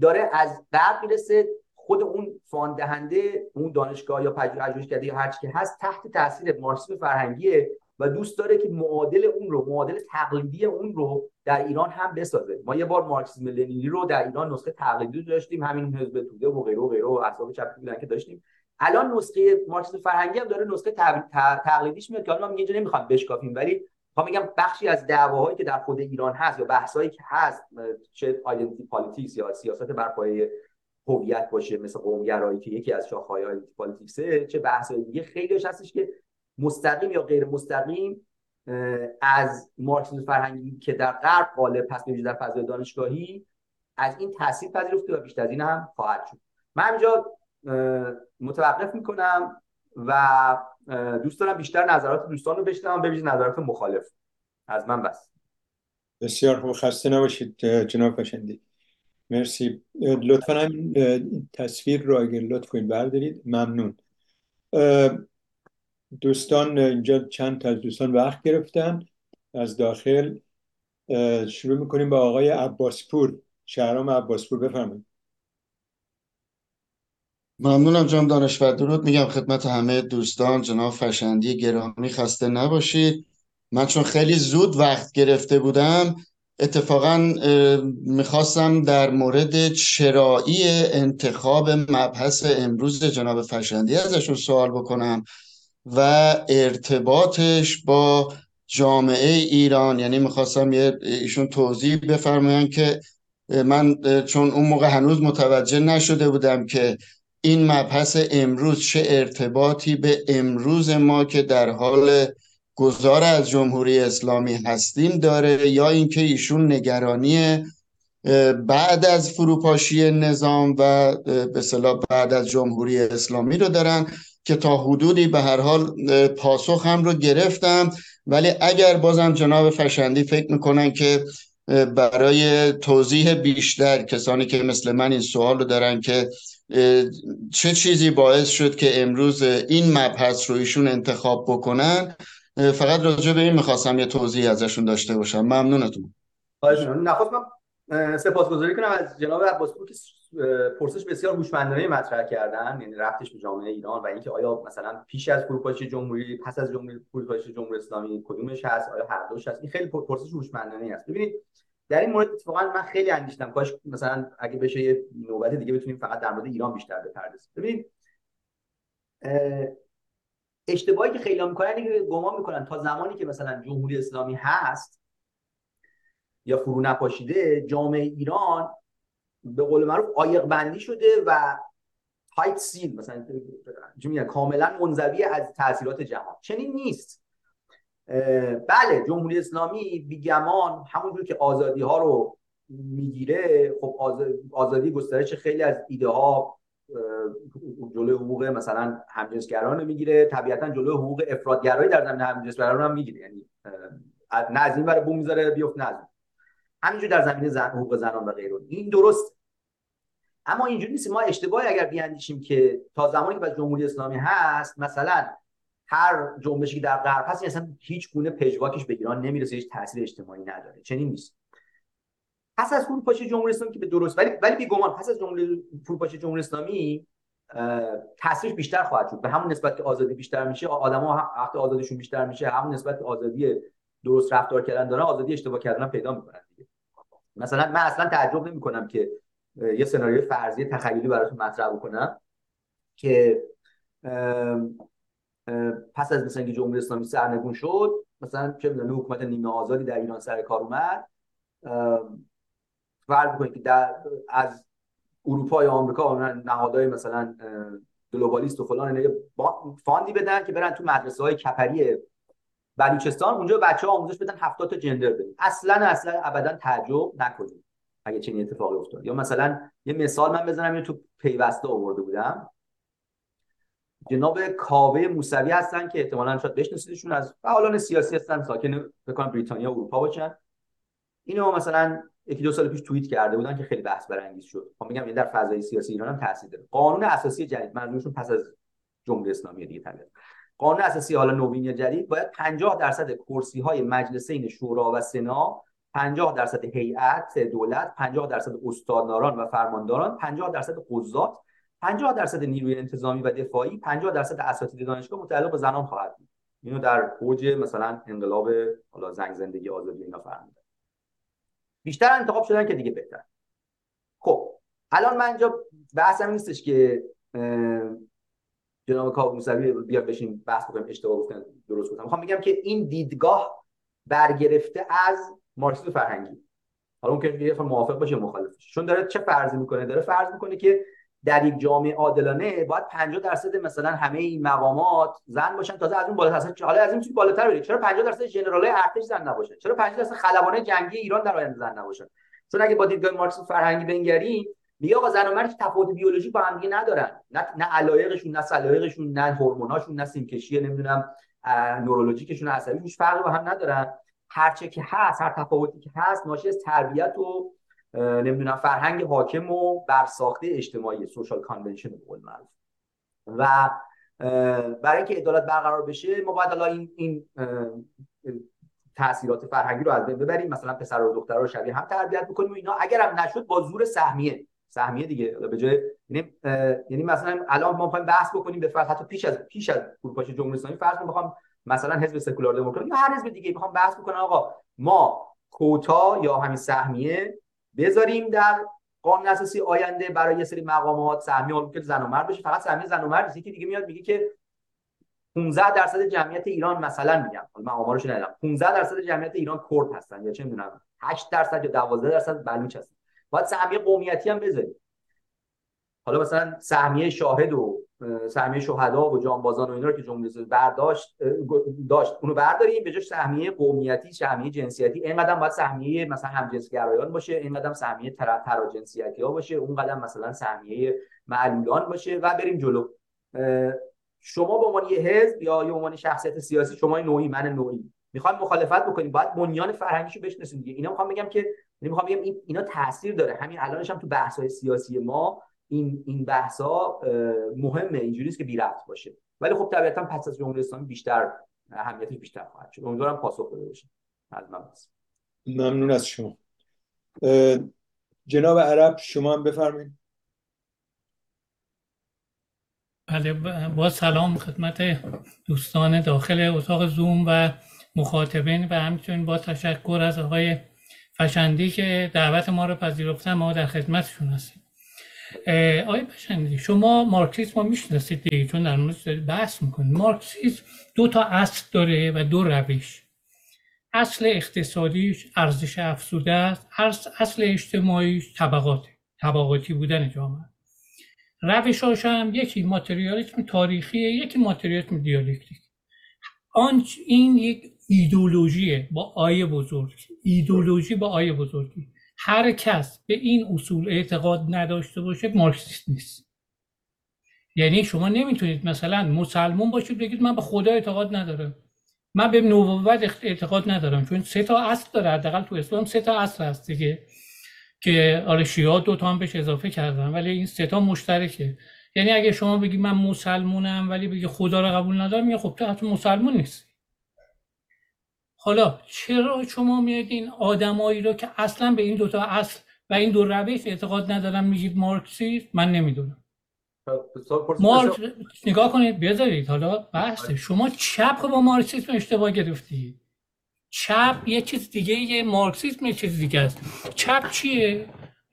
داره از غرب می‌رسه خود اون fund دهنده اون دانشگاه یا پژوهشکده یا هر که هست تحت تاثیر مارکسیسم فرهنگیه و دوست داره که معادل اون رو معادل تقلیدی اون رو در ایران هم بسازه. ما یه بار مارکسیسم لنینی رو در ایران نسخه تقلیدی داشتیم همین حزب توده و غیره و غیره و اصحاب چپی بودن که داشتیم. الان نسخه مارکسیسم فرهنگی هم داره نسخه تقلیدیش میاد که حالا ما اینجا نمی‌خوام بشکافیم ولی می‌خوام میگم بخشی از دعواهایی که در خود ایران هست یا بحثایی که هست چه identity politics یا سیاست بر پایه هویت باشه مثل قومگرایی که یکی از شاخه‌های politics ه چه بحثای دیگه خیلی هستش که مستقیم یا غیر مستقیم از مارکسیسم فرهنگی که در غرب غالب پس میشه در فضای دانشگاهی از این تاثیر پذیرفته و بیشتر از این هم خواهد شد. من اینجا متوقف می‌کنم و دوست دارم بیشتر نظرات دوستان رو بشنوم ببینید نظرات مخالف. از من بس. بسیار خوب خسته نباشید جناب پشندی مرسی. لطفا هم تصویر رو اگر لطف کنید بردارید. ممنون. دوستان اینجا چند تا از دوستان وقت گرفتن. از داخل شروع می‌کنیم با آقای عباسپور. شهرام عباسپور بفرمایید. ممنونم جناب دانشور درود میگم خدمت همه دوستان جناب فشندی گرامی خسته نباشید. من چون خیلی زود وقت گرفته بودم اتفاقا می‌خواستم در مورد چرایی انتخاب مبحث امروز جناب فشندی ازشون سوال بکنم و ارتباطش با جامعه ایران. یعنی می‌خواستم یه ایشون توضیح بفرمایند که من چون اون موقع هنوز متوجه نشده بودم که این مبحث امروز چه ارتباطی به امروز ما که در حال گذار از جمهوری اسلامی هستیم داره یا اینکه ایشون نگرانی بعد از فروپاشی نظام و به بعد از جمهوری اسلامی رو دارن که تا حدودی به هر حال پاسخ هم رو گرفتم. ولی اگر بازم جناب فشندی فکر می‌کنن که برای توضیح بیشتر کسانی که مثل من این سوال رو دارن که چه چیزی باعث شد که امروز این مبحث رو ایشون انتخاب بکنن فقط راجع به این می‌خواستم یه توضیح ازشون داشته باشم. ممنونتون. نخواست من سپاسگزاری کنم از جناب عباسپور که پرسش بسیار هوشمندانه مطرح کردن یعنی رفتش به جامعه ایران و اینکه آیا مثلا پیش از فروپاشی جمهوری پس از جمهوری فروپاشی جمهوری اسلامی کدومش هست آیا هر دوش هست؟ این خیلی پرسش هوشمندانه است. ببینید در این مورد اتفاقا من خیلی اندیشتم کاش مثلا اگه بشه یه نوبت دیگه بتونیم فقط در مورد ایران بیشتر بپردازیم ببینید اشتباهی که خیلی می‌کنن اینه که گمان می‌کنن تا زمانی که مثلا جمهوری اسلامی هست یا فرو نپاشیده جامعه ایران به قول معروف آیق بندی شده و تایت سیل مثلا کاملا منزوی از تاثیرات جهان. چنین نیست. بله جمهوری اسلامی بیگمان همونجور که آزادی ها رو می‌گیره خب آزادی گسترش خیلی از ایده ها جلوی حقوق مثلا همجنسگران رو می‌گیره. طبیعتا جلوی حقوق افرادگرایی در زمینه همجنسگران هم می‌گیره. یعنی نه از این برای بوم می‌ذاره بیفت نه همینجور در زمینه زن حقوق زنان و غیره. این درست. اما اینجوری نیست. ما اشتباهی اگر بیاندیشیم که تا زمانی که جمهوری اسلامی هست مثلا هر جنبشی که در غرب هست اصلا هیچ گونه پژواکش به ایران نمی‌رسه هیچ تاثیر اجتماعی نداره. چنین نیست. پس از فروپاشی جمهوری اسلامی که به درست ولی ولی بیگمان پس از جمهوری فروپاشی جمهوری اسلامی تاثیرش بیشتر خواهد شد. به همون نسبت که آزادی بیشتر میشه آدما وقتی آزادیشون بیشتر میشه همون نسبت آزادی درست رفتار کردن دارن آزادی اشتباه کردن پیدا می‌کنن دیگه. مثلا من اصلا تعجب نمی‌کنم که یه سناریوی فرضی تخیلی براتون مطرح بکنم که پس از مثلا که جمهوری اسلامی سرنگون شد مثلا چه می‌دونم حکومت نیمه آزادی در ایران سر کار اومد فرض بکنید که در از اروپا یا آمریکا نهادهای مثلا گلوبالیست و فلان فاندی بدن که برن تو مدرسه های کپری بلوچستان. اونجا بچه ها آموزش بدن 70 تا جندر بدن. اصلا اصلا ابدا تعجب نکنید اگه چنین اتفاقی افتاد. یا مثلا یه مثال من بزنم اینو تو پیوسته آورده بودم. جناب کاوه موسوی هستن که احتمالاً شاید بشناسیدشون از فعالان سیاسی هستن ساکن بکنم بریتانیا اروپا باشن. اینو مثلا یکی دو سال پیش توییت کرده بودن که خیلی بحث برانگیز شد. خب میگم این در فضای سیاسی ایران هم تاثیر داره. قانون اساسی جدید منظورشون پس از جمهوری اسلامی دیگه طبیعت. قانون اساسی حالا نوین جدید باید 50 درصد کرسی های مجلسین شورا و سنا 50 درصد هیئت دولت 50 درصد استادناران و فرمانداران 50 درصد قضات 50 درصد نیروی انتظامی و دفاعی 50 درصد اساتید دانشگاه متعلق به زنان خواهد بود. اینو در اوج مثلا انقلاب حالا زنگ زندگی آزادی اینا فرمودن بیشتر انتخاب شدن که دیگه بهتر. خب الان من اینجا بحثم نیستش که جناب کاوه موسوی بیا بشین بحث بکنیم اشتباه گفتن درست گفتم. می‌خوام بگم که این دیدگاه برگرفته از مارکسیسم فرهنگی. حالا ممکنه یه موافق باشه مخالفش. چون داره چه فرضی می‌کنه؟ داره فرض می‌کنه که در یک جامعه عادلانه باید 50 درصد مثلا همه این مقامات زن باشن. تازه از اون بالاتر اصلا حالا از این چیز بالاتر برید. چرا 50 درصد ژنرالای ارتش زن نباشن؟ چرا 50 درصد خلبانای جنگی ایران در آینده زن نباشن؟ چون اگه با دیدگاه مارکسیسم فرهنگی بنگریم میگه آقا زن و مرد تفاوت بیولوژی با هم دیگه ندارن. نه نه علایقشون نه سلایقشون نه هورموناشون نه سیمکشی نمی‌دونم نورولوژیکشون عصبی هیچ فرقی با هم ندارن. هرچه که هست هر تفاوتی که هست ناشی از تربیت و نمی‌دونم فرهنگ حاکم و برساخته اجتماعی سوشال کانونشن به قول و برای اینکه عدالت برقرار بشه ما باید حالا این این تاثیرات فرهنگی رو از بین ببریم. مثلا پسر و دختر رو شبیه هم تربیت بکنیم و اینا. اگر هم نشد با زور سهمیه. سهمیه دیگه. به جای یعنی یعنی مثلا الان ما می‌خوایم بحث بکنیم به فرض حتی پیش از پیش از فروپاشی جمهوری اسلامی فرض می‌خوام مثلا حزب سکولار دموکرات یا هر حزب دیگه می‌خوام بحث بکنم. آقا ما کوتا یا همین سهمیه بذاریم در قانون اساسی آینده برای یه سری مقامات سهمیه که زن و مرد بشه فقط سهمیه زن و مرد که دیگه میاد میگه که 15 درصد جمعیت ایران مثلا میگم. من آمارش ندارم 15 درصد جمعیت ایران کرد هستن یا چه می‌دونم. 8 درصد یا 12 درصد بلوچ هستن. باید سهمیه قومیتی هم بذاریم. حالا مثلا سهمیه شاهد و سهمیه شهدا و جانبازان و اینا رو که جمهوری برداشت داشت. اونو برداریم به جاش سهمیه قومیتی سهمیه جنسیتی. اینقدر باید سهمیه مثلا همجنسگرایان باشه اینقدر سهمیه ترا جنسیتی ها باشه اون قدم مثلا سهمیه معلولان باشه و بریم جلو. شما به عنوان یه حزب یا به عنوان شخصیت سیاسی شما نوعی من نوعی. می‌خوایم مخالفت بکنیم باید بنیان فرهنگیشو بشناسیم دیگه. اینا می‌خوام بگم که یعنی می‌خوام بگم اینا تاثیر داره. همین الانش هم تو بحث های سیاسی ما این این بحث ها مهمه. اینجوریه که بی رفت باشه. ولی خب طبیعتا پس از جمهوری اسلامی بیشتر اهمیتش بیشتر خواهد شد. امیدوارم پاسخ بده باشه. ممنون از شما. جناب عرب شما هم بفرمایید. بله با سلام خدمت دوستان داخل اتاق زوم و مخاطبین و همچنین با تشکر از آقای فشندی که دعوت ما رو پذیرفتن ما در خدمتشون هستیم. آقای فشندی شما مارکسیسم رو می‌شناسید دیگه چون در موردش بحث می‌کنید. مارکسیسم دو تا اصل داره و دو روش. اصل اقتصادیش ارزش افزوده است اصل اجتماعیش طبقات طبقاتی بودن جامعه. روشاش هم یکی ماتریالیسم تاریخی یکی ماتریالیسم دیالکتیک. آن این یک ایدولوژیه با آیه بزرگ. ایدولوژی با آیه بزرگی. هر کس به این اصول اعتقاد نداشته باشه مارکسیست نیست. یعنی شما نمی‌تونید مثلا مسلمون باشید بگید من به خدا اعتقاد ندارم. من به نبوت اعتقاد ندارم چون سه تا اصل داره حداقل تو اسلام سه تا اصل هست دیگه که آره شیعه دو تا هم بهش اضافه کردن ولی این سه تا مشترکه. یعنی اگه شما بگی من مسلمونم ولی بگی خدا رو قبول ندارم یا خب تو حتی مسلمون نیست حالا چرا شما میاد این آدمایی رو که اصلا به این دوتا اصل و این دو روش اعتقاد ندارم میگید مارکسیست؟ من نمی‌دونم. مارک نگاه کنید بذارید. حالا بحثه شما چپ با مارکسیسم اشتباه گرفتید چپ یه چیز دیگه یه مارکسیسم یه چیز دیگه است. چپ چیه؟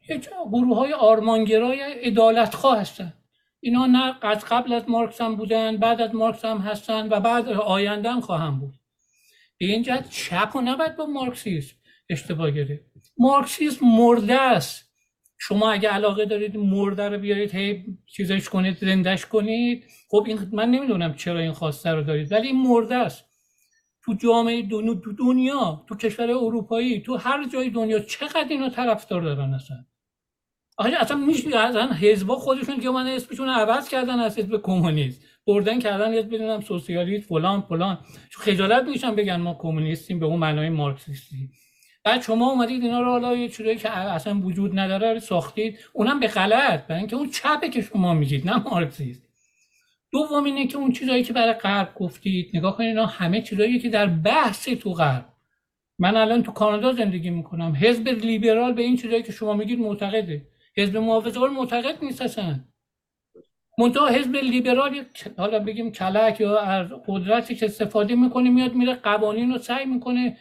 یه گروه های آرمانگرای ادالتخواه هستن. اینا نه از قبل از مارکس هم بودن بعد از مارکس هم هستن و بعد آینده هم خواهم بود. به این جهت چپ و نباید با مارکسیسم اشتباه گرفت. مارکسیسم مرده است. شما اگه علاقه دارید مرده رو بیارید هی چیزش کنید زندش کنید. خب این من نمی‌دونم چرا این خواسته رو دارید ولی این مرده است. تو جامعه دنیا تو دنیا تو کشور اروپایی تو هر جای دنیا چقدر اینو طرفدار دارن اصلا؟ آخه اصلا میشه اصلا حزبا خودشون که من اسمشون عوض کردن از حزب کمونیست بردن کردن یاد بدونم سوسیالیست فلان فلان خجالت میشن بگن ما کمونیستیم به اون معنای مارکسیستی. بعد شما اومدید اینا رو حالا یه چیزایی که اصلا وجود نداره ساختید. اونم به غلط برای اینکه اون چپه که شما میگید نه مارکسیست دوم اینه که اون چیزایی که برای غرب گفتید نگاه کنید اینا همه چیزایی که در بحث تو غرب. من الان تو کانادا زندگی می‌کنم. حزب لیبرال به این چیزایی که شما میگید معتقده. حزب محافظه‌کار معتقد نیست اصلا. منتها حزب لیبرال حالا بگیم کلک یا از قدرتی که استفاده می‌کنه میاد میره قوانین رو سعی می‌کنه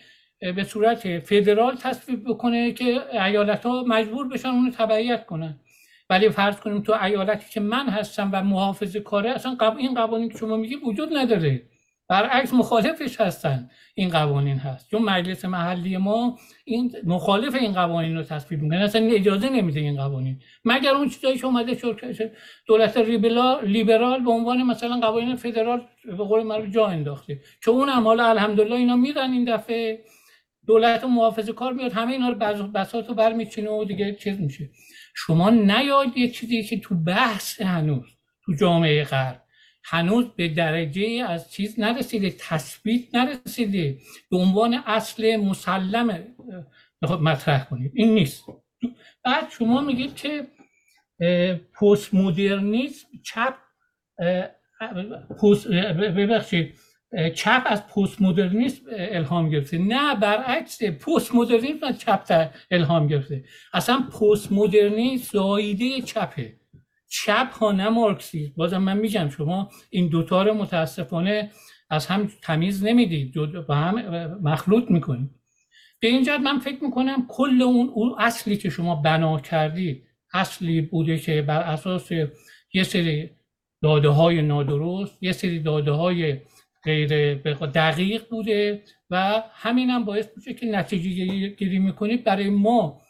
به صورت فدرال تصویب بکنه که ایالت ها مجبور بشن اونو تبعیت کنن. ولی فرض کنیم تو ایالتی که من هستم و محافظ کاره اصلا این قوانین که شما میگی وجود نداره. برعکس مخالفش هستن. این قوانین هست. چون مجلس محلی ما این مخالف این قوانین رو تصویب می‌کنه. اصلا اجازه نمیده این قوانین. مگر اون چیزایی که اومده شد دولت لیبرال به عنوان مثلا قوانین فدرال به قول معروف جا انداخته. که اون هم حالا الحمدلله اینا میرن این دفعه. دولت محافظه کار میاد همه اینا رو بساط رو برمیچینه و دیگه چیز میشه. شما نیاد یه چیزی که تو بحث هنوز تو جامعه غرب. هنوز به درجه از چیز نرسیده تثبیت نرسیده. به عنوان اصل مسلم مطرح کنید. این نیست. بعد شما میگید که پست مدرنیسم چپ ببخشید چپ از پست مدرنیسم الهام گرفته. نه برعکس پست مدرنیسم از چپ الهام گرفته. اصلا پست مدرنیسم زاییده چپه. چپ ها نه مارکسیسم بازم من میگم شما این دوتا رو متاسفانه از هم تمیز نمی‌دید. با هم مخلوط می‌کنید. به این من فکر می‌کنم کل اون, اون اصلی که شما بنا کردید اصلی بوده که بر اساس یه سری داده های نادرست یه سری داده های غیر دقیق بوده و همین هم باعث میشه که نتیجه گیری می‌کنید برای ما.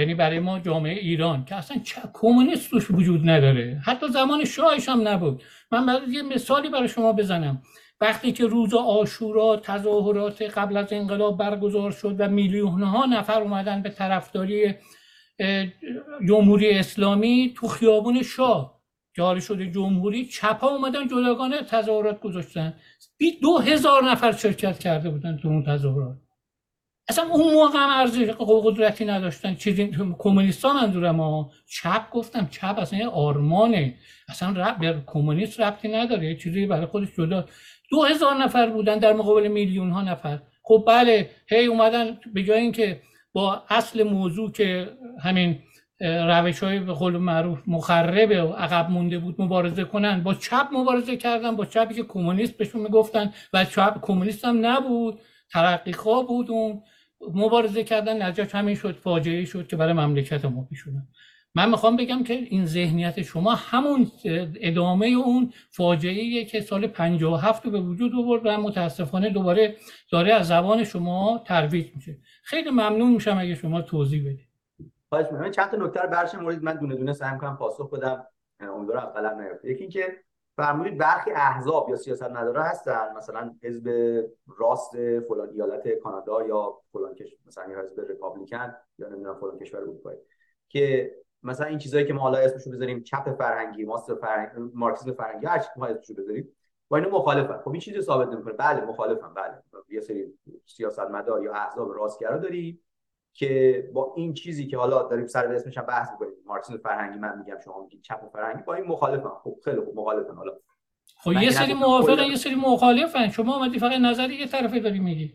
یعنی برای ما جامعه ایران که اصلا کمونیست توش وجود نداره. حتی زمان شاهش هم نبود. من برای یه مثالی برای شما بزنم. وقتی که روز آشورا تظاهرات قبل از انقلاب برگزار شد و میلیون ها نفر اومدن به طرفداری جمهوری اسلامی تو خیابون شاه. جاری شده جمهوری چپا اومدن جداگانه تظاهرات گذاشتن. دو هزار نفر شرکت کرده بودن تو اون تظاهرات. اصلا اون موقع هم ارزش قدرتی نداشتن. چیزی کمونیستا منظورم ما. چپ گفتم چپ اصلا یه آرمانه. اصلا رب کمونیست ربطی نداره. چیزی برای خودش جدا. دو هزار نفر بودن در مقابل میلیون ها نفر. خب بله هی اومدن به جای اینکه با اصل موضوع که همین روش های به قول معروف مخرب و عقب مونده بود مبارزه کنن. با چپ مبارزه کردن با چپی که کمونیست بهشون می‌گفتن. و چپ کمونیست هم نبود. ترقی بود اون. مبارزه کردن نتیجه همین شد فاجعه شد که برای مملکت ما پیش من می‌خوام بگم که این ذهنیت شما همون ادامه اون فاجعه که سال 57 رو به وجود آورد و متاسفانه دوباره داره از زبان شما ترویج میشه. خیلی ممنون میشم اگه شما توضیح بدید. خواهش می‌کنم. چند تا نکته رو برش مورد من دونه دونه سعی کنم پاسخ بدم. امیدوارم قلم نیفته. یکی اینکه فرمودید برخی احزاب یا سیاست مداره هستن مثلا حزب راست فلان ایالت کانادا یا فلان کشور مثلا حزب رپابلیکن یا نمی‌دونم فلان کشور اروپایی که مثلا این چیزایی که ما حالا اسمشو بذاریم چپ فرهنگی ماست فرهنگی مارکسیسم فرهنگی هر چی ما اسمشو بذاریم با اینو مخالفن. خب این چیزی ثابت نمی‌کنه. بله مخالفن. بله. یه سری سیاستمدار یا احزاب راستگرا داری که با این چیزی که حالا داریم سر به اسمش هم بحث می‌کنیم. مارکسیسم فرهنگی من میگم شما میگید چپ فرهنگی با این مخالفن خب خیلی خوب مخالفن حالا خب یه سری موافقن یه سری مخالفن. شما اومدی فقط نظری یه طرفی داری میگی.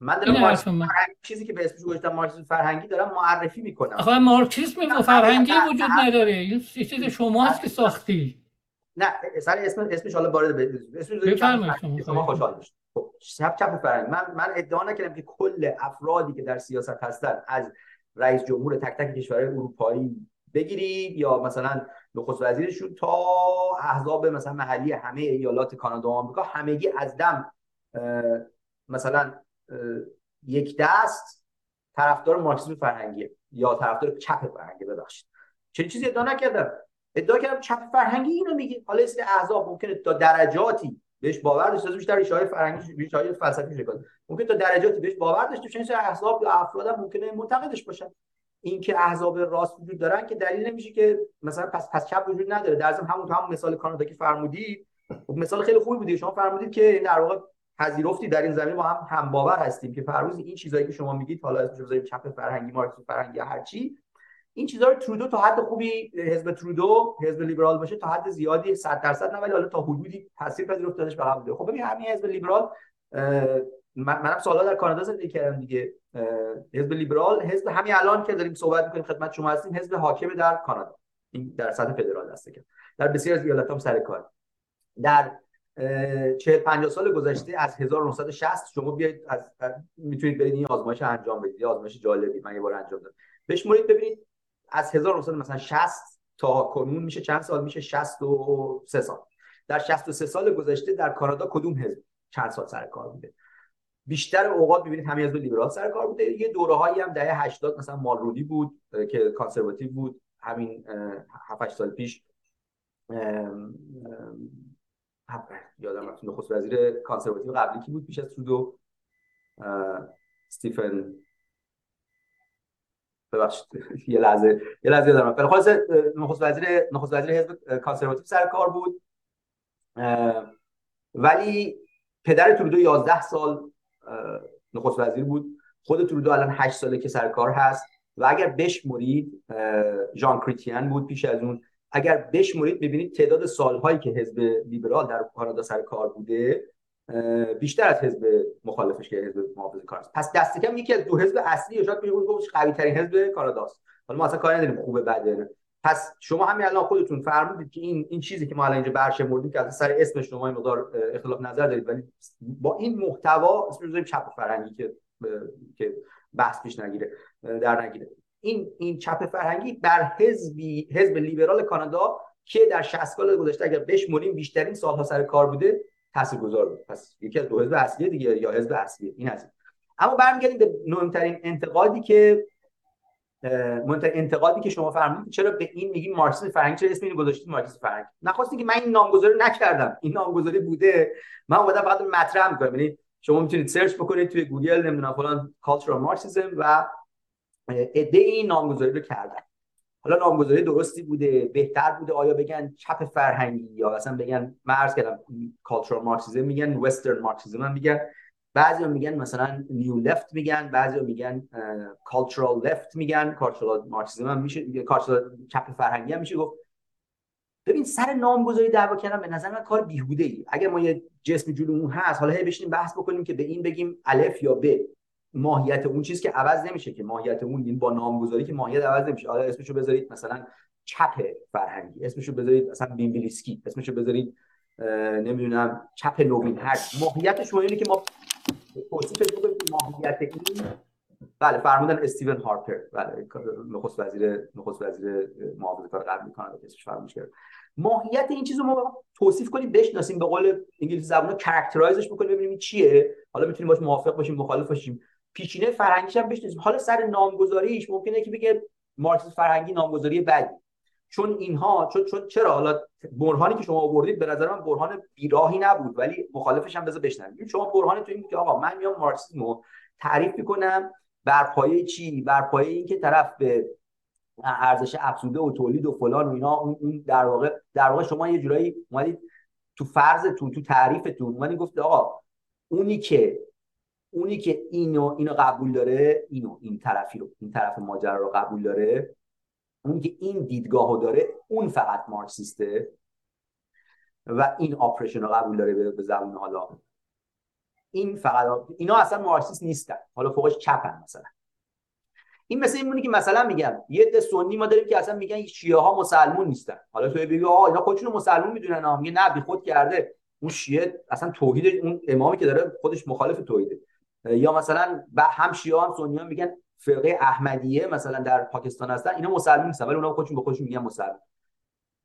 من دارم مارکسیسم چیزی که به اسمش گذاشتم مارکسیسم فرهنگی دارم معرفی می‌کنم. آخه مارکسیسم و فرهنگی وجود نداره. این چیز شماست که ساختی. نه سر اسم اسمش حالا وارد اسمش شما خوشحال خب چپ چپ فرهنگ من من ادعا نکردم که کل افرادی که در سیاست هستن از رئیس جمهور تک تک کشورهای اروپایی بگیرید یا مثلا نخست وزیرشون تا احزاب مثلا محلی همه ایالات کانادا و آمریکا همگی از دم مثلا یک دست طرفدار مارکسیسم فرهنگی یا طرفدار چپ فرهنگی. ببخشید. چه چیزی ادعا نکردم؟ ادعا کردم چپ فرهنگی اینو میگه حالا اسم احزاب ممکنه تا درجاتی بهش باور داشته باشه بیشتر ریشه های فرهنگی ریشه های فلسفی شکل ممکن تا درجاتی بهش باور داشته باشه احزاب یا افراد هم ممکنه منتقدش باشن. اینکه احزاب راست وجود دارن که دلیل نمیشه که مثلا پس پس چپ وجود نداره. در ضمن همون همون مثال کانادا که فرمودید خب مثال خیلی خوبی بودی شما فرمودید که در واقع پذیرفتی در این زمین با هم هم باور هستیم که فرض این چیزایی که شما میگید حالا اسمش بذاریم چپ فرهنگی مارکسیسم فرهنگی هر چی این چیزا رو ترودو تا حد خوبی حزب ترودو حزب لیبرال باشه تا حد زیادی 100 درصد نه ولی حالا تا حدودی تاثیر پذیرفت دادش به بوده. خب ببین همین حزب لیبرال منم سالا در کانادا زندگی کردم دیگه. حزب لیبرال حزب همین الان که داریم صحبت می‌کنیم خدمت شما هستیم حزب حاکم در کانادا. این در سطح فدرال هست که. در بسیار از ایالت هم سر کار. در 40 50 سال گذشته از 1960 شما بیاید از می‌تونید برید این آزمایش انجام بدید. آزمایش جالبی من یه بار انجام دادم. بشمرید ببینید. از 1900 مثلا 60 تا کنون میشه چند سال میشه؟ 63 سال. در 63 سال گذشته در کانادا کدوم حزب چند سال سر کار بوده؟ بیشتر اوقات می‌بینید همین حزب لیبرال سر کار بوده. یه دوره هایی هم دهه 80 مثلا مالرودی بود که کانسرواتیو بود. همین 7 سال پیش یادم رفت نخست وزیر conservative قبلی کی بود؟ پیش از ترودو استیفن ببخشید. [laughs] یه لحظه یه لحظه یادم رفت. خلاص نخست وزیر نخست وزیر حزب conservative سر کار بود ولی پدر ترودو 11 سال نخست وزیر بود. خود ترودو الان 8 ساله که سر کار هست. و اگر بشمرید ژان کرتین بود پیش از اون. اگر بشمرید ببینید تعداد سالهایی که حزب لیبرال در کانادا سر کار بوده. بیشتر از حزب مخالفش که حزب محافظ کار است. پس دست کم یکی از دو حزب اصلی شاید بشه گفت قوی ترین حزب کاناداست. حالا ما اصلا کاری نداریم خوبه بده. پس شما همین الان خودتون فرمودید که این این چیزی که ما الان اینجا برشمردیم که از سر اسم شما مقدار اختلاف نظر دارید ولی با این محتوا اسمش رو چپ فرهنگی که که بحث پیش نگیره در نگیره. این این چپ فرهنگی بر حزبی حزب لیبرال کانادا که در 60 سال گذشته اگر بشمریم بیشترین سالها سر کار بوده تاثیرگذار بود. پس یکی از دو حزب اصلی دیگه یا حزب اصلی این هست اما برمیگردیم به مهمترین انتقادی که انتقادی که شما فرمودید. چرا به این میگیم مارکسیسم فرهنگی چرا اسم اینو گذاشتید مارکسیسم فرهنگی نخواستید که من این نامگذاری نکردم. این نامگذاری بوده. من اومدم فقط مطرح می‌کنم. یعنی شما می‌تونید search بکنید توی گوگل نمی‌دونم فلان cultural Marxism و ایده این نامگذاری رو کردن. حالا نامگذاری درستی بوده بهتر بوده؟ آیا بگن چپ فرهنگی؟ یا اصلا بگن مرز کردم کالچورال مارکسیسم میگن وسترن مارکسیسم هم میگن بعضی هم میگن مثلا نیو لفت میگن بعضی میگن کالچورال لفت میگن کالچورال مارکسیسم هم میشه کالچورال چپ فرهنگی هم میشه گفت. ببین سر نامگذاری دعوا کردن به نظر من کار بیهوده ای اگر ما یه جسم جلومون هست حالا هی بشینیم بحث بکنیم که به این بگیم الف یا ب. ماهیت اون چیز که عوض نمیشه که ماهیت اون این با نامگذاری که ماهیت عوض نمیشه. حالا اسمشو بذارید مثلا چپ فرهنگی اسمشو بذارید مثلا بیمبلیسکی اسمشو بذارید نمی‌دونم چپ نوین هر. ماهیت شما اینه که ما بکنیم ماهیت این بله فرمودن استیون هارپر. بله نخست وزیر نخست وزیر محافظه کار قبلی کانادا کسش فرموش کرد. ماهیت این چیزو ما توصیف کنیم بشناسیم. به قول انگلیسی زبان characterize ش بکنیم ببینیم چیه. حالا می‌تونیم باش موافق باشیم مخالف باشیم. پیچینه فرهنگیش هم بشناسیم. حالا سر نامگذاریش ممکنه که بگه مارکسیسم فرهنگی نامگذاری بدی. چون اینها چون, چون چرا؟ حالا برهانی که شما آوردید به نظر من برهان بیراهی نبود ولی مخالفش هم بذار بشنوید شما برهان تو این که آقا من میام مارکسیسمو تعریف می‌کنم بر پایه چی؟ بر پایه اینکه طرف به ارزش افزوده و تولید و فلان و اینا اون در واقع در واقع شما یه جورایی اومدید تو فرضتون تو تعریفتون اومدید گفت آقا اونی که اونی که اینو اینو قبول داره اینو این طرفی رو این طرف ماجرا رو قبول داره اونی که این دیدگاهو داره اون فقط مارکسیسته و این آپریشن رو قبول داره به زبون حالا. این فقط اینا اصلا مارکسیست نیستن. حالا فوقش چپن مثلا. این مثل این که مثلا میگم یه ده سنی ما داریم که اصلا میگن شیعه ها مسلمون نیستن. حالا تو بگی آقا اینا خودشون مسلمون می‌دونن ها. میگه نه بی خود کرده. اون شیعه اصلا توحید اون امامی که داره خودش مخالف توحیده. یا مثلا هم شیعه هم سنی میگن فرقه احمدیه مثلا در پاکستان هستن اینا مسلمون نیستن ولی اونا خودشون به خودشون میگن مسلمان.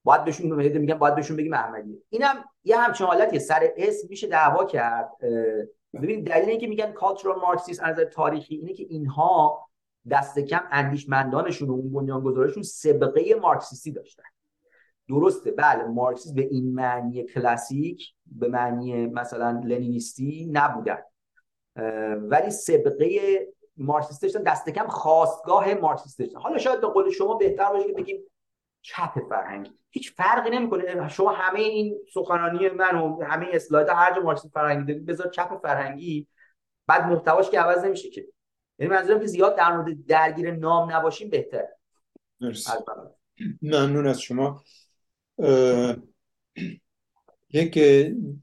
باید بهشون میگن باید بهشون بگیم احمدیه. اینم یه همچین حالتی سر اسم میشه دعوا کرد. ببین دلیل اینکه میگن کالچورال مارکسیست از نظر تاریخی اینه که اینها دست کم اندیشمندانشون و اون بنیانگذارشون سابقه مارکسیستی داشتن. درسته. بله مارکسیست به این معنی کلاسیک به معنی مثلا لنینیستی نبودن. ولی سابقه مارکسیست داشتن دست کم خواستگاه مارکسیست داشتن. حالا شاید به قول شما بهتر باشه که بگیم چپ فرهنگی هیچ فرقی نمی‌کنه. شما همه این سخنرانی من و همه اسلاید هر جا مارکسیسم فرهنگی دارید بذار چپ فرهنگی. بعد محتواش که عوض نمیشه که. یعنی منظورم که زیاد در مورد درگیر نام نباشیم بهتر ممنون از شما. یک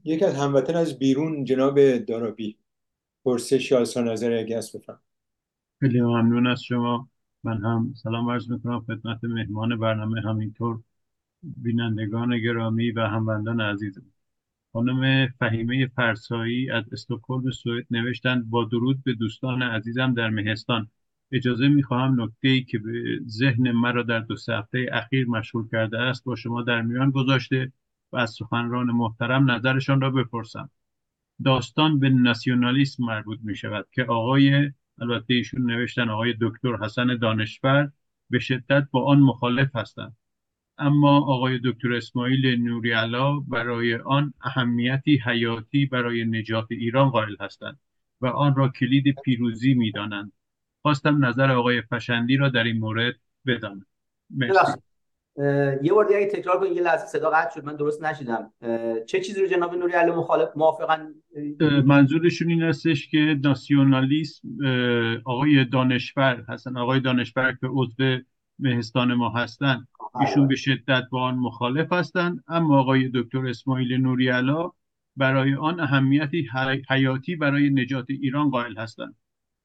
یک از هموطن از بیرون جناب دارابی پرسش یا نظر اگه هست بفرم خیلی ممنون از شما. من هم سلام عرض می‌کنم خدمت مهمان برنامه همینطور بینندگان گرامی و هموندان عزیزم خانم فهیمه فرسایی از استکهلم سوئد نوشتند با درود به دوستان عزیزم در مهستان. اجازه می‌خواهم نکته ای که به ذهن مرا در دو هفته اخیر مشغول کرده است با شما در میان گذاشته و از سخنران محترم نظرشان را بپرسم. داستان به ناسیونالیسم مربوط می شود که آقای البته ایشون نوشتن آقای دکتر حسن دانشور به شدت با آن مخالف هستند. اما آقای دکتر اسماعیل نوری علا برای آن اهمیتی حیاتی برای نجات ایران قائل هستند و آن را کلید پیروزی می‌دانند. خواستم نظر آقای فشندی را در این مورد بدانم. یه بار دیگه تکرار کنید یه لحظه صدا قطع شد من درست نشیدم. چه چیزی رو جناب نوری علی مخالف موافقن؟ منظورشون این هستش که ناسیونالیسم آقای دانشور هستن. آقای دانشور که عضو مهستان ما هستن. ایشون به شدت با آن مخالف هستند اما آقای دکتر اسماعیل نوری علا برای آن اهمیتی حیاتی برای نجات ایران قائل هستند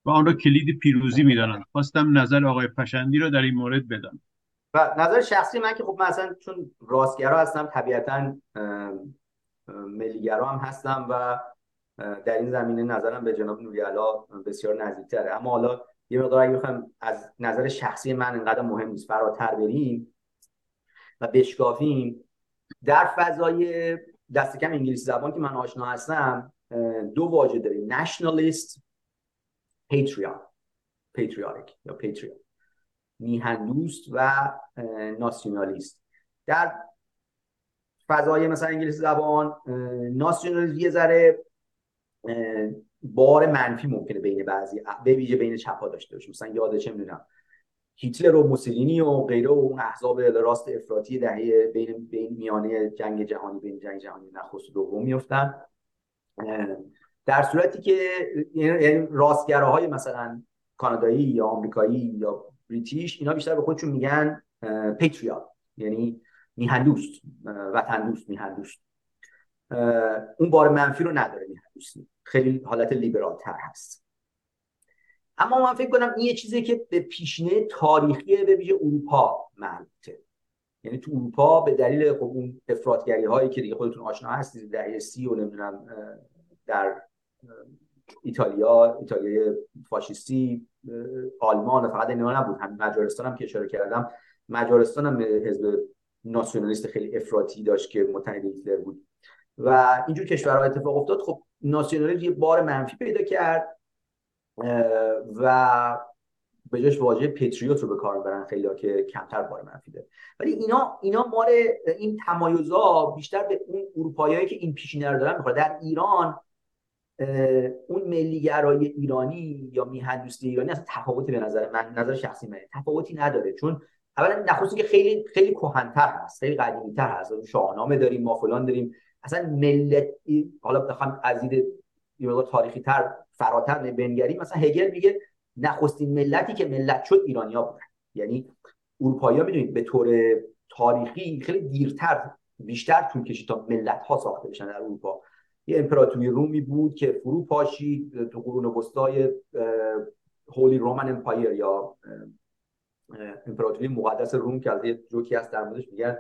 و آن را کلید پیروزی می‌دانند. خواستم نظر آقای پشندی را در این مورد بدانم. و نظر شخصی من که خب مثلا چون راستگرا هستم طبیعتا ملیگرا هم هستم و در این زمینه نظرم به جناب نوریالا بسیار نزدیکتره. اما حالا یه مقدار اگه بخوام از نظر شخصی من اینقدر مهم نیست فراتر بریم و بشکافیم در فضای دست کم انگلیسی زبان که من آشنا هستم دو واژه داریم نشنالیست پیتریان پیتریاریک یا پیتریان میهندوست و ناسیونالیست. در فضای مثلا انگلیسی زبان ناسیونالیسم یه ذره بار منفی ممکنه بین بعضی به ویژه بین چپا داشته باشه. مثلا یاد چه می‌دونم هیتلر و موسولینی و غیره و اون احزاب راست افراطی دهه بین بین میانه جنگ جهانی بین جنگ جهانی نخست دوم میفتن در صورتی که یعنی راستگراهای مثلا کانادایی یا آمریکایی یا بریتیش اینا بیشتر به خودشون میگن پیتریات یعنی میهندوست وطن دوست میهندوست. اون بار منفی رو نداره میهندوستی. خیلی حالت لیبرال تر هست. اما من فکر کنم این یه چیزی که به پیشینه تاریخی به ویژه اروپا مربوطه. یعنی تو اروپا به دلیل خب اون افراطگری هایی که دیگه خودتون آشنا هستید دهه سی و نمی‌دونم در ایتالیا ایتالیای فاشیستی آلمان فقط اینا نبود. هم مجارستان هم که اشاره کردم. مجارستان هم حزب ناسیونالیست خیلی افراطی داشت که متحد هیتلر بود. و اینجور کشورها اتفاق افتاد. خب ناسیونالیسم یه بار منفی پیدا کرد و به جاش واژه پتریوت رو به کار برن خیلی که کمتر بار منفی داره. ولی اینا اینا مال این تمایزها بیشتر به اون اروپاییایی که این پیشینه رو دارن می‌خوره در ایران اون ملیگرای ایرانی یا میهندوستی ایرانی اصلا تفاوتی به نظر من نظر شخصی منه. تفاوتی نداره. چون اولا نخستی که خیلی خیلی کهن‌تر هست خیلی قدیمی‌تر هست. شاهنامه داریم ما فلان داریم. اصلا ملت حالا بخوام از دید یه تاریخی تر فراتر بنگریم مثلا هگل میگه نخستین ملتی که ملت شد ایرانیا بودن. یعنی اروپایی ها می‌دونید به طور تاریخی خیلی دیرتر بیشتر طول کشید تا ملت ها ساخته بشن در اروپا. یه امپراتوری رومی بود که فرو پاشید تو قرون وسطای هولی رومن امپایر یا امپراتوری مقدس روم که از یه جوکی هست در موردش میگن.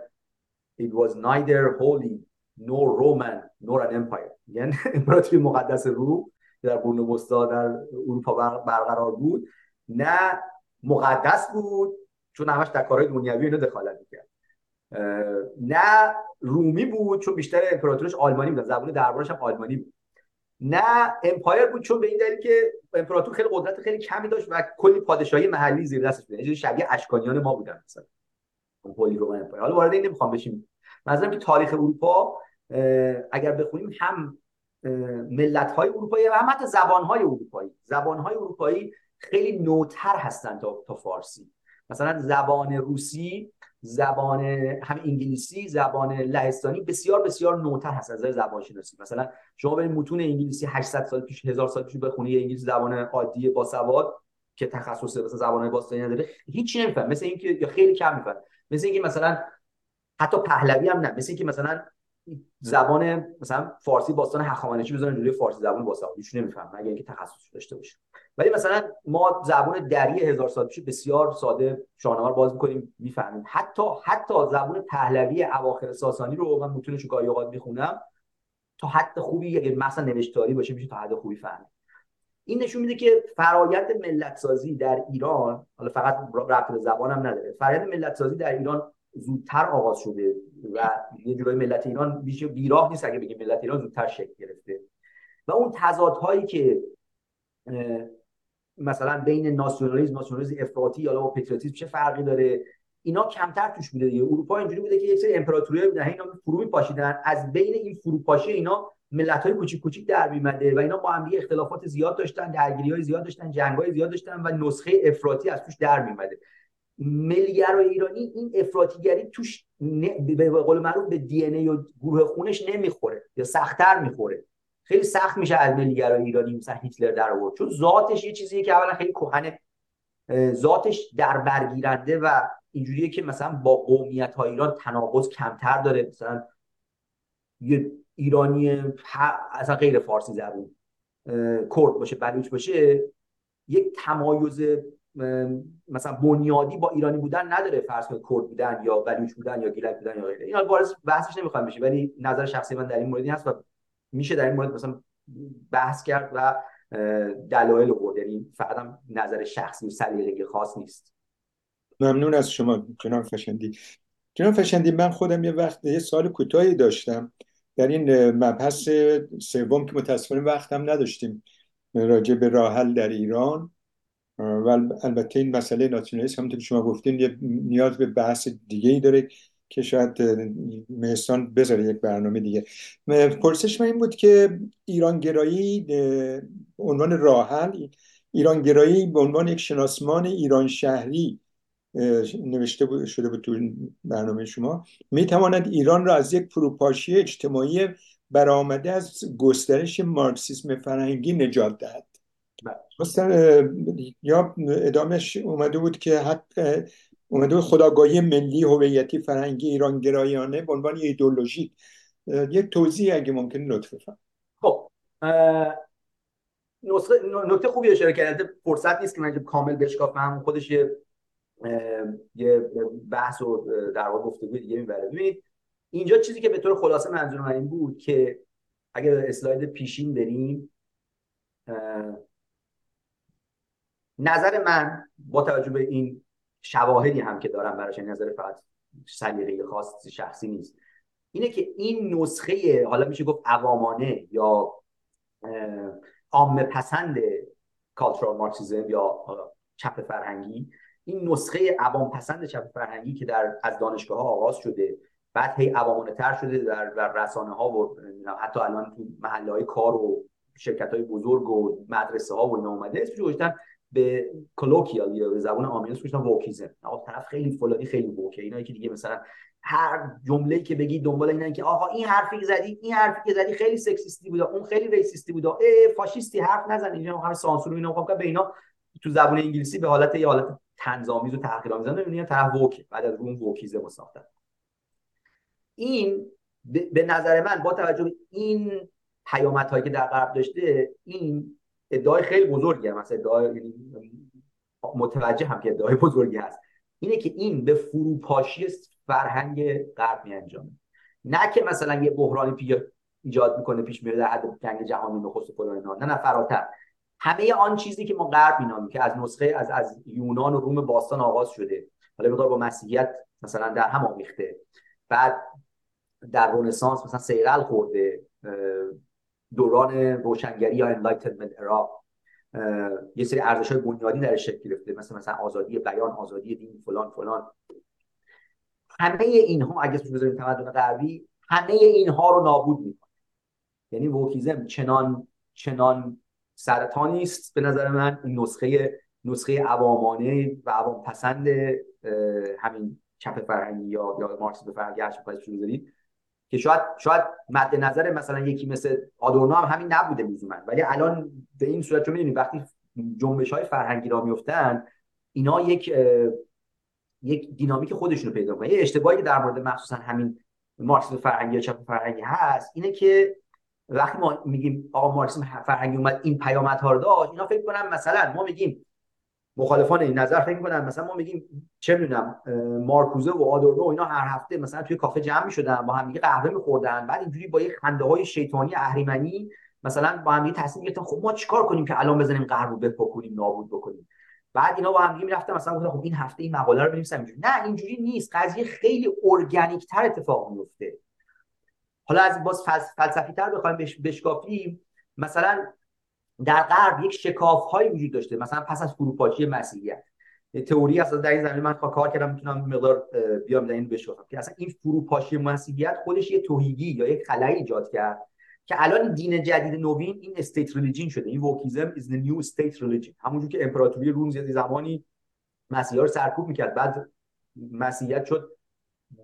It was neither holy nor Roman nor an empire. یعنی [laughs] امپراتوری مقدس روم که در قرون وسطا در اروپا برقرار بود نه مقدس بود چون همش در کارهای دنیوی اینو دخالت می‌کرد. نه رومی بود چون بیشتر امپراتورش آلمانی بود زبان دربارش هم آلمانی بود. نه امپایر بود چون به این دلیل که امپراتور خیلی قدرت خیلی کمی داشت و کلی پادشاهی محلی زیر دستش بود. یعنی شبیه اشکانیان ما بودن مثلا. هولی رومن امپایر. حالا وارد این نمی‌خوام بشیم. مثلا که تاریخ اروپا اگر بخونیم هم ملت های اروپایی و هم حتی زبان های اروپایی. زبان های اروپایی خیلی نوتر هستند تا فارسی. مثلا زبان روسی زبان هم انگلیسی زبان لهستانی بسیار بسیار نوتر هست از زبان شناسی مثلا شما برید متون انگلیسی 800 سال پیش 1000 سال پیش بخونی انگلیسی زبان عادی با سواد که تخصص مثلا زبان باستانی نداره هیچی نمیفهم مثل اینکه یا خیلی کم میفهم مثل اینکه مثلا حتی پهلوی هم نه. مثل اینکه مثلا زبان مثلا فارسی باستان هخامنشی بزنن جلوی فارسی زبان با سوادیش نمیفهم مگر اینکه تخصص داشته باشه. ولی مثلا ما زبان دری هزار سال پیش بسیار ساده شاهنامه رو باز می‌کنیم می‌فهمیم. حتی حتی زبان پهلوی اواخر ساسانی رو من متونش گاهی اوقات می‌خونم تا حد خوبی اگه مثلا نوشتاری باشه میشه تا حد خوبی فهمید. این نشون میده که فرایند ملت سازی در ایران حالا فقط ربط به زبانم نداره فرایند ملت سازی در ایران زودتر آغاز شده و یه جورای ملت ایران بیشه بیراه نیست اگه بگیم ملت ایران زودتر شکل گرفته. و اون تضادهایی که مثلا بین ناسیونالیسم ناسیونالیسم افراطی یا با پتریوتیسم چه فرقی داره؟ اینا کمتر توش بوده دیگه. اروپا اینجوری بوده که یک سری امپراتوری بودن اینا فرو میپاشیدن. از بین این فروپاشی اینا ملت های کوچیک کوچیک در میمده و اینا با هم اختلافات زیاد داشتن درگیری های زیاد داشتن جنگ های زیاد داشتن و نسخه افراطی از توش در میمده. ملیگرای ایرانی این افراطیگری توش به قول معروف به دی ای و گروه خونش نمی‌خوره یا سختتر می‌خوره. خیلی سخت میشه از ملیگرای ایرانی مثلا هیتلر در آورد. چون ذاتش یه چیزیه که اولا خیلی کهنه ذاتش در برگیرنده و اینجوریه که مثلا با قومیت های ایران تناقض کمتر داره. مثلا یه ایرانی اصلا غیر فارسی زبون کرد باشه بلوچ باشه یک تمایز مثلا بنیادی با ایرانی بودن نداره فرض کنید کرد بودن یا بلوچ بودن یا گیلک بودن یا غیره. این وارد بحثش نمی‌خوام بشه ولی نظر شخصی من در این موردی هست و میشه در این مورد مثلا بحث کرد و دلایل آورد. یعنی فقط هم نظر شخصی و سلیقه خاص نیست. ممنون از شما جناب فشندی. جناب فشندی من خودم یه وقت یه سال کوتاهی داشتم در این مبحث سوم که متاسفانه وقتم نداشتیم راجع به راحل در ایران. و البته این مسئله ناسیونالیسم همونطور که شما گفتین نیاز به بحث دیگه ای داره که شاید مهستان بذاره یک برنامه دیگه پرسش من این بود که ایرانگرایی عنوان راهل ایرانگرایی به عنوان یک شناسمان ایران شهری نوشته شده بود تو برنامه شما می تواند ایران را از یک فروپاشی اجتماعی برآمده از گسترش مارکسیسم فرهنگی نجات دهد. یا ادامش اومده بود که حق اومده بود خداگاهی ملی هویتی فرهنگی ایران گرایانه به عنوان ایدولوژی یک توضیح اگه ممکن لطف خب نکته خوبی اشاره کرده. فرصت نیست که من کامل بشکافم. خودش یه یه بحث و در واقع گفتگو دیگه می‌بره. ببینید اینجا چیزی که به طور خلاصه منظور من این بود که اگر اسلاید پیشین بریم نظر من با توجه به این شواهدی هم که دارم براش نظر فقط سلیقه خاص شخصی نیست. اینه که این نسخه حالا میشه گفت عوامانه یا عامه پسند cultural Marxism یا چپ فرهنگی این نسخه عوام پسند چپ فرهنگی که در از دانشگاه ها آغاز شده بعد هی عوامانه تر شده در, در رسانه ها و حتی الان تو محله های کار و شرکت های بزرگ و مدرسه ها و اینا اومده. اسمش به colloquial یا به زبان عامی اسمش wokeism طرف خیلی فلانی خیلی woke ه اینایی که دیگه مثلا هر جمله‌ای که بگی دنبال اینن که آقا این حرفی که زدی این حرفی که زدی خیلی sexist ی بود اون خیلی racist ی بود ای فاشیستی حرف نزن اینجا هر سانسور اینا می‌خوام به اینا تو زبان انگلیسی به حالت یه حالت طنزآمیز و تحقیرآمیز می‌بینی طرف ووک بعد از اون ووکیزم ساختن. این به نظر من با توجه به این پیامت هایی که در غرب داشته این ادعای خیلی بزرگی هم مثلا ادعای یعنی متوجه هم که ادعای بزرگی هست. اینه که این به فروپاشی فرهنگ غرب می انجامه نه که مثلا یه بحرانی ایجاد می‌کنه پیش میره در حد جنگ جهانی نخست و نه نه فراتر. همه آن چیزی که ما غرب مینامیم که از نسخه از از یونان و روم باستان آغاز شده. حالا مقدار با مسیحیت مثلا در هم آمیخته. بعد در رنسانس مثلا صیقل خورده. دوران روشنگری یا Enlightenment era یه سری ارزش های بنیادی درش شکل گرفته مثل مثلا آزادی بیان آزادی دین فلان فلان. همه اینها اگه اسمش بذاریم تمدن غربی همه اینها رو نابود می‌کنه. یعنی ووکیزم چنان چنان سرطانی است به نظر من. این نسخه نسخه عوامانه و عوام پسند همین چپ فرهنگی یا یا مارکسیسم فرهنگی هر چی که شاید شاید مد نظر مثلا یکی مثل آدورنو هم همین نبوده لزوما ولی الان به این صورت چون می‌دونید وقتی جنبش های فرهنگی را میفتن اینا یک یک دینامیک خودشونو پیدا کنه یه اشتباهی در مورد مخصوصا همین مارکسیسم فرهنگی یا چپ فرهنگی هست اینه که وقتی ما میگیم آقا مارکسیسم فرهنگی اومد این پیامدها رو داشت اینا فکر کنم مثلا ما میگیم مخالفان این نظر فکر می‌کنن. مثلا ما میگیم چه می‌دونم مارکوزه و آدورنو اینا هر هفته مثلا توی کافه جمع می‌شدن با هم دیگه قهوه میخوردن. بعد اینجوری با یه خنده های شیطانی اهریمنی مثلا با هم دیگه تصمیم گرفتن خب ما چیکار کنیم که الان بزنیم غرب رو بپکنیم نابود بکنیم. بعد اینا با هم دیگه می‌رفتن مثلا گفتن خب این هفته این مقاله رو بنویسم اینجوری. نه اینجوری نیست. قضیه خیلی ارگانیک تر اتفاق میفته حالا از باز فلسفی تر بخوایم بشکافیم مثلا در غرب یک شکاف هایی وجود داشته مثلا پس از فروپاشی مسیحیت تئوری اصلا در این زمینه من کار کردم می‌تونم مقدار بیام در این بشکافم که اصلا این فروپاشی مسیحیت خودش یه تهیگی یا یک خلایی ایجاد کرد که الان دین جدید نوین این state religion شده. این wokeism is the new state religion. همونجور که امپراتوری روم زمانی مسیحا رو سرکوب می‌کرد بعد مسیحیت شد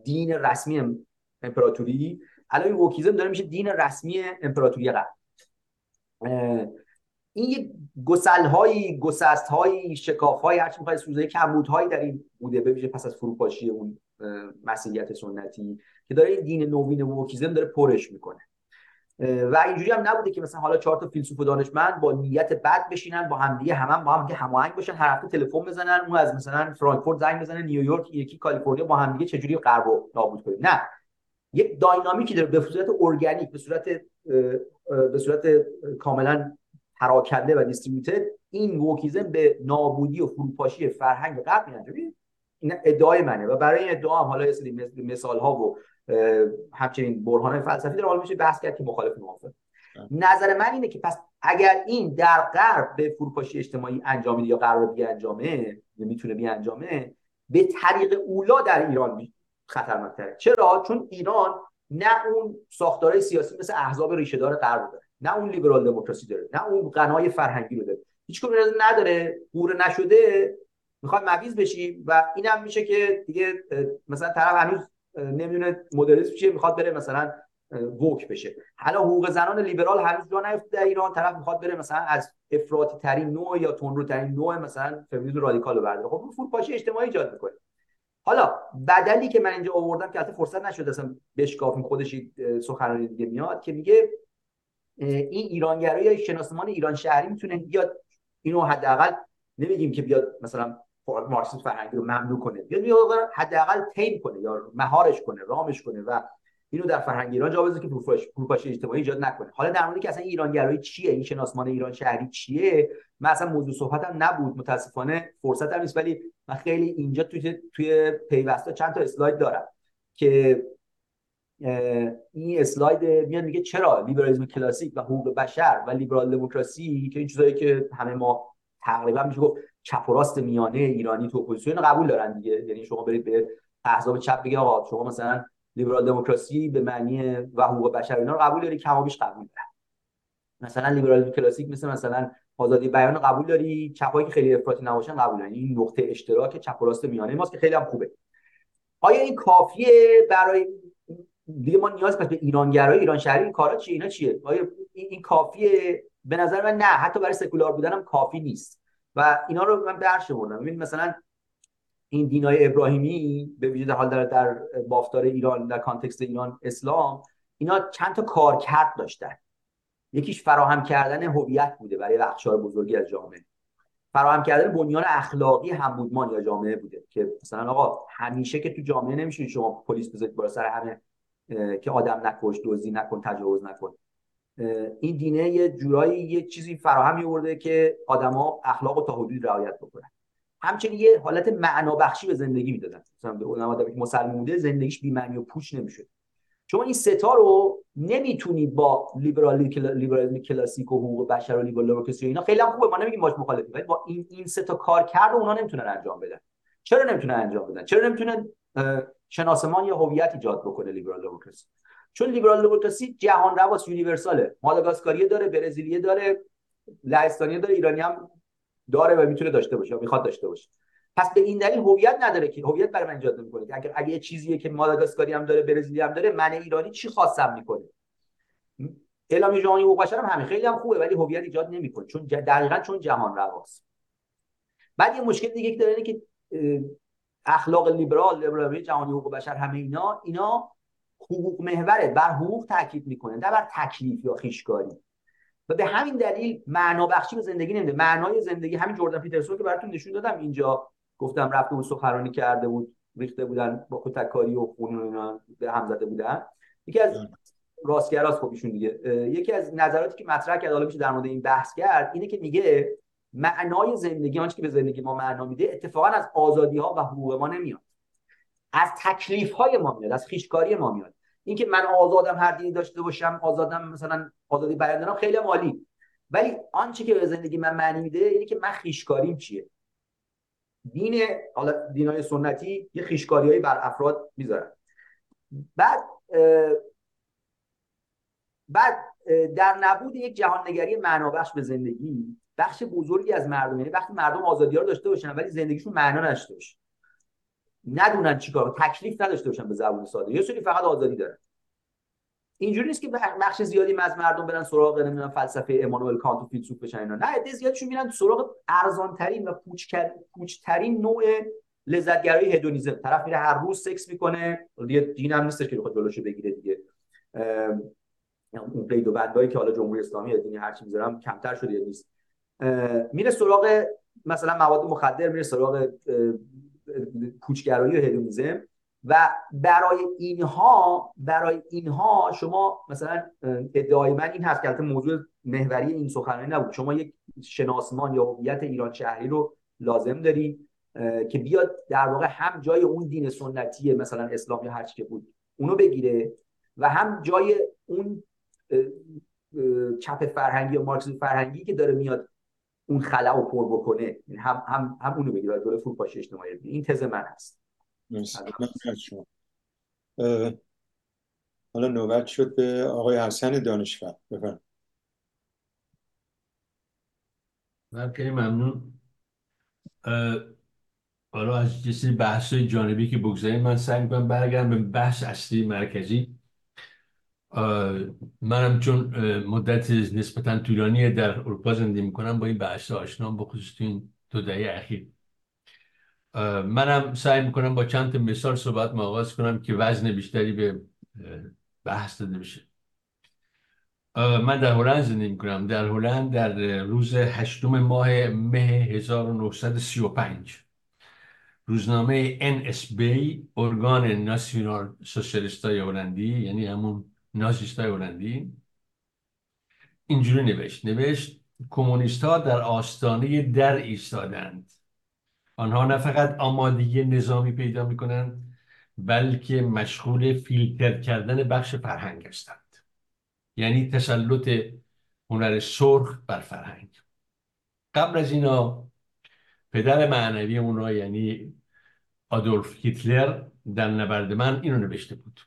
دین رسمی امپراتوری. الان ووکیزم داره میشه دین رسمی امپراتوری غرب. این یه گسل هایی گسست هایی شکاف هایی هرچی می‌خوای سوزه کمبود هایی در این بوده. ببینید پس از فروپاشی اون مسیحیت سنتی که داره این دین نوین ووکیزم داره پرش می‌کنه. و اینجوری هم نبوده که مثلا حالا چهار تا فیلسوف و دانشمند با نیت بد بشینن با همدیگه هم با هم هماهنگ باشن هر هفته تلفن بزنن اون از مثلا فرانکفورت زنگ بزنه نیویورک یکی کالیفرنیا با همدیگه چجوری غرب رو نابود کنیم؟ نه. یک داینامیکی داره به صورت ارگانیک به صورت به صورت کاملا پراکنده و دیستریبیوتد این ووکیزم به نابودی و فروپاشی فرهنگ غرب میانجامه این ادعای منه و برای این ادعا هم حالا یه مثال ها و همچنین برهان فلسفی داره حالا میشه بحث کرد که مخالف موافق. نظر من اینه که پس اگر این در غرب به فروپاشی اجتماعی انجامید یا قرار بیانجامه می‌تونه بیانجامه به طریق اولا در ایران خطرناکتره. چرا؟ چون ایران نه اون ساختارهای سیاسی مثل احزاب ریشهدار غرب داره. نه اون لیبرال دموکراسی داره نه اون غنای فرهنگی رو داره. هیچ نداره قوره نشده. می‌خواد مویز بشی و اینم میشه که دیگه مثلا طرف هنوز نمی‌دونه مدرس چیه می‌خواد بره مثلا ووک بشه. حالا حقوق زنان لیبرال هنوز جا نیفته در ایران. طرف می‌خواد بره مثلا از افراطی ترین نوع یا تندرو ترین نوع مثلا فمینیسم رادیکال رو برداره. خب فروپاشی اجتماعی ایجاد می‌کنه. حالا بدلی که من اینجا آوردم که البته فرصت نشد اصلا بشکافیم خودش سخنرانی دیگه میاد که میگه این ایرانگرایی یا شناسمان ایران شهری می‌تونه بیاد اینو حداقل نمیگیم که بیاد مثلا مارکسیسم فرهنگی رو ممنوع کنه. بیاد بیاد حداقل تیم کنه یا مهارش کنه رامش کنه و اینو در فرهنگ ایران جا که فروپاشی اجتماعی ایجاد نکنه. حالا در مورد که اصلا ایرانگرایی چیه این شناسمان ایران شهری چیه من اصلا موضوع صحبتم نبود. متاسفانه فرصت هم نیست ولی من خیلی اینجا توی توی پیوستا چند تا اسلاید دارم که این اسلاید میاد میگه چرا لیبرالیسم کلاسیک و حقوق بشر و لیبرال دموکراسی که این چیزایی که همه ما تقریبا میشه گفت چپ و راست میانه ایرانی تو اپوزیسیون قبول دارن دیگه. یعنی شما برید به احزاب چپ بگید آقا شما مثلا لیبرال دموکراسی به معنی و حقوق بشر اینا رو قبول داری کمابیش قبول دارن. مثلا لیبرال کلاسیک مثل مثلا آزادی بیان قبول داری چپایی که خیلی افراطی نباشن قبول دارن. این نقطه اشتراک چپ و راست میانه ماست که خیلی هم خوبه. آیا این کافیه برای دیگه ما نیاز به ایرانگرایی ایران شهری این کارا چیه اینا چیه؟ آیا این کافیه؟ به نظر من نه. حتی برای سکولار بودن هم کافی نیست. و اینا رو من درش بردم ببین مثلا این دینای ابراهیمی به ویژه حال در در بافتار ایران در context ایران اسلام اینا چند تا کارکرد داشتن. یکیش فراهم کردن هویت بوده برای بخشار بزرگی از جامعه. فراهم کردن بنیان اخلاقی همبودمان یا جامعه بوده که مثلا آقا همیشه که تو جامعه نمیشه شما پلیس بذارید بالا سر همه. که آدم نکش دزدی نکن تجاوز نکن. این دینه یه جورایی یه چیزی فراهم میورده که آدما اخلاق و تا حدودی رعایت بکنن. همچنین یه حالت معنا بخشی به زندگی می‌دادن. مثلا به اون آدمی که مسلمان بوده زندگیش بی معنی و پوچ نمی‌شد. شما این ستا رو نمی‌تونید با لیبرالی لیبرالیسم کلاسیک و حقوق بشر و لیبرال اینا خیلی خوبه ما نمیگیم باش مخالفیم با این این سه کار کرده اونا نمی‌تونن انجام بدن. چرا نمی‌تونن انجام بدن؟ چرا نمی‌تونن شناسمان یا هویت ایجاد بکنه لیبرال دموکراسی. چون لیبرال دموکراسی جهان رواس یونیورساله. ماداگاسکاری داره برزیلیه داره لهستانی داره ایرانی هم داره و می‌تونه داشته باشه یا می‌خواد داشته باشه. پس به این دلیل هویت نداره که هویت برای من ایجاد نمی‌کنه که اگر اگه یه چیزیه که ماداگاسکاری هم داره برزیلی هم داره من ایرانی چی خواستم می‌کنه؟ اعلامیه جهانی حقوق بشر هم همین. خیلی هم خوبه ولی هویت ایجاد نمی‌کنه. چون دقیقا چون جهان رواست بعد یه مشکل دیگه که داره اینه که اخلاق لیبرال لیبرال جهانی حقوق بشر همه اینا اینا حقوق محوره بر حقوق تاکید می‌کنه نه بر تکلیف یا خیشکاری. و به همین دلیل معنا بخشی به زندگی نمیده. معنای زندگی همین جردن پیترسون که براتون نشون دادم اینجا. گفتم رفته بود سخنرانی کرده بود ریخته بودن با کتککاری و خون اینا به هم زده بودن. یکی از راستگراست خب ایشون دیگه. یکی از نظراتی که مطرح کرد حالا میشه در مورد این بحث کرد اینه که میگه معنای زندگی آنچه که به زندگی ما معنا میده اتفاقا از آزادی ها و حقوق ما نمیاد. از تکلیف های ما میاد از خیشکاری ما میاد. اینکه من آزادم هر دینی داشته باشم آزادم مثلا آزادی بیان دارم خیلی مالی ولی آنچه که به زندگی من معنی میده اینه که من خیشکاریم چیه؟ دین حالا دینای سنتی یه خیشکاریایی بر افراد می‌ذارن. بعد بعد در نبود یک جهان نگری معنابخش به زندگی بخش بزرگی از مردم یعنی وقتی مردم آزادی رو داشته باشن ولی زندگیشون معنا نداشته باشه. ندونن چیکار تکلیف نداشته باشن به زبون ساده. یه سری فقط آزادی دارن. اینجوری نیست که بخش زیادی از مردم برن سراغ نمی‌دونم فلسفه امانوئل کانت و فیلسوف بشن اینا. نه عده زیادشون میرن سراغ ارزان ترین و پوچ ترین نوع لذتگرایی هدونیزم. طرف میره هر روز سکس می‌کنه. دیگه دین هم نیستش که بخواد جلوشو بگیره دیگه. اون قید و بندایی که حالا جمهوری اسلامی دینی هرچی می‌ذارم کمتر شده یا نیست. میره سراغ مثلا مواد مخدر میره سراغ پوچگرایی و هدونیزم و برای اینها برای اینها شما مثلا ادعای من این هست که موضوع محوری این سخنرانی نبود. شما یک شناسمان یا هویت ایران شهری رو لازم داری که بیاد در واقع هم جای اون دین سنتی مثلا اسلام یا هر که بود اونو بگیره و هم جای اون چپ فرهنگی یا مارکسیسم فرهنگی که داره میاد اون خلا رو پر بکنه هم هم هم اونو بگیره دوره فروپاشی اجتماعی. این تز من هست حالا نوبت شد به آقای حسن دانشور. بفرم من خیلی ممنون. حالا از جسی بحث جانبی که بگذاریم من سعی می‌کنم برگردم به بحث اصلی مرکزی. منم چون مدت نسبتا طولانی در اروپا زندگی می‌کنم با این بحث آشنام بخصوص تو این دو دهه اخیر. منم سعی می‌کنم با چند مثال صحبت آغاز کنم که وزن بیشتری به بحث داده بشه. من در هلند زندگی می‌کنم. در هلند در روز هشتم ماه مه 1935 روزنامه NSB ارگان ناسیونال سوسیالیستای هلندی یعنی همون نازیستای هلندی اینجوری نوشت. نوشت کمونیست ها در آستانه در ایستادند. آنها نه فقط آمادگی نظامی پیدا می کنند بلکه مشغول فیلتر کردن بخش فرهنگ هستند. یعنی تسلط هنر سرخ بر فرهنگ. قبل از اینا پدر معنوی اونا یعنی آدولف هیتلر در نبرد من اینو نوشته بود.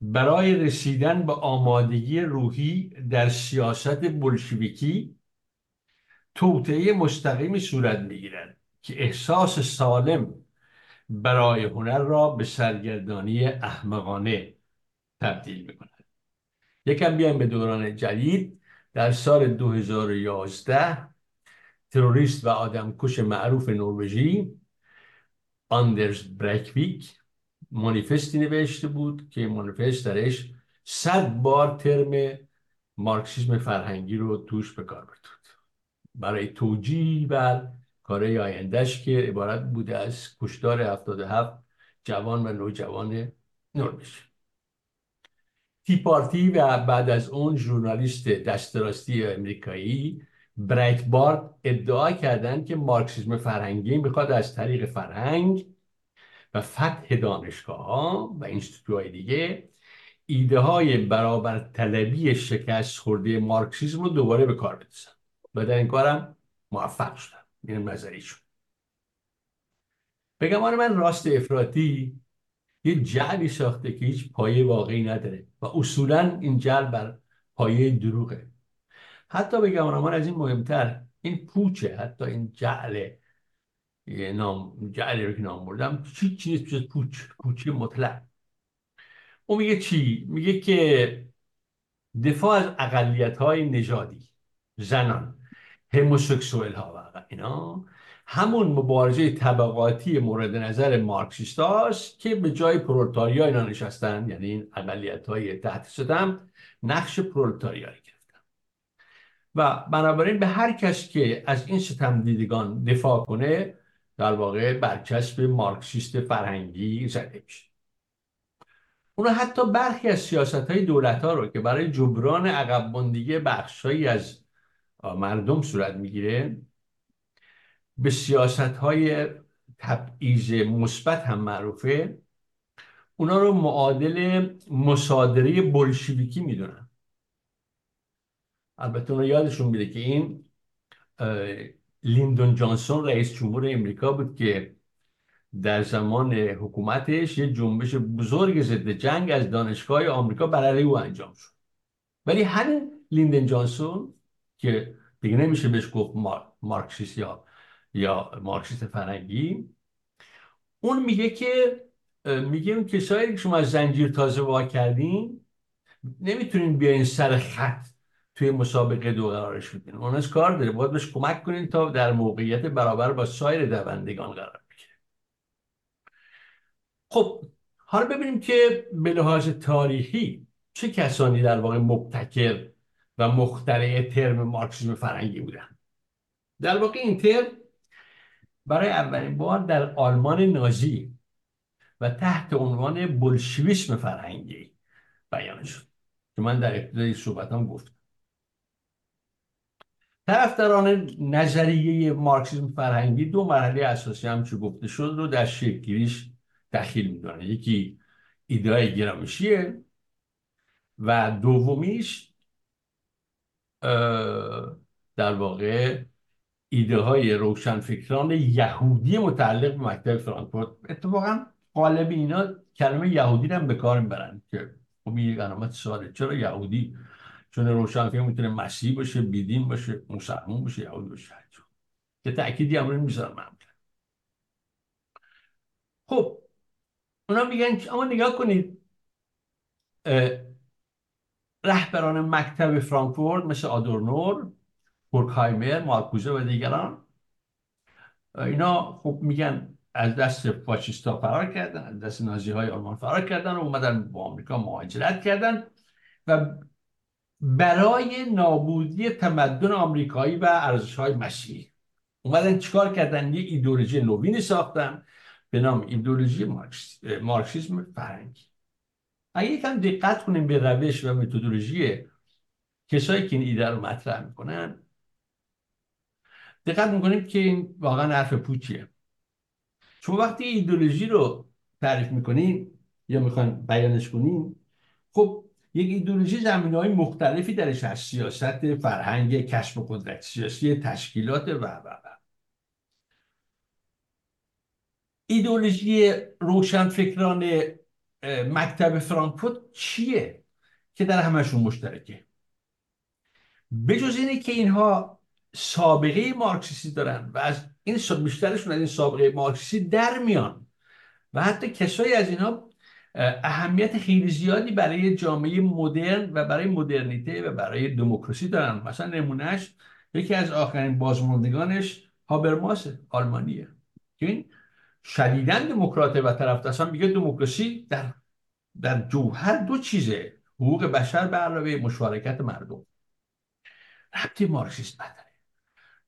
برای رسیدن به آمادگی روحی در سیاست بلشویکی توطعه مستقیمی صورت می‌گیرد که احساس سالم برای هنر را به سرگردانی احمقانه تبدیل می‌کند. یکم بیایم به دوران جدید. در سال 2011 تروریست و آدمکش معروف نروژی آندرز برکویک مانیفستی نوشته بود که مانیفست درش صد بار ترم مارکسیسم فرهنگی رو توش به کار برد برای توجیه بر کارهای آیندهش که عبارت بوده از کشتار 77 جوان و نوجوان نروژ. تی پارتی و بعد از اون ژورنالیست دستراستی امریکایی بارد ادعا کردند که مارکسیسم فرهنگی می‌خواد از طریق فرهنگ و فتح دانشگاه ها و های دیگه ایده های برابر طلبی شکست خورده مارکسیسم رو دوباره به کار بندازن و در این کارم موفق شدن این نظریشون بگم آره من راست افراطی یه جعلی ساخته که هیچ پایه واقعی نداره و اصولا این جعل بر پایه دروغه. حتی بگم من از این مهمتر این پوچه حتی این جعل نام جعلی رو که نام بردم چی چیز جز پوچ پوچی مطلق او میگه چی? میگه که دفاع از اقلیت های نژادی زنان هموسکسوئل ها و اینا همون مبارزه طبقاتی مورد نظر مارکسیست هاست که به جای پرولتاریا اینا نشستن یعنی این اقلیت های تحت ستم نقش پرولتاریا گرفتن. و بنابراین به هر کس که از این ستم دیدگان دفاع کنه در واقع برچسب مارکسیست فرهنگی زده میشه. اونا حتی برخی از سیاست های دولت ها رو که برای جبران عقب بندگی بخشهایی از مردم صورت می‌گیره به سیاست های تبعیض مثبت هم معروفه اونا رو معادل مصادره بلشویکی می‌دونن. البته اونا یادشون میده که این لیندون جانسون رئیس جمهور امریکا بود که در زمان حکومتش یه جنبش بزرگ ضد جنگ از دانشگاه آمریکا برای او انجام شد. ولی همین لیندن جانسون که دیگه نمیشه بهش گفت مارکسیست یا یا مارکسیست فرنگی اون میگه که میگه اون کسایی که شما از زنجیر تازه وا کردین نمی‌تونین بیاین سر خط توی مسابقه دو قرارش بدین اون از کار داره. باید بهش کمک کنین تا در موقعیت برابر با سایر دوندگان قرار بگیره. خب حالا ببینیم که به لحاظ تاریخی چه کسانی در واقع مبتکر و مخترع ترم مارکسیسم فرنگی بودن. در واقع این ترم برای اولین بار در آلمان نازی و تحت عنوان بلشویسم فرهنگی بیان شد. که من در ابتدای صحبتم گفتم. طرفداران نظریه مارکسیسم فرهنگی دو مرحله اساسی هم چه گفته شد رو در شکلگیریش دخیل می‌دونن. یکی ایده گرامشیه و دومیش در واقع ایده های روشنفکران یهودی متعلق به مکتب فرانکفورت. اتفاقا قالب اینا کلمه یهودی هم به کار می‌برن که خب یک علامت چرا یهودی چون روشنفکر می‌تونه مسیح باشه بیدین باشه مسلمان باشه یهودی باشه که تأکیدی هم می‌ذارم من. خب اونا میگن اما نگاه کنید رهبران مکتب فرانکفورت مثل آدورنور هورکهایمر مارکوزه و دیگران اینا خب میگن از دست فاشیستا فرار کردن از دست نازی های آلمان فرار کردن و اومدن با آمریکا مهاجرت کردن و برای نابودی تمدن آمریکایی و ارزش های مسیحی اومدن چیکار کردن؟ یه ایدولوژی نوینی ساختن به نام ایدولوژی مارکسیسم فرنگی اگه یکم دقت کنیم به روش و متدولوژی کسایی که این ایده رو مطرح می‌کنن دقت می‌کنیم که این واقعا حرف پوچیه. چون وقتی ایدولوژی رو تعریف می‌کنین یا می‌خواین بیانش کنین خب یک ایدولوژی زمین های مختلفی درش هست سیاست فرهنگ کشف قدرت سیاسی تشکیلات و و و. ایدولوژی روشنفکران مکتب فرانکفورت چیه که در همشون مشترکه؟ بجز اینه که اینها سابقه مارکسیستی دارن و از این بیشترشون از این سابقه مارکسیستی در میان و حتی کسایی از اینها اهمیت خیلی زیادی برای جامعه مدرن و برای مدرنیته و برای دموکراسی دارن. مثلا نمونهش یکی از آخرین بازماندگانش هابرماس آلمانیه. که این شدیدن دموکراته و طرف میگه دموکراسی در در جوهر دو چیزه حقوق بشر به علاوه مشارکت مردم. ربطی مارکسیست نداره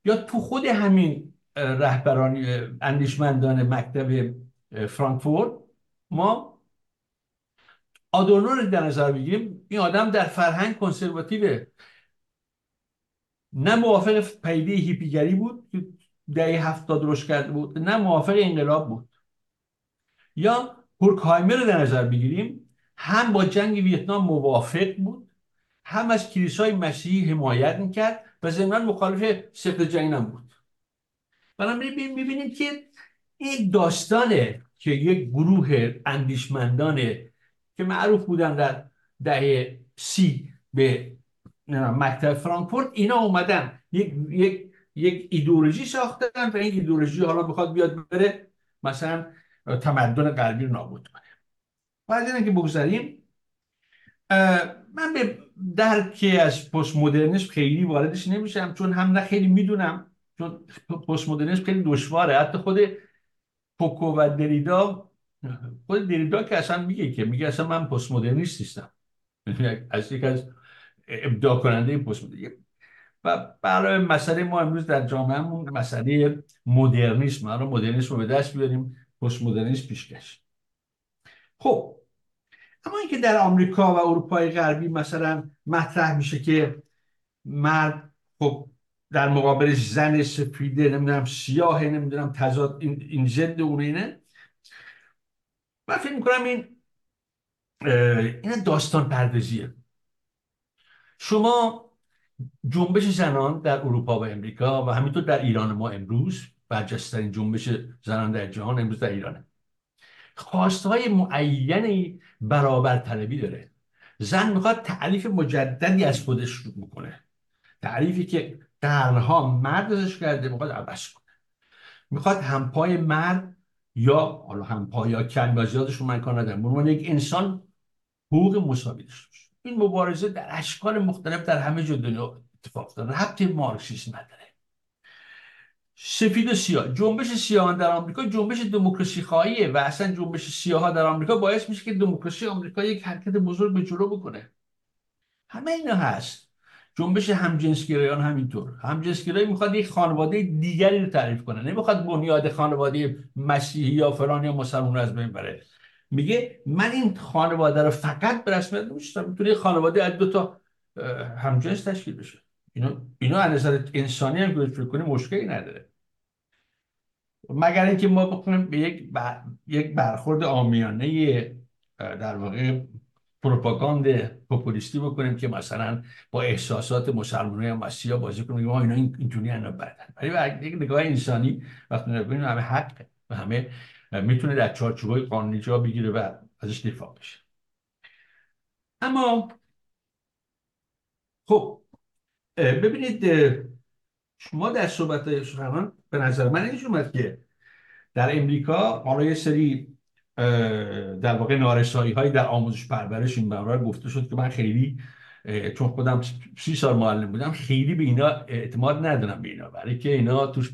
یا تو خود همین رهبران اندیشمندان مکتب فرانکفورت ما آدورنو رو در نظر بگیریم این آدم در فرهنگ کنسرواتیوه. نه موافق پیده هیپیگری بود که دهه هفتاد روش کرده بود نه موافق انقلاب بود. یا هورکهایمر رو در نظر بگیریم هم با جنگ ویتنام موافق بود هم از کلیسای مسیحی حمایت می‌کرد و ضمن مخالف سفت جنگ هم بود. بنابراین می‌بینیم که یک داستانه که یک گروه اندیشمندانه که معروف بودن در دهه سی به مکتب فرانکفورت اینا اومدن. یک, یک, یک ایدولوژی ساختن و این ایدولوژی حالا بخواد بیاد بره مثلا تمدن غربی رو نابود کنه. بعد که بگذاریم. من به درکی از پست مدرنیسم خیلی واردش نمیشم چون هم نه خیلی می‌دونم چون پست مدرنیسم خیلی دشواره. حتی خود پوکو و دریدا خود دریدا که اصلا میگه که میگه اصلا من پست مدرنیست نیستم از یک از ابداع کننده پست و برای مسئله ما امروز در جامعهمون مسئله مدرنیسم. رو مدرنیسم رو به دست بیاریم پست مدرنیسم پیشکش خب اما اینکه در آمریکا و اروپای غربی مثلا مطرح میشه که مرد خب در مقابلش زن سفیده نمی‌دونم سیاه نمی‌دونم تضاد این, این ضد اینه من فکر می‌کنم این این داستان پردازیه شما جنبش زنان در اروپا و امریکا و همینطور در ایران ما امروز برجسترین جنبش زنان در جهان امروز در ایرانه. خواستهای معینی برابر طلبی داره. زن می‌خواد تعریف مجددی از خودش رو می‌کنه تعریفی که قرنها مرد ازش کرده می‌خواد عوض کنه. می‌خواد همپای مرد یا حالا همپای یا کم یا زیادش رو من کار ندارم. یک انسان حقوق مساوی داشته این مبارزه در اشکال مختلف در همه جا دنیا اتفاق داره ربط مارکسیسم نداره. سفید و سیاه. جنبش سیاهان در آمریکا جنبش دموکراسی خواهیه و اصلا جنبش سیاه در آمریکا باعث میشه که دموکراسی آمریکا یک حرکت بزرگ به جلو بکنه. همه اینا هست. جنبش همجنسگرایان همینطور. همجنسگرایی می‌خواد یک خانواده دیگری رو تعریف کنه. نمی‌خواد بنیاد خانواده مسیحی یا فلان یا مسلمان از بین بره میگه من این خانواده رو فقط به رسمیت نمیشتم می‌تونه خانواده از دو تا همجنس تشکیل بشه. اینا اینا از نظر انسانی هم که فکر کنیم مشکلی نداره. مگر اینکه ما بکنیم به یک یک برخورد آمیانه در واقع پروپاگاند پوپولیستی بکنیم که مثلا با احساسات مسلمانای مسیحا بازی کنیم. ما اینا اینجوری اینا بدن. ولی یک نگاه انسانی وقتی ببینیم همه حق و همه می‌تونه در چارچوبای قانونی جا بگیره و ازش دفاع بشه. اما خب ببینید شما در صحبت سخنان به نظر من اینجور اومد که در امریکا حالا یه سری در واقع نارسایی های در آموزش پرورش این برای گفته شد که من خیلی چون خودم سی سال معلم بودم خیلی به اینا اعتماد ندارم به اینا. برای که اینا توش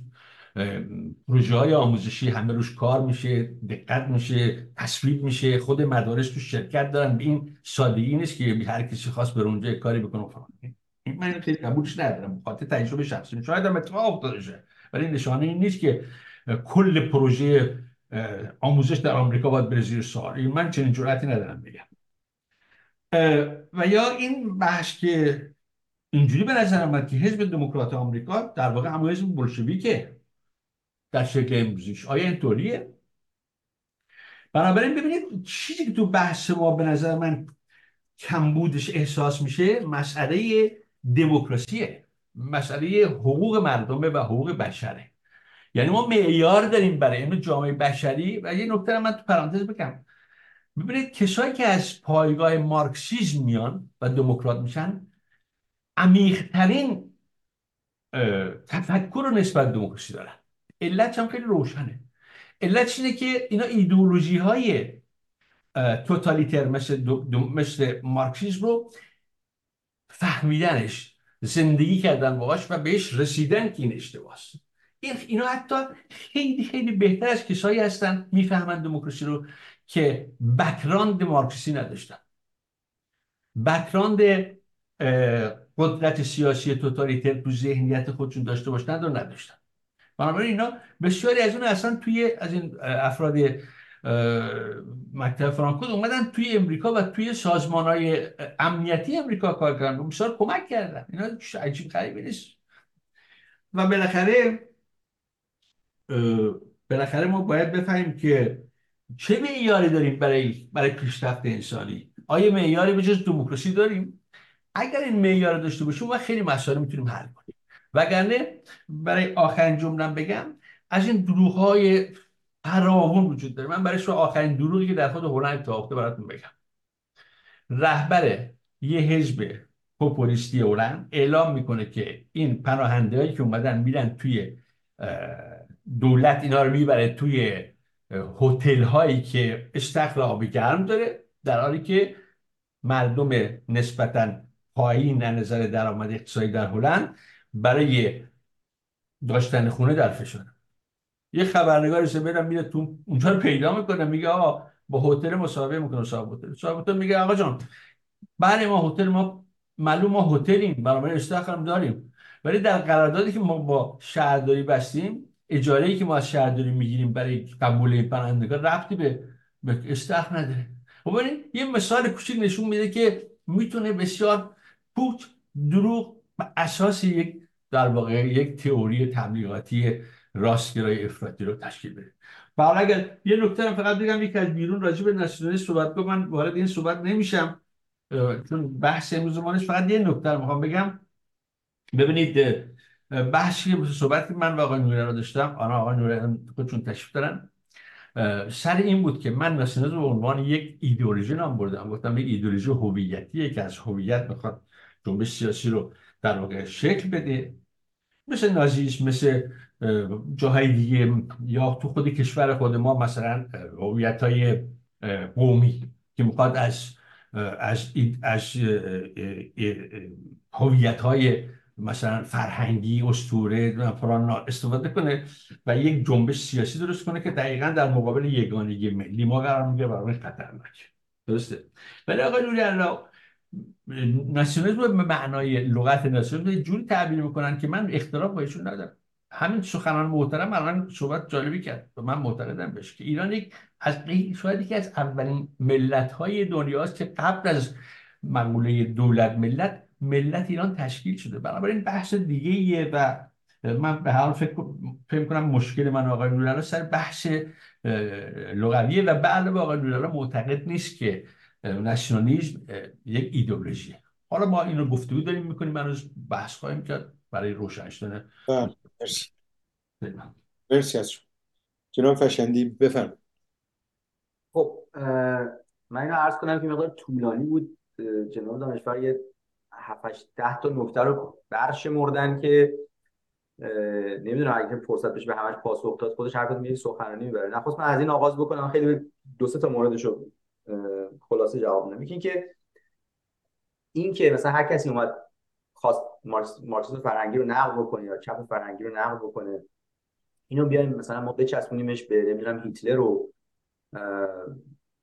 پروژه های آموزشی همه روش کار میشه دقت میشه تصویب میشه. خود مدارس تو شرکت دارن. به این سادگی نیست که هر کسی خواست بر اونجا کاری بکنه. فلان من خیلی قبولش ندارم. خاطر تجربه شخصی. شاید هم اتفاق افتاده ولی نشانه این نیست که کل پروژه آموزش در آمریکا باید بره زیر سوال. من چنین جرأتی ندارم بگم. و یا این بحث که اینجوری به نظر من که حزب دموکرات آمریکا در واقع همون حزب بولشویکه در شکل امروزیش. آیا اینطوریه؟ بنابراین ببینید چیزی که تو بحث ما به نظر من کمبودش احساس میشه مسئله دموکراسیه. مسئله حقوق مردمه و حقوق بشره. یعنی ما معیار داریم برای این جامعه بشری و یه نکته من تو پرانتز بگم. ببینید کسایی که از پایگاه مارکسیزم میان و دموکرات میشن عمیقترین تفکر رو نسبت دموکراسی دارن. علت هم خیلی روشنه. علت اینه که اینا ایدئولوژی های توتالیتر مثل, مثل مارکسیسم رو فهمیدنش زندگی کردن باهاش و بهش رسیدن که این اشتباهست این اینا حتی خیلی خیلی بهتر از کسایی هستن می‌فهمند دموکراسی رو که بکراند مارکسیستی نداشتن. بکراند قدرت سیاسی توتالیتر تو ذهنیت خودشون داشته باشند و نداشتن. بنابراین اینا بسیاری از اون اصلا توی از این افراد مکتب فرانکفورت اومدن توی امریکا و توی سازمان های امنیتی امریکا کار کردن. بسیار کمک کردن. اینا عجیب غریبی نیست. و بالاخره بالاخره ما باید بفهمیم که چه معیاری داریم برای برای پیشرفت انسانی؟ آیا معیاری به جز دموکراسی داریم؟ اگر این معیار داشته باشیم ما خیلی مسائل می‌تونیم حل کنیم. وگرنه برای آخرین جمله بگم از این دروغ های وجود داره. من برای شما آخرین دروغی که در خود هلند اتفاق براتون بگم. رهبر یه حزب پوپولیستی هلند اعلام می‌کنه که این پناهنده هایی که اومدن میرن توی دولت اینا رو می‌بره توی هتل هایی که استخر آبی گرم داره در حالی که مردم نسبتا پایین از نظر درآمد اقتصادی در هلند برای داشتن خونه در فشار یه خبرنگاری سه برم میره تو اونجا رو پیدا می‌کنه میگه آقا با هتل مصاحبه می‌کنه صاحب هتل. صاحب هتل میگه آقا جان بله ما هتل ما معلوم ما هتلیم برای استخرم داریم. ولی در قراردادی که ما با شهرداری بستیم اجاره ای که ما از شهرداری می‌گیریم برای قبول پناهندگان ربطی به به استخر نداره. و خب یه مثال کوچیک نشون میده که می‌تونه بسیار پوچ دروغ اساس یک در واقع یک تئوری تبلیغاتی راستگرای افراطی رو تشکیل بده. و حالا اگر یه نکته فقط بگم یک از بیرون راجع به ناسیونالیسم صحبت کنم من وارد این صحبت نمیشم چون بحث امروز فقط یه نکته رو می‌خوام بگم. ببینید بحثی صحبتی من و آقای نوری رو داشتم. آن آقای نوری خودشون تشریف دارن. سر این بود که من ناسیونالیسم به عنوان یک ایدئولوژی نام بردم. گفتم یک ایدئولوژی هویتیه که از هویت می‌خواد جنبش سیاسی رو در واقع شکل بده. مثل نازیسم مثل جاهای دیگه یا تو خود کشور خود ما مثلا هویت های قومی که می‌خواد از از از هویت های مثلا فرهنگی اسطوره فلان استفاده کنه و یک جنبش سیاسی درست کنه که دقیقا در مقابل یگانگی ملی ما قرار میگه برای خطرناک. درسته. ولی آقای نوری ناسیونالیسم به معنای لغت ناسیونالیسم جوری تعبیر می‌کنن که من اختلاف با ایشون ندارم. همین سخنان محترم الان صحبت جالبی کرد. و من معتقدم بهش که ایران یک از شاید یکی از اولین ملت های دنیاست که قبل از مقوله دولت ملت ملت ایران تشکیل شده. بنابراین بحث دیگه ایه و من به حال فکر, فکر کنم مشکل من آقای نورالله سر بحث لغویه و بعد به آقای نورالله معتقد نیست که نشنالیزم یک ایدئولوژیه. حالا ما این رو گفتگو داریم می‌کنیم من روز بحث خواهیم کرد. برای روشن شدن. بله، مرسی. مرسی از جناب فشندی بفرمایید. خب من اینو عرض کنم که مقدار طولانی بود. جناب دانشور یه 7 ده تا نکته رو برشمردن که نمی‌دونم اگه فرصت بشه به همش پاسخ داد خودش هر کدوم یه سخنرانی می‌بره. نخواست من از این آغاز بکنم خیلی دو سه تا موردشو خلاصه جواب بدم که این که مثلا هر کسی اومد خواست مارکسیسم فرهنگی رو نقد بکنه یا چپ فرهنگی رو نقد بکنه اینو بیایم مثلا ما بچسبونیمش به نمی‌دونم هیتلر و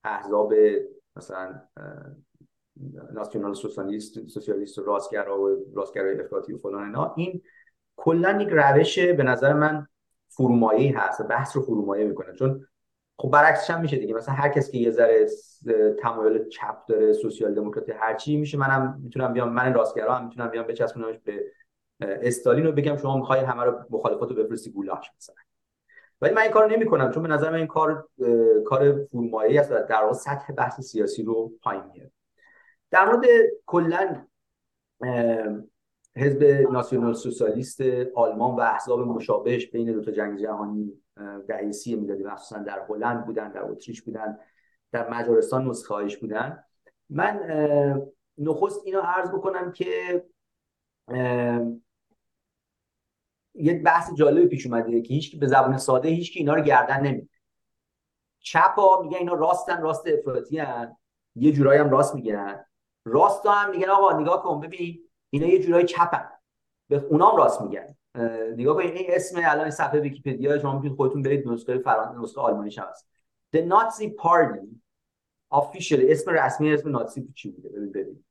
احزاب مثلا ناسیونال سوسیالیست سوسیالیست راستگرا و راستگرای افراطی و فلان اینا. این کلا یک روش به نظر من فرومایه هست بحث رو فرومایه می‌کنه. چون خب برعکسش هم میشه دیگه. مثلا هر کسی که یه ذره تمایل چپ داره سوسیال دموکراتی هر چی میشه منم می‌تونم بیام من راستگرا هم می‌تونم بیام بچسبونمش به استالین رو بگم شما می‌خوای همه رو مخالفات رو بفرستی گولاش مثلا. ولی من این کارو نمی‌کنم چون به نظر من این کار کار فرومایه است در واقع سطح بحث سیاسی رو پایین میاره در مورد کلا حزب ناسیونال سوسیالیست آلمان و احزاب مشابهش بین دو تا جنگ جهانی دهه سی میلادی مخصوصا در هلند بودن در اتریش بودن در مجارستان نسخه بودن من نخست اینو عرض بکنم که یه بحث جالبی پیش اومده که هیچ به زبان ساده هیچ اینا رو گردن نمی‌گیره چپ ها میگن اینا راستن راست افراطی. یه جورایی هم راست میگن راست هم میگن آقا نگاه کن ببین اینا یه جورایی چپن. به اونام راست میگن. نگاه کنید این اسم الان صفحه ویکی‌پدیا شما می‌تونید خودتون برید نسخه فرانسه نسخه آلمانیش هست. The Nazi Party officially اسم رسمی اسم نازی چی بوده؟ ببینید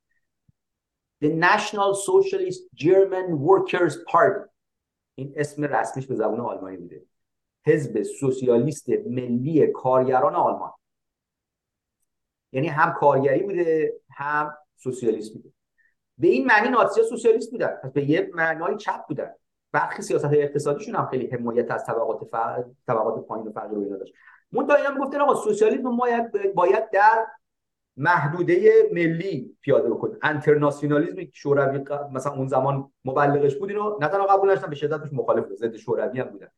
The National Socialist German Workers Party. این اسم رسمیش به زبان آلمانی بوده. حزب سوسیالیست ملی کارگران آلمان. یعنی هم کارگری بوده هم سوسیالیست بوده به این معنی نازی سوسیالیست بودن. پس به یه معنای چپ بودن. برخی سیاست اقتصادیشون هم خیلی حمایت از طبقات فقر، طبقات پایین و فقیر رو اینا داشت. منتها اینا می‌گفتن آقا سوسیالیسم باید باید در محدوده ملی پیاده بکنه. انترناسیونالیسم شوروی مثلا اون زمان مبلغش بود اینو نه تنها قبول نشدن به شدت مخالف ضد شوروی هم بودن.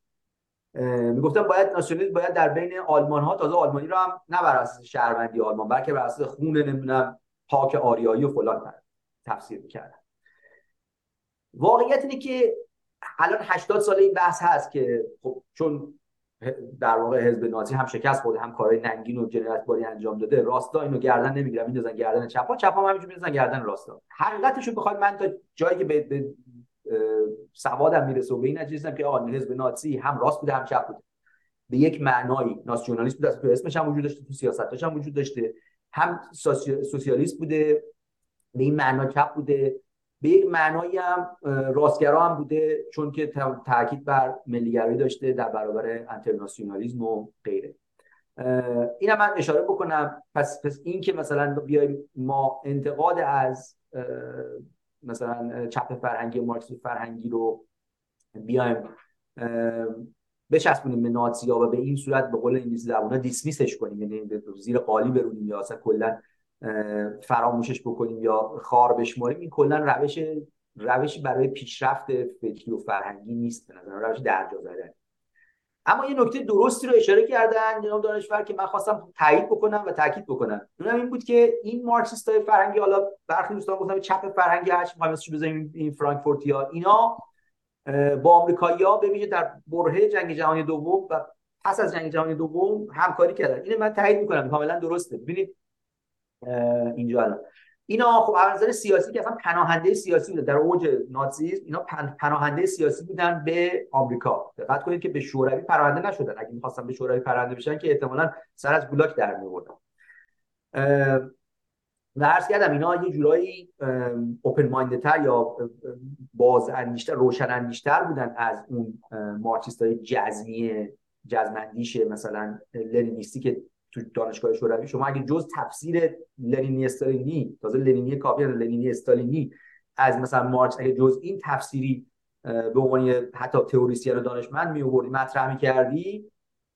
می‌گفتن باید ناسیونالیسم باید در بین آلمان ها تازه آلمانی رو هم نه بر اساس شهروندی آلمان بلکه بر اساس خون نمی‌دونم پاک آریایی و فلان تفسیر می‌کردن. واقعیت اینه که الان 80 سال این بحث هست که خب چون در واقع حزب نازی هم شکست خورده هم کارهای ننگین و باری انجام داده راستا اینو گردن نمی‌گیرن میندازن گردن چپا چپا هم همینجوری میندازن گردن راستا. حقیقتش رو بخواد من تا جایی که به, به سوادم می‌رسه و به این نتیجه که آقا حزب نازی هم راست بوده هم چپ بوده. به یک معنایی ناسیونالیست بوده تو اسمش هم وجود داشته تو سیاستش هم وجود داشته. هم سوسیالیست بوده به این معنا چپ بوده. به یک معنایی هم راستگرا هم بوده چون که تاکید بر ملیگرایی داشته در برابر انترناسیونالیسم و غیره. اینم من اشاره بکنم. پس پس این که مثلا بیایم ما انتقاد از مثلا چپ فرهنگی مارکسیسم فرهنگی رو بیایم بچسبونیم به نازی‌ها و به این صورت به قول انگلیسی زبونا دیسمیسش کنیم. یعنی زیر قالی برونیم یا اصلا کلا فراموشش بکنیم یا خار بشماریم. این کلا روش روشی برای پیشرفت فکری و فرهنگی نیست به نظر روش درجا زدن. اما یه نکته درستی رو اشاره کردن جناب دانشور که من خواستم تایید بکنم و تاکید بکنم. اونم این بود که این مارکسیست های فرهنگی حالا برخی دوستان گفتم چپ فرهنگی هر چی می‌خوایم بزنیم این فرانکفورتیا اینا با آمریکایی‌ها به ویژه در برهه جنگ جهانی دوم و پس از جنگ جهانی دوم همکاری کردن. اینو من تایید می‌کنم کاملا درسته. ببینید اینجا الان. اینا خب نظر سیاسی که اصلا پناهنده سیاسی بودن در اوج نازیسم اینا پناهنده سیاسی بودن به آمریکا. دقت کنید که به شوروی پناهنده نشدن. اگه می‌خواستن به شوروی پناهنده بشن که احتمالاً سر از گولاک در میوردن و عرض کردم اینا یه جورایی اوپن مایندتر یا باز اندیشتر روشن اندیشتر بودن از اون مارکسیست های جزمی جزمندیش مثلا لنینیستی که تو دانشگاه شوروی. شما اگه جز تفسیر لنینی استالینی تازه لنینی کافی لنینی استالینی از مثلا مارکس اگه جز این تفسیری به عنوان حتی تئوریسین و دانشمند می آوردی مطرح می کردی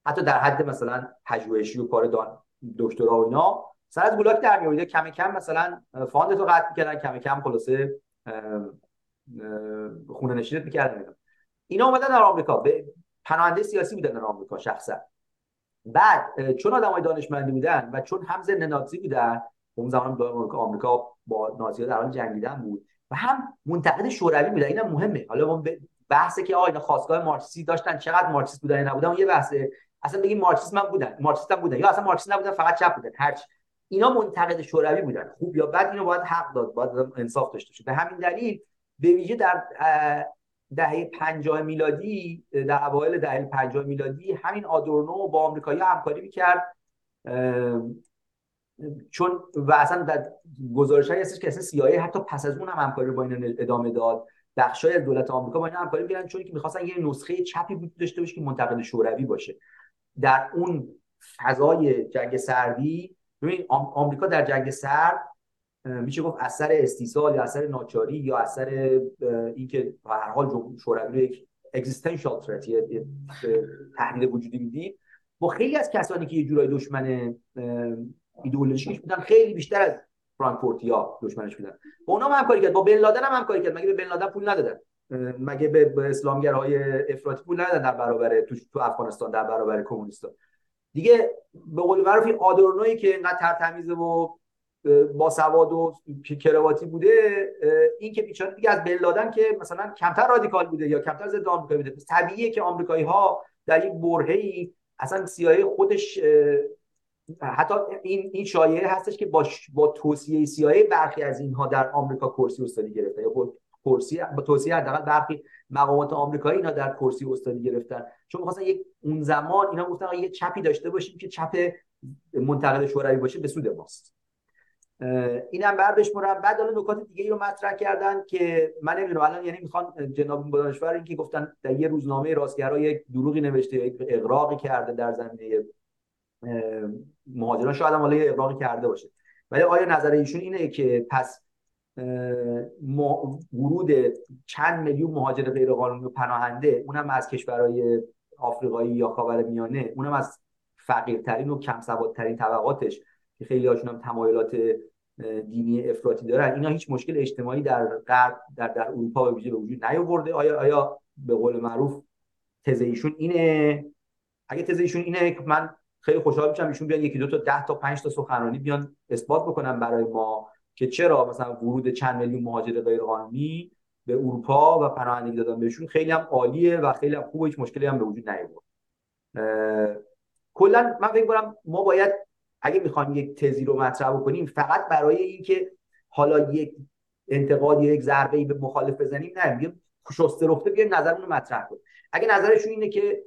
حتی در حد مثلا پژوهشی و کار دکترا و اینا سر از گولاگ در میاوردی کم کم مثلا fund تو قطع می‌کردن کم کم خلاصه خونه نشینت می‌کردن. اینا اومدن در آمریکا. به پناهنده سیاسی بودن در آمریکا شخصا. بعد چون آدمای دانشمندی بودن و چون هم ضد نازی بودن اون زمان آمریکا با نازی در حال جنگیدن بود و هم منتقد شوروی بودن. اینم مهمه. حالا ما بحثه که آ اینا خواستگاه مارکسیستی داشتن. چقدر مارکسیست بودن نبودن یه بحثه. اصلا بگیم مارکسیسم بودن. مارکسیست هم بودن. یا اصلا مارکسیست نبودن فقط چپ بودن. هرچی اینا منتقد شوروی بودن. خوب یا بد اینو باید حق داد باید انصاف داشته شد به همین دلیل به ویژه در دهه 50 میلادی در اوایل دهه 50 میلادی همین آدورنو با آمریکایی همکاری می‌کرد. چون و اصلا در گزارش هستش که اصلا سیایه حتی پس از اون هم همکاری با این ادامه داد. بخشای از دولت آمریکا با این همکاری می‌کردن چون که می‌خواستن یه نسخه چپی بود داشته باشه که منتقد شوروی باشه. در اون فضای جنگ سردی ببین آمریکا در جنگ سرد میشه گفت اثر استیصال یا اثر ناچاری یا اثر اینکه به هر حال شوروی رو یک اگزیستانشال ترت تهدید وجودی می‌دید با خیلی از کسانی که یه جورای دشمن ایدئولوژیکش بودن خیلی بیشتر از فرانکفورتیا دشمنش بودن. با اونها هم همکاری کرد با بن لادن هم همکاری کرد. مگه به بن لادن پول ندادن؟ مگه به, اسلامگرای افراطی پول ندادن در برابر تو, افغانستان در برابر کمونیستا دیگه به قول معروف آدورنوی که اینقدر ترتمیزه و با سواد و کرواتی بوده این که بیچاره دیگه از بن که مثلا کمتر رادیکال بوده یا کمتر ضد آمریکا بوده. طبیعیه که آمریکایی ها در یک برهه‌ای اصلا سیاهی خودش حتی این این شایعه هستش که با با توصیه سیاهی برخی از اینها در آمریکا کرسی استادی گرفتن یا کرسی با توصیه حداقل برخی مقامات آمریکایی اینا در کرسی استادی گرفتن. چون می‌خواستن یک اون زمان اینا گفتن یه چپی داشته باشیم که چپ منتقد شوروی باشه به سود ماست. اینم بر بشمرم بعد حالا نکات دیگه ای رو مطرح کردن که من نمی‌دونم الان یعنی می‌خوان جناب دانشور این که گفتن در یه روزنامه راستگرا یک دروغی نوشته یک اقراقی کرده در زمینه مهاجران. شاید هم حالا اقراقی کرده باشه. ولی آیا نظر ایشون اینه که پس ورود چند میلیون مهاجر غیرقانونی و پناهنده اونم از کشورهای آفریقایی یا خاورمیانه اونم از فقیرترین و کم سوادترین طبقاتش که خیلی هاشون تمایلات دینی افراطی دارن. اینا هیچ مشکل اجتماعی در غرب در در اروپا به وجود نیاورده. آیا آیا به قول معروف تز ایشون اینه؟ اگه تز ایشون اینه من خیلی خوشحال میشم ایشون بیان یکی دو تا ده تا پنج تا سخنرانی بیان اثبات بکنن برای ما. که چرا مثلا ورود چند میلیون مهاجر غیرقانونی به اروپا و پناهندگی دادن بهشون خیلی هم عالیه و خیلی هم خوبه هیچ مشکلی هم به وجود نیاورد. کلا من فکر کنم ما باید اگه می‌خوایم یک تزی رو مطرح بکنیم فقط برای اینکه حالا یک انتقاد یا یک ضربه ای به مخالف بزنیم نه میگیم شسته رفته بیایم نظرمون رو مطرح کنیم. اگه نظرشون اینه که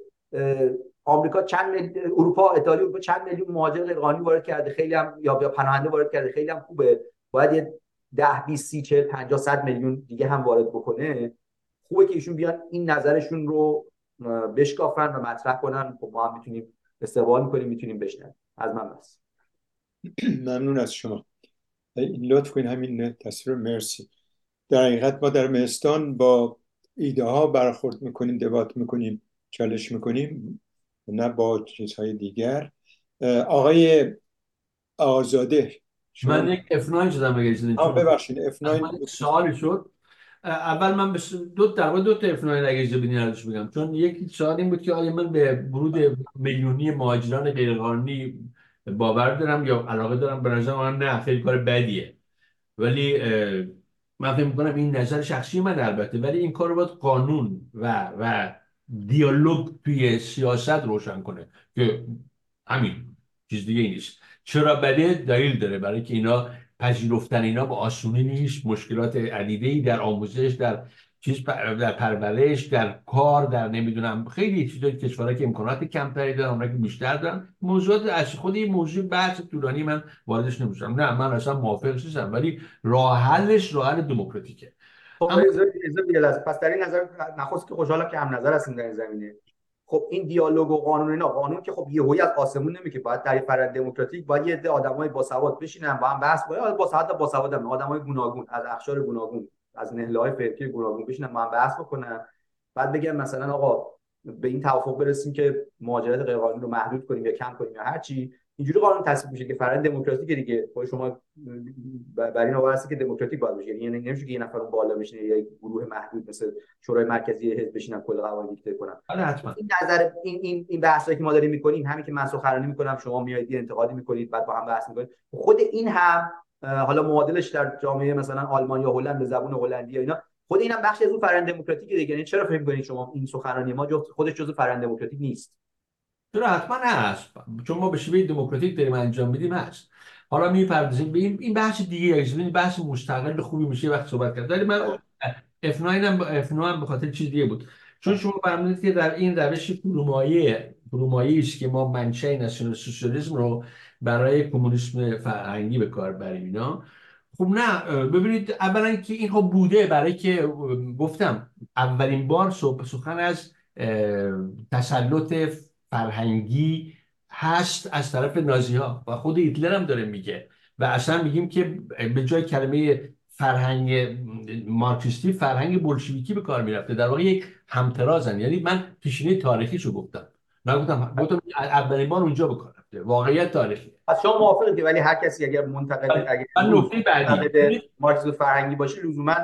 آمریکا چند اروپا ایتالیا اروپا چند میلیون مهاجر غیرقانونی وارد کرده خیلی هم یا پناهنده وارد کرده خیلی هم خوبه باید یه 10 20 30 40 50 100 میلیون دیگه هم وارد بکنه خوبه که ایشون بیان این نظرشون رو بشکافن و مطرح کنن. خب ما هم می‌تونیم استقبال می‌کنیم می‌تونیم بشنویم. از من بس. [clears throat] ممنون از شما. لطف کنید همین تصویر مرسی. در حقیقت ما در مهستان با ایده ها برخورد می‌کنیم دبات می‌کنیم چالش می‌کنیم نه با چیزهای دیگر. آقای آزاده من یک F9 شدم اگر چیزی ببخشید F9 سوالی شد اول من بس دو در دو تا F9 اگه اجازه بدین بگم چون یک سوال این بود که آیا من به ورود میلیونی مهاجران غیرقانونی باور دارم یا علاقه دارم به نظر من نه خیلی کار بدیه ولی من فکر می‌کنم این نظر شخصی من البته ولی این کار رو باید قانون و و دیالوگ توی سیاست روشن کنه که همین چیز دیگه نیست چرا بده؟ دلیل داره. برای که اینا پذیرفتن اینا با آسونی نیست. مشکلات عدیده ای در آموزش در چیز در پرورش در کار در نمی‌دونم. خیلی چیزای کشورها که امکانات کمتری دارن اونها که بیشتر دارن. موضوعات از خود این موضوع بحث طولانی من واردش نمیشم. نه من اصلا موافق نیستم ولی راه حلش راه حل دموکراتیکه. خب پس در این نظر نخست که خوشحالم که هم نظر هستیم در این زمینه. خب این دیالوگ و قانون اینا قانون که خب یهویی از آسمون نمیگه باید در فرد دموکراتیک باید یه عده آدمای باسواد بشینن با هم بحث کنن. با ساعت باسواد هم آدمای گوناگون از اقشار گوناگون از نهله های فرقی گوناگون بشینن با هم بحث بکنن. بعد بگن مثلا آقا به این توافق برسیم که مهاجرت غیرقانونی رو محدود کنیم یا کم کنیم یا هر چی. اینجوری قانون تصویب میشه که فرآیند دموکراتیک دیگه خود شما بر این آور که دموکراتیک باید بشه. یعنی نمیشه که یه نفر بالا بشینه یا گروه محدود مثل شورای مرکزی حزب بشینن کل قوانین دیکته کنن. حتما. این نظر این این این بحثایی که ما داریم می‌کنیم همین که من سخنرانی می‌کنم شما میایید انتقادی می‌کنید بعد با هم بحث می‌کنید خود این هم حالا معادلش در جامعه مثلا آلمان یا هلند به زبون هلندی یا اینا خود اینم بخشی از اون فرآیند دموکراتیک دیگه. یعنی چرا فکر کنید شما این سخنرانی ما خودش جزء فرآیند دموکراتیک نیست؟ چرا حتما هست؟ چون ما به شیوه دموکراتیک داریم انجام میدیم هست. حالا می‌پردازیم به این این بحث دیگه این بحث مستقل خوبی میشه وقت صحبت کرد ولی من F9 هم F9 هم به خاطر چیز دیگه بود. چون شما فرمودید که در این روش فرومایه فرومایه است که ما منشأ ناسیونال سوسیالیسم رو برای کمونیسم فرهنگی به کار بریم اینا. خب نه ببینید اولا که این خب بوده برای که گفتم اولین بار سخن از تسلط فرهنگی هست از طرف نازی ها و خود هیتلر هم داره میگه و اصلا میگیم که به جای کلمه فرهنگ مارکسیستی فرهنگ بلشویکی به کار می‌رفته. در واقع یک همترازن. یعنی من پیشینه تاریخیشو گفتم. من گفتم اولین بار اونجا رفته. واقعیت تاریخی پس شما موافقید که ولی هر کسی اگر منتقد اگر نکته بعدی. مارکسیسم فرهنگی باشه لزوما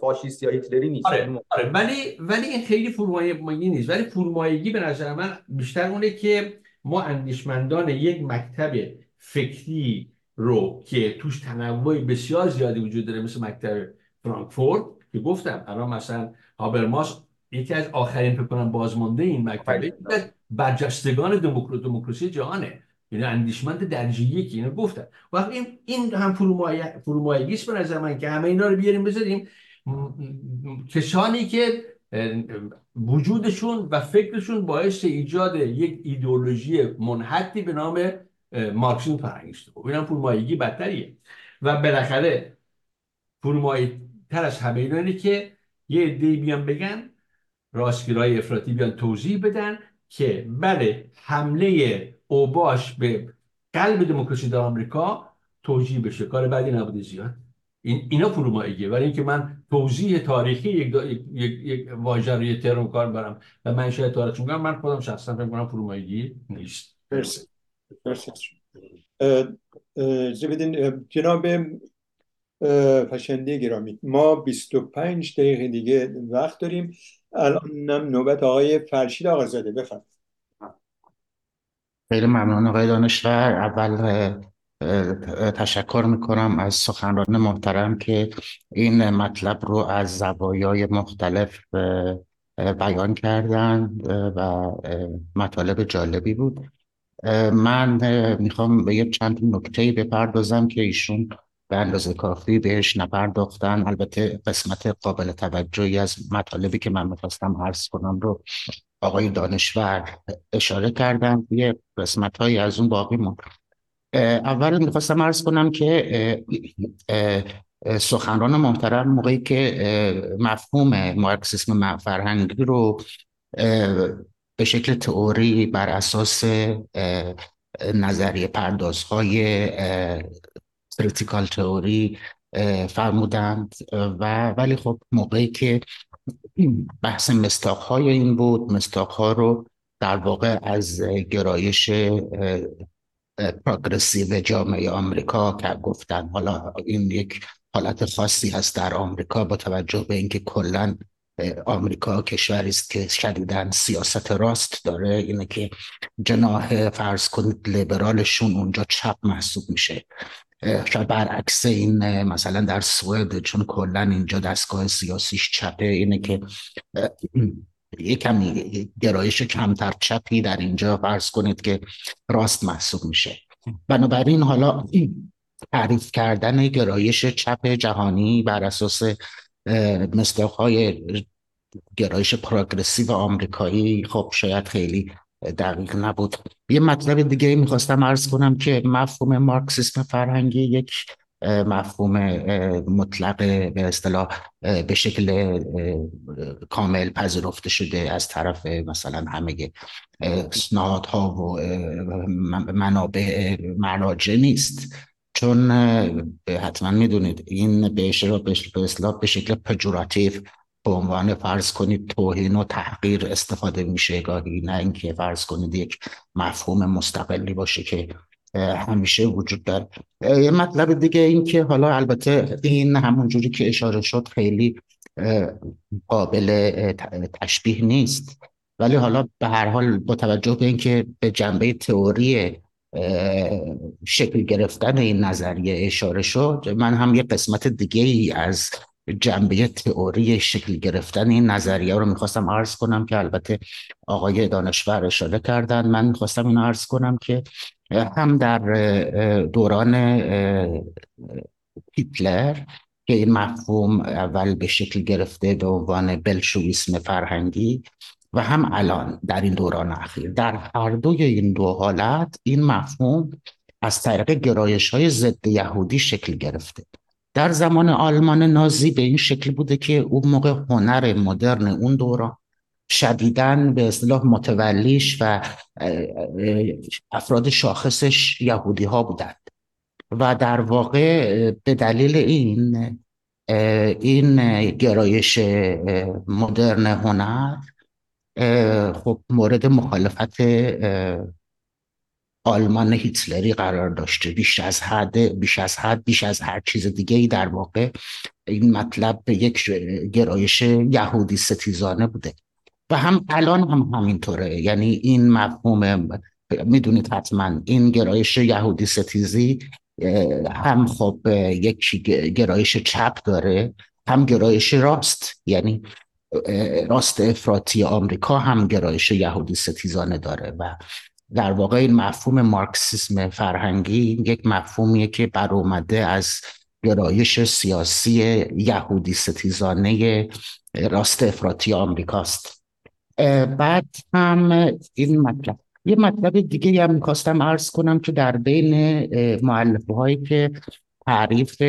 فاشیست یا هیتلری نیست. آره آره. ولی ولی این خیلی فرومایگی نیست. ولی فرومایگی به نظر من بیشتر اونه که ما اندیشمندان یک مکتب فکری رو که توش تنوع بسیار زیادی وجود داره مثل مکتب فرانکفورت که گفتم الان مثلا هابرماس یکی از آخرین فکر کنم بازمانده این مکتب یکی از برجستگان دموکراسی جهانه. یعنی اندیشمند درجه یکی اینو گفتن. وقت این این هم فرومایگی است به نظر من که همه اینا رو بیاریم بذاریم. کسانی که وجودشون و فکرشون باعث ایجاد یک ایدئولوژی منحتی به نام مارکسیسم فرهنگی است. خب اینم فرومایگی بدتریه. و بالاخره فرومایی تر از همه اینا اینه که یه عده بیان بگن راستگرای افراطی بیان توضیح بدن که بله حمله اوباش به قلب دموکراسی در آمریکا توجیه بشه. کار بعدی نبوده زیاد. این اینا فروماییه. ولی اینکه من توضیح تاریخی یک یک یک رو ترم کار برم و من شاید تاریخ میگم من خودم شخصا فکر کنم فرومایگی نیست. مرسی. جناب فشنده گرامی ما 25 دقیقه دیگه وقت داریم. الان نوبت آقای فرشید آقازاده. بفرمایید. خیلی ممنون. آقای دانشور اول تشکر می‌کنم از سخنران محترم که این مطلب رو از زوایای مختلف بیان کردن و مطالب جالبی بود. من می‌خوام به یک چند نکته بپردازم که ایشون به اندازه کافی بهش نپرداختن. البته قسمت قابل توجهی از مطالبی که من می‌خواستم عرض کنم رو آقای دانشور اشاره کردن یه قسمت هایی از اون باقی موند اول می‌خواستم عرض کنم که سخنران محترم موقعی که مفهوم مارکسیسم فرهنگی رو به شکل تئوری بر اساس نظریه پردازهای کریتیکال تئوری فرمودند و ولی خب موقعی که بحث مستاق های این بود. مستاق ها رو در واقع از گرایش پروگرسیو جامعه آمریکا که گفتن حالا این یک حالت خاصی هست در آمریکا با توجه به اینکه کلا آمریکا کشوری است که شدیدن سیاست راست داره. اینه که جناح فرض کنید لیبرالشون اونجا چپ محسوب میشه. شاید برعکس این مثلا در سوئد چون کلا اینجا دستگاه سیاسیش چپه اینه که یه کمی گرایش کمتر چپی در اینجا فرض کنید که راست محسوب میشه. بنابراین حالا تعریف کردن گرایش چپ جهانی بر اساس های گرایش پروگرسیو آمریکایی خب شاید خیلی دقیق نبود. یه مطلب دیگه می‌خواستم عرض کنم که مفهوم مارکسیسم فرهنگی یک مفهوم مطلق به اصطلاح به شکل کامل پذیرفته شده از طرف مثلا همه ها و منابع مراجع نیست. چون حتما می‌دونید این به به اصطلاح به شکل پجوراتیو به عنوان فرض کنید توهین و تحقیر استفاده میشه گاهی نه اینکه فرض کنید یک مفهوم مستقلی باشه که همیشه وجود داره. یه مطلب دیگه این که حالا البته این همون جوری که اشاره شد خیلی قابل تشبیه نیست. ولی حالا به هر حال با توجه به اینکه به جنبه تئوری شکل گرفتن این نظریه اشاره شد من هم یه قسمت دیگه ای از جنبه تئوری شکل گرفتن این نظریه رو می‌خواستم عرض کنم که البته آقای دانشور اشاره کردن. من می‌خواستم این عرض کنم که هم در دوران هیتلر که این مفهوم اول به شکل گرفته به عنوان بلشویسم فرهنگی و هم الان در این دوران اخیر. در هر دوی این دو حالت این مفهوم از طریق گرایش های ضد یهودی شکل گرفته. در زمان آلمان نازی به این شکل بوده که اون موقع هنر مدرن اون دوران شدیدن به اصطلاح متولیش و افراد شاخصش یهودی ها بودند. و در واقع به دلیل این این گرایش مدرن هنر خب مورد مخالفت آلمان هیتلری قرار داشته. بیش از حد بیش از حد بیش از هر چیز دیگه ای در واقع این مطلب به یک گرایش یهودی ستیزانه بوده. و هم الان هم همینطوره. یعنی این مفهوم می‌دونید حتما این گرایش یهودی ستیزی هم خب یک گرایش چپ داره هم گرایش راست. یعنی راست افراطی آمریکا هم گرایش یهودی ستیزانه داره. و در واقع این مفهوم مارکسیسم فرهنگی یک مفهومیه که برآمده از گرایش سیاسی یهودی ستیزانه راست افراطی آمریکاست. بعد هم این مطلب. یه مطلب دیگه هم می‌خواستم عرض کنم که در بین معلفه هایی که تعریف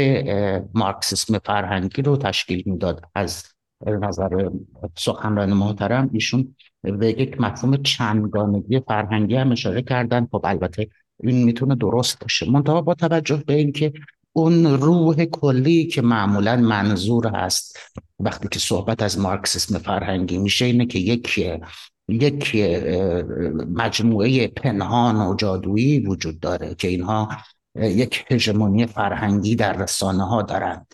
مارکسیسم فرهنگی رو تشکیل می‌داد از نظر سخنران محترم ایشون به یک مفهوم چندگانگی فرهنگی هم اشاره کردن. خب البته این می‌تونه درست باشه. منتها با توجه به اینکه اون روح کلی که معمولا منظور هست وقتی که صحبت از مارکسیسم فرهنگی میشه اینه که یک یک مجموعه پنهان و جادویی وجود داره که اینها یک هژمونی فرهنگی در رسانه ها دارند.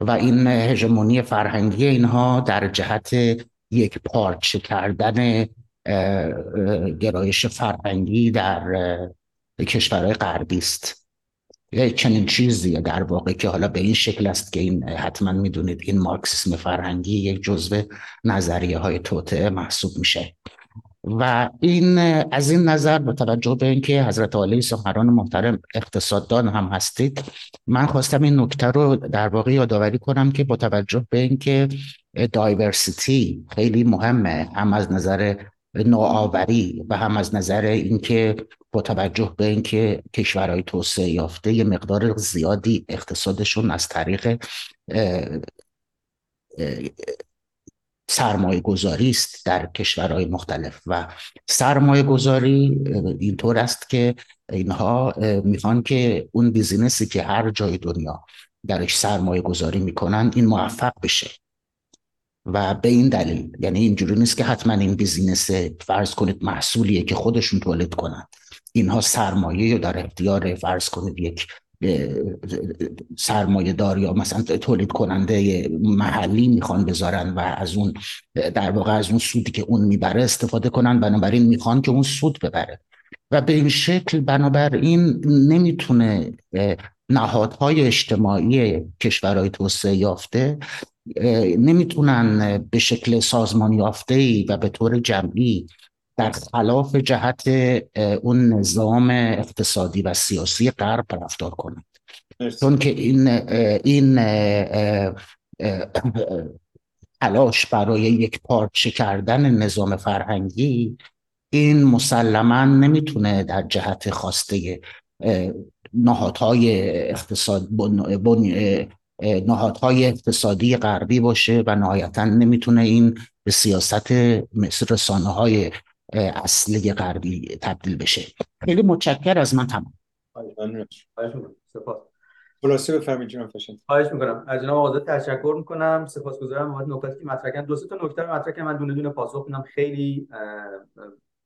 و این هژمونی فرهنگی اینها در جهت یک پارچه کردن گرایش فرهنگی در کشورهای غربی است. چنین چیزیه در واقع که حالا به این شکل است که این حتما می‌دونید این مارکسیسم فرهنگی یک جزو نظریه های توطعه محسوب میشه. و این از این نظر با توجه به اینکه حضرت علی سخنران محترم اقتصاددان هم هستید من خواستم این نکته رو در واقع یادآوری کنم که با توجه به اینکه دایورسیتی خیلی مهمه. هم از نظر نوآوری و هم از نظر اینکه با توجه به اینکه کشورهای توسعه یافته یه مقدار زیادی اقتصادشون از طریق سرمایه گذاری است در کشورهای مختلف. و سرمایه گذاری اینطور است که اینها می‌خوان که اون بیزینسی که هر جای دنیا درش سرمایه گذاری می‌کنن این موفق بشه. و به این دلیل یعنی اینجوری نیست که حتما این بیزینس فرض کنید محصولیه که خودشون تولید کنن. اینها سرمایه در اختیار فرض کنید یک سرمایه دار یا مثلا تولید کننده محلی می‌خوان بذارن و از اون در واقع از اون سودی که اون می‌بره استفاده کنن بنابراین می‌خوان که اون سود ببره. و به این شکل بنابراین نمی‌تونه نهادهای اجتماعی کشورهای توسعه یافته نمی‌تونن به شکل سازمان یافته و به طور جمعی در خلاف جهت اون نظام اقتصادی و سیاسی غرب رفتار کنند. چون که این این تلاش برای یک پارچه کردن نظام فرهنگی این مسلما نمی‌تونه در جهت خواسته نهادهای اقتصاد نهادهای اقتصادی غربی باشه و نهایتا نمی‌تونه این به سیاست مثل رسانه های اصلی غربی تبدیل بشه. خیلی متشکر از من تمام. خلاصه بفرمایید جناب فشن. خواهش می‌کنم. از جناب آزاد تشکر می‌کنم. سپاسگزارم. بابت نکاتی که مطرح کردن. دو سه تا نکته رو مطرح کردم. من دونه دونه پاسخ میدم. خیلی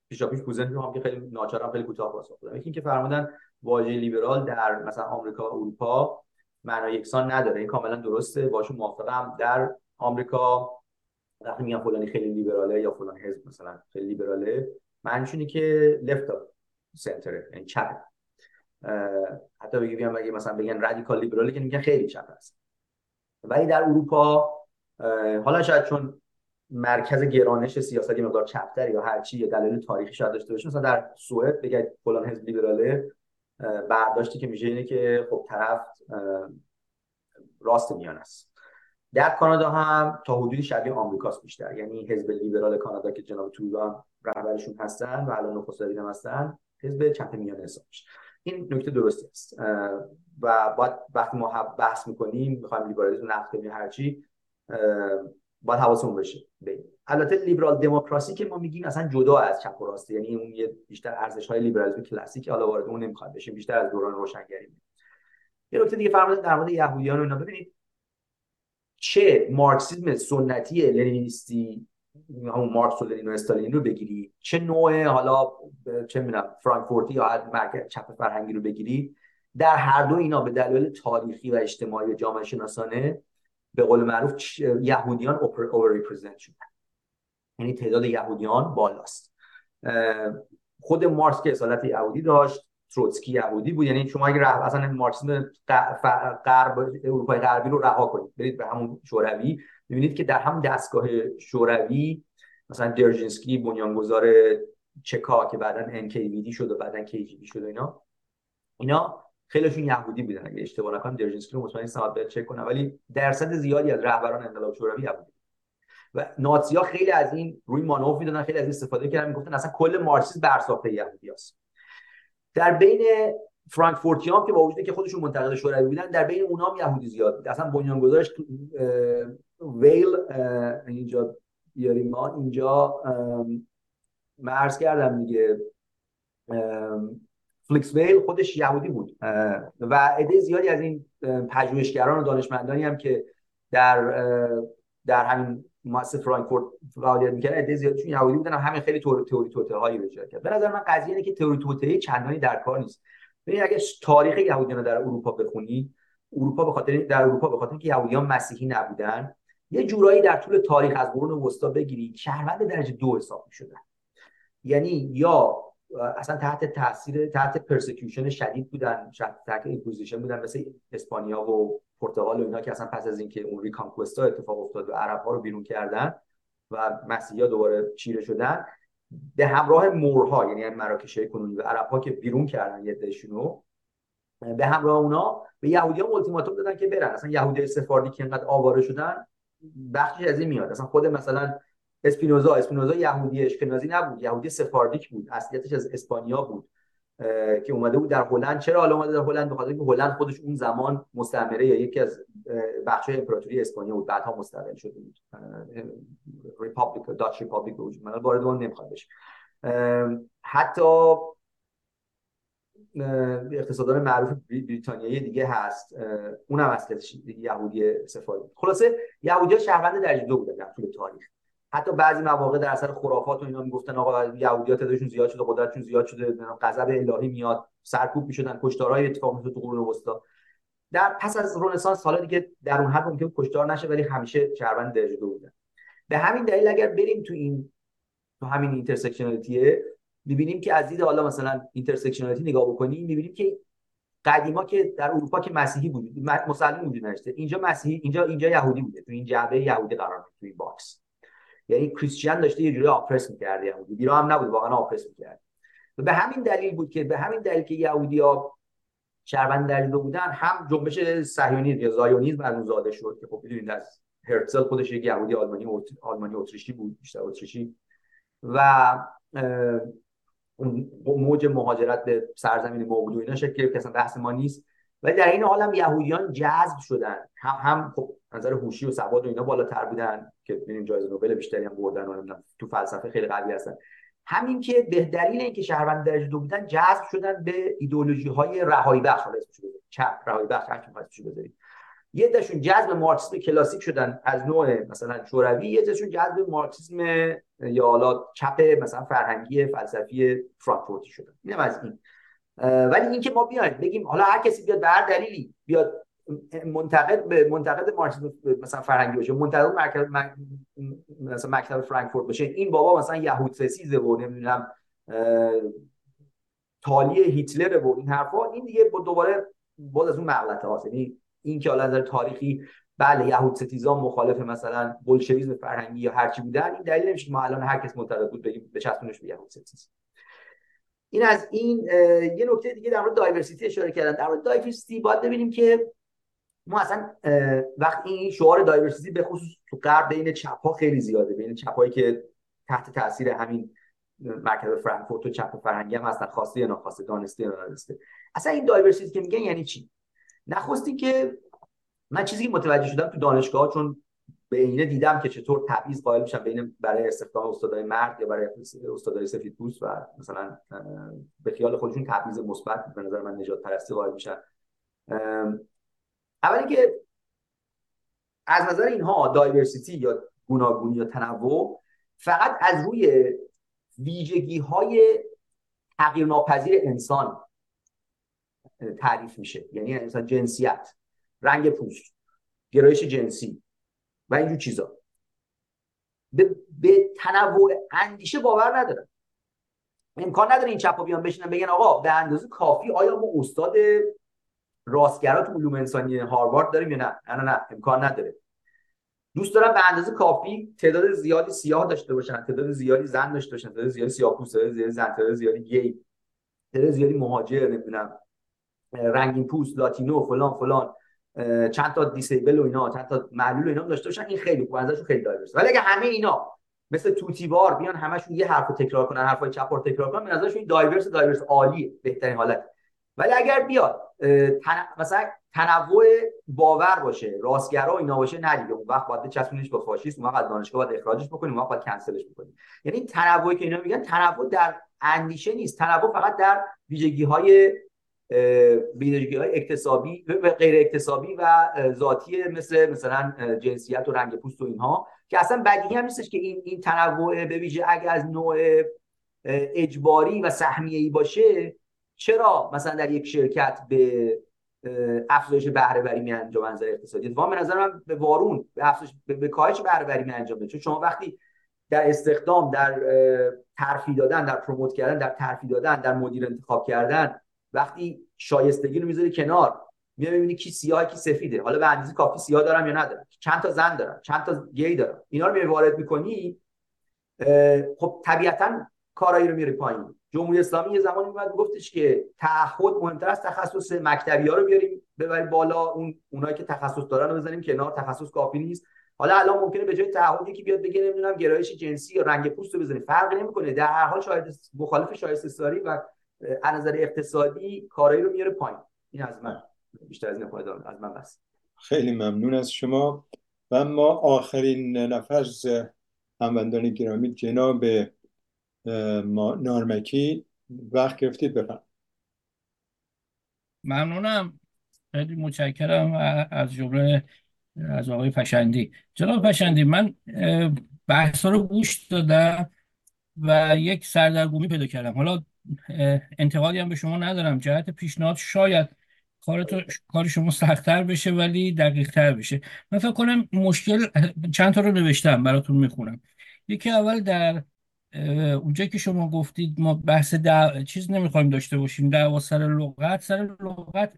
پیشا پیش می‌کنم که خیلی ناچارم خیلی کوتاه پاسخ بدم. یکی اینکه فرمودن واژه لیبرال در مثلا آمریکا اروپا معنای یکسان نداره. این کاملا درسته. باشون موافقم. در آمریکا وقتی میگم فلانی خیلی لیبراله یا فلان حزب مثلا خیلی لیبراله معنیش اینه که لفت سنتر یعنی چپ. حتی بگیم اگه مثلا بگن رادیکال لیبرالی که میگن خیلی چپ هست ولی در اروپا حالا شاید چون مرکز گرانش سیاسی مقدار چپتر یا هرچی یا دلیل تاریخی شاید داشته باشه مثلا در سوئد بگید فلان حزب لیبراله. برداشتی که میشه اینه که خب طرف راست میان است. در کانادا هم تا حدودی شبیه آمریکاست بیشتر. یعنی حزب لیبرال کانادا که جناب تولان رهبرشون هستن و الان نخست هم هستن حزب چپ میانه حساب این نکته درستی است. و باید وقتی ما بحث می‌کنیم می‌خوایم لیبرالیسم نقد کنیم هرچی باید حواسمون بشه البته لیبرال دموکراسی که ما میگیم اصلا جدا از چپ و راست یعنی اون یه بیشتر ارزش های لیبرالیسم کلاسیک حالا وارد اون نمی‌خواد بشیم بیشتر از دوران روشنگری. یه نکته دیگه فرمودن در مورد یهودیان و اینا. ببینید چه مارکسیسم سنتی لنینیستی همون مارکس و لنین و استالین رو بگیری چه نوع حالا چه می‌دونم فرانکفورتی یا مرکز چپ فرهنگی رو بگیری در هر دو اینا به دلایل تاریخی و اجتماعی و جامعه شناسانه به قول معروف یهودیان over represent شدن. یعنی تعداد یهودیان بالاست. خود مارکس که اصالت یهودی داشت تروتسکی یهودی بود. یعنی شما اگه راه اصلا مارکسیسم غرب اروپای غربی رو رها کنید برید به همون شوروی. ببینید که در هم دستگاه شوروی مثلا درژینسکی بنیانگذار چکا که بعدا NKVD شد و بعدا KGB شد و اینا اینا خیلیشون یهودی بودن. اگه اشتباه نکنم درژینسکی رو مطمئن نیستم چک کنم ولی درصد زیادی از رهبران انقلاب شوروی یهودی. و نازی‌ها خیلی از این روی مانوف می‌دادن خیلی از این استفاده کردن می‌گفتن اصلا کل مارکسیسم بر ساخته یهودی است در بین فرانکفورتیان که با وجودی که خودشون منتقد شوروی بودن در بین اونها هم یهودی زیاد بود. اصلا بنیانگذارش ویل اینجا بیاریم ما. اینجا مرز کردم دیگه فلیکس ویل خودش یهودی بود. و عده زیادی از این پژوهشگران و دانشمندانی هم که در در همین مؤسسه فرانکفورت فعالیت می‌کرد عده زیادشون یهودی بودن همین خیلی تئوری توته هایی رو کرد. به نظر من قضیه اینه که تئوری توته چندانی در کار نیست. ببین اگه تاریخ یهودیان در اروپا بخونی اروپا به خاطر در اروپا به خاطر اینکه یهودیان مسیحی نبودن یه جورایی در طول تاریخ از قرون وسطا بگیری شهروند درجه دو حساب شدن یعنی یا اصلا تحت تاثیر تحت پرسکیوشن شدید بودن تحت اینکوزیشن بودن مثل اسپانیا و پرتغال و اینا که اصلا پس از اینکه اون ریکانکوستا اتفاق افتاد و عرب ها رو بیرون کردن و مسیحا دوباره چیره شدن به همراه مورها یعنی مراکش کنونی و عرب ها که بیرون کردن یه دشونو به همراه اونا به یهودی ها التیماتوم دادن که برن. اصلا یهودی سفاردی که اینقدر آواره شدن بخشی از این میاد. اصلا خود مثلا اسپینوزا اسپینوزا یهودی اشکنازی نبود. یهودی سفاردیک بود. اصلیتش از اسپانیا بود که اومده بود در هلند. چرا حالا اومده در هلند؟ بخاطر اینکه هلند خودش اون زمان مستعمره یا یکی از بخش امپراتوری اسپانیا بود. بعدها مستقل شده بود. republic Dutch Republic بود من وارد اون نمی‌خواد بشه. حتی اقتصاددان معروف بریتانیایی دیگه هست. اونم اصلیتش یهودی سفاردی خلاصه یهودی ها شهروند درجه دو بودن در طول تاریخ. حتی بعضی مواقع در اثر خرافات و اینا می‌گفتن آقا یهودیات تعدادشون زیاد شده قدرتشون زیاد شده غضب الهی میاد سرکوب می‌شدن کشتارهای اتفاق میفته تو قرون وسطا. در پس از رنسانس حالا دیگه در اون حد ممکن کشتار نشه ولی همیشه شهروند درجه دو بودن. به همین دلیل اگر بریم تو این تو همین intersectionality ه می‌بینیم که از دید حالا مثلا intersectionality نگاه بکنیم می‌بینیم که قدیما که در اروپا که مسیحی بود مسلمان وجود نداشته اینجا مسیحی اینجا اینجا یهودی بوده تو این جعبه یهودی قرار تو این box. یعنی کریستیان داشته یه جوری آپرس می‌کرده یهودی بیرا هم نبود واقعا آپرس می‌کرد. و به همین دلیل بود که به همین دلیل که یهودی ها شهروند دلیل بودن هم جنبش صهیونیسم یا زایونیسم از زاده شد که خب بدونید از هرتزل خودش یک یهودی آلمانی آلمانی اتریشی بود بیشتر اتریشی. و اون موج مهاجرت به سرزمین موعود و اینا شکل گرفت اصلا بحث ما نیست. ولی در این حال هم یهودیان جذب شدن. هم هم خب نظر هوشی و سواد و اینا بالاتر بودن که ببینیم جایزه نوبل بیشتری هم بردن و تو فلسفه خیلی قوی هستن. همین که به دلیل اینکه شهروند درجه دو بودن جذب شدن به ایدئولوژی های رهایی بخش حالا اسمش چپ رهایی بخش هر چی بذارید یه دشون جذب مارکسیسم کلاسیک شدن از نوع مثلا شوروی یه دشون جذب مارکسیسم یا حالا چپ مثلا فرهنگی فلسفی فرانکفورتی شدن. اینم از این. ولی اینکه ما بیایم بگیم حالا هر کسی بیاد به هر دلیلی بیاد منتقد به منتقد مارکسیسم مثلا فرهنگی باشه منتقد مرکز مثلا مکتب فرانکفورت باشه این بابا مثلا یهود ستیزه و نمی‌دونم تالی هیتلر و این حرفا این دیگه دوباره باز از اون مغلطه هاست. یعنی این که حالا تاریخی بله یهود ستیزان مخالف مثلا بولشویسم فرهنگی یا هرچی بودن این دلیل نمیشه ما الان هر کس معتقد بود بگیم به چسبونش به یهود ستیز. این از این یه نکته دیگه در مورد diversity اشاره کردن. در مورد diversity باید ببینیم که ما اصلا وقتی این شعار دایورسیتی به خصوص تو غرب بین چپ ها خیلی زیاده. بین چپ هایی که تحت تاثیر همین مرکز فرانکفورت و چپ فرهنگی هم هستن خواسته یا ناخواسته دانسته یا نادانسته اصلا این دایورسیتی که میگن یعنی چی؟ نخستی که من چیزی که متوجه شدم تو دانشگاه چون به اینه دیدم که چطور تبعیض قائل میشن بین برای استخدام استادای مرد یا برای استادای سفید پوست و مثلا به خیال خودشون تبعیض مثبت به نظر من نجات پرستی قائل میشن. اولی که از نظر اینها دایورسیتی یا گوناگونی یا تنوع فقط از روی ویژگی های تغییر ناپذیر انسان تعریف میشه. یعنی مثلا جنسیت رنگ پوست گرایش جنسی. و اینجور چیزا. به, به تنوع اندیشه باور ندارن امکان نداره این چپا بیان بشینن بگن آقا به اندازه کافی آیا ما استاد راستگرا تو علوم انسانی هاروارد داریم یا نه نه نه. امکان نداره. دوست دارم به اندازه کافی تعداد زیادی سیاه داشته باشن تعداد زیادی زن داشته باشن تعداد زیادی سیاه پوست تعداد زیادی زن تعداد زیادی گی تعداد زیادی مهاجر نمی‌دونم رنگین پوست Latino فلان فلان. چند تا disabled و اینا چند تا معلول و اینا داشته باشن این خیلی خوبه ازشون خیلی diverse ولی اگه همه اینا مثل طوطی‌وار بیان همشون یه حرفو تکرار کنن حرفای چپ رو تکرار کنن به نظرشون diverse diverse عالی بهترین حالت. ولی اگر بیاد تن... مثلا تنوع باور باشه راستگرا اینا باشه نه دیگه اون وقت باید بچسبونیش با فاشیسم اون وقت دانشگاه باید اخراجش بکنیم اون وقت باید کنسلش بکنیم. یعنی تنوعی که اینا میگن تنوع در اندیشه نیست. تنوع فقط در ویژگی های ویژگی های اکتسابی و غیر اکتسابی و ذاتی مثل مثلا جنسیت و رنگ پوست و اینها که اصلا بدیهی هم نیستش که این این تنوع به ویژه اگر از نوع اجباری و سهمیه ای باشه چرا مثلا در یک شرکت به افزایش بهره وری می انجام نظر اقتصادی؟ اتفاقا به نظر من به وارون به افزایش به, کاهش بهره می انجام چون شما وقتی در استخدام در ترفی دادن در پروموت کردن در ترفی دادن در مدیر انتخاب کردن وقتی شایستگی رو می‌ذاری کنار میای ببینی کی سیاه کی سفیده. حالا به اندازه کافی سیاه دارم یا ندارم. چند تا زن دارم چند تا گی دارم. اینا رو میای وارد می‌کنی خب طبیعتا کارایی رو میاری پایین. جمهوری اسلامی یه زمانی میاد گفتش که تعهد مهمتر از تخصص مکتبی رو بیاریم ببریم بالا. اون اونایی که تخصص دارن رو بزنیم کنار. تخصص کافی نیست. حالا الان ممکنه به جای تعهد یکی بیاد بگه نمی‌دونم گرایش جنسی یا رنگ پوست رو بزنیم فرقی نمی‌کنه. در هر حال شاید مخالف شایستگی و از نظر اقتصادی کارایی رو میاره پایین. این از من. بیشتر از این از من بس. خیلی ممنون از شما. و ما آخرین نفر هموندان گرامی جناب نارمکی. وقت گرفتید بفرم ممنونم. خیلی متشکرم از جمله از آقای پشندی. جناب پشندی من بحث رو گوش دادم و یک سردرگمی پیدا کردم. حالا انتقادی هم به شما ندارم. جهت پیشنهاد شاید کار, کار شما سختتر بشه ولی دقیق تر بشه. من فکر کنم مشکل چند تا رو نوشتم براتون می‌خونم. یکی اول در اونجایی که شما گفتید ما بحث دع... چیز نمی‌خوایم داشته باشیم. دعوا سر لغت. سر لغت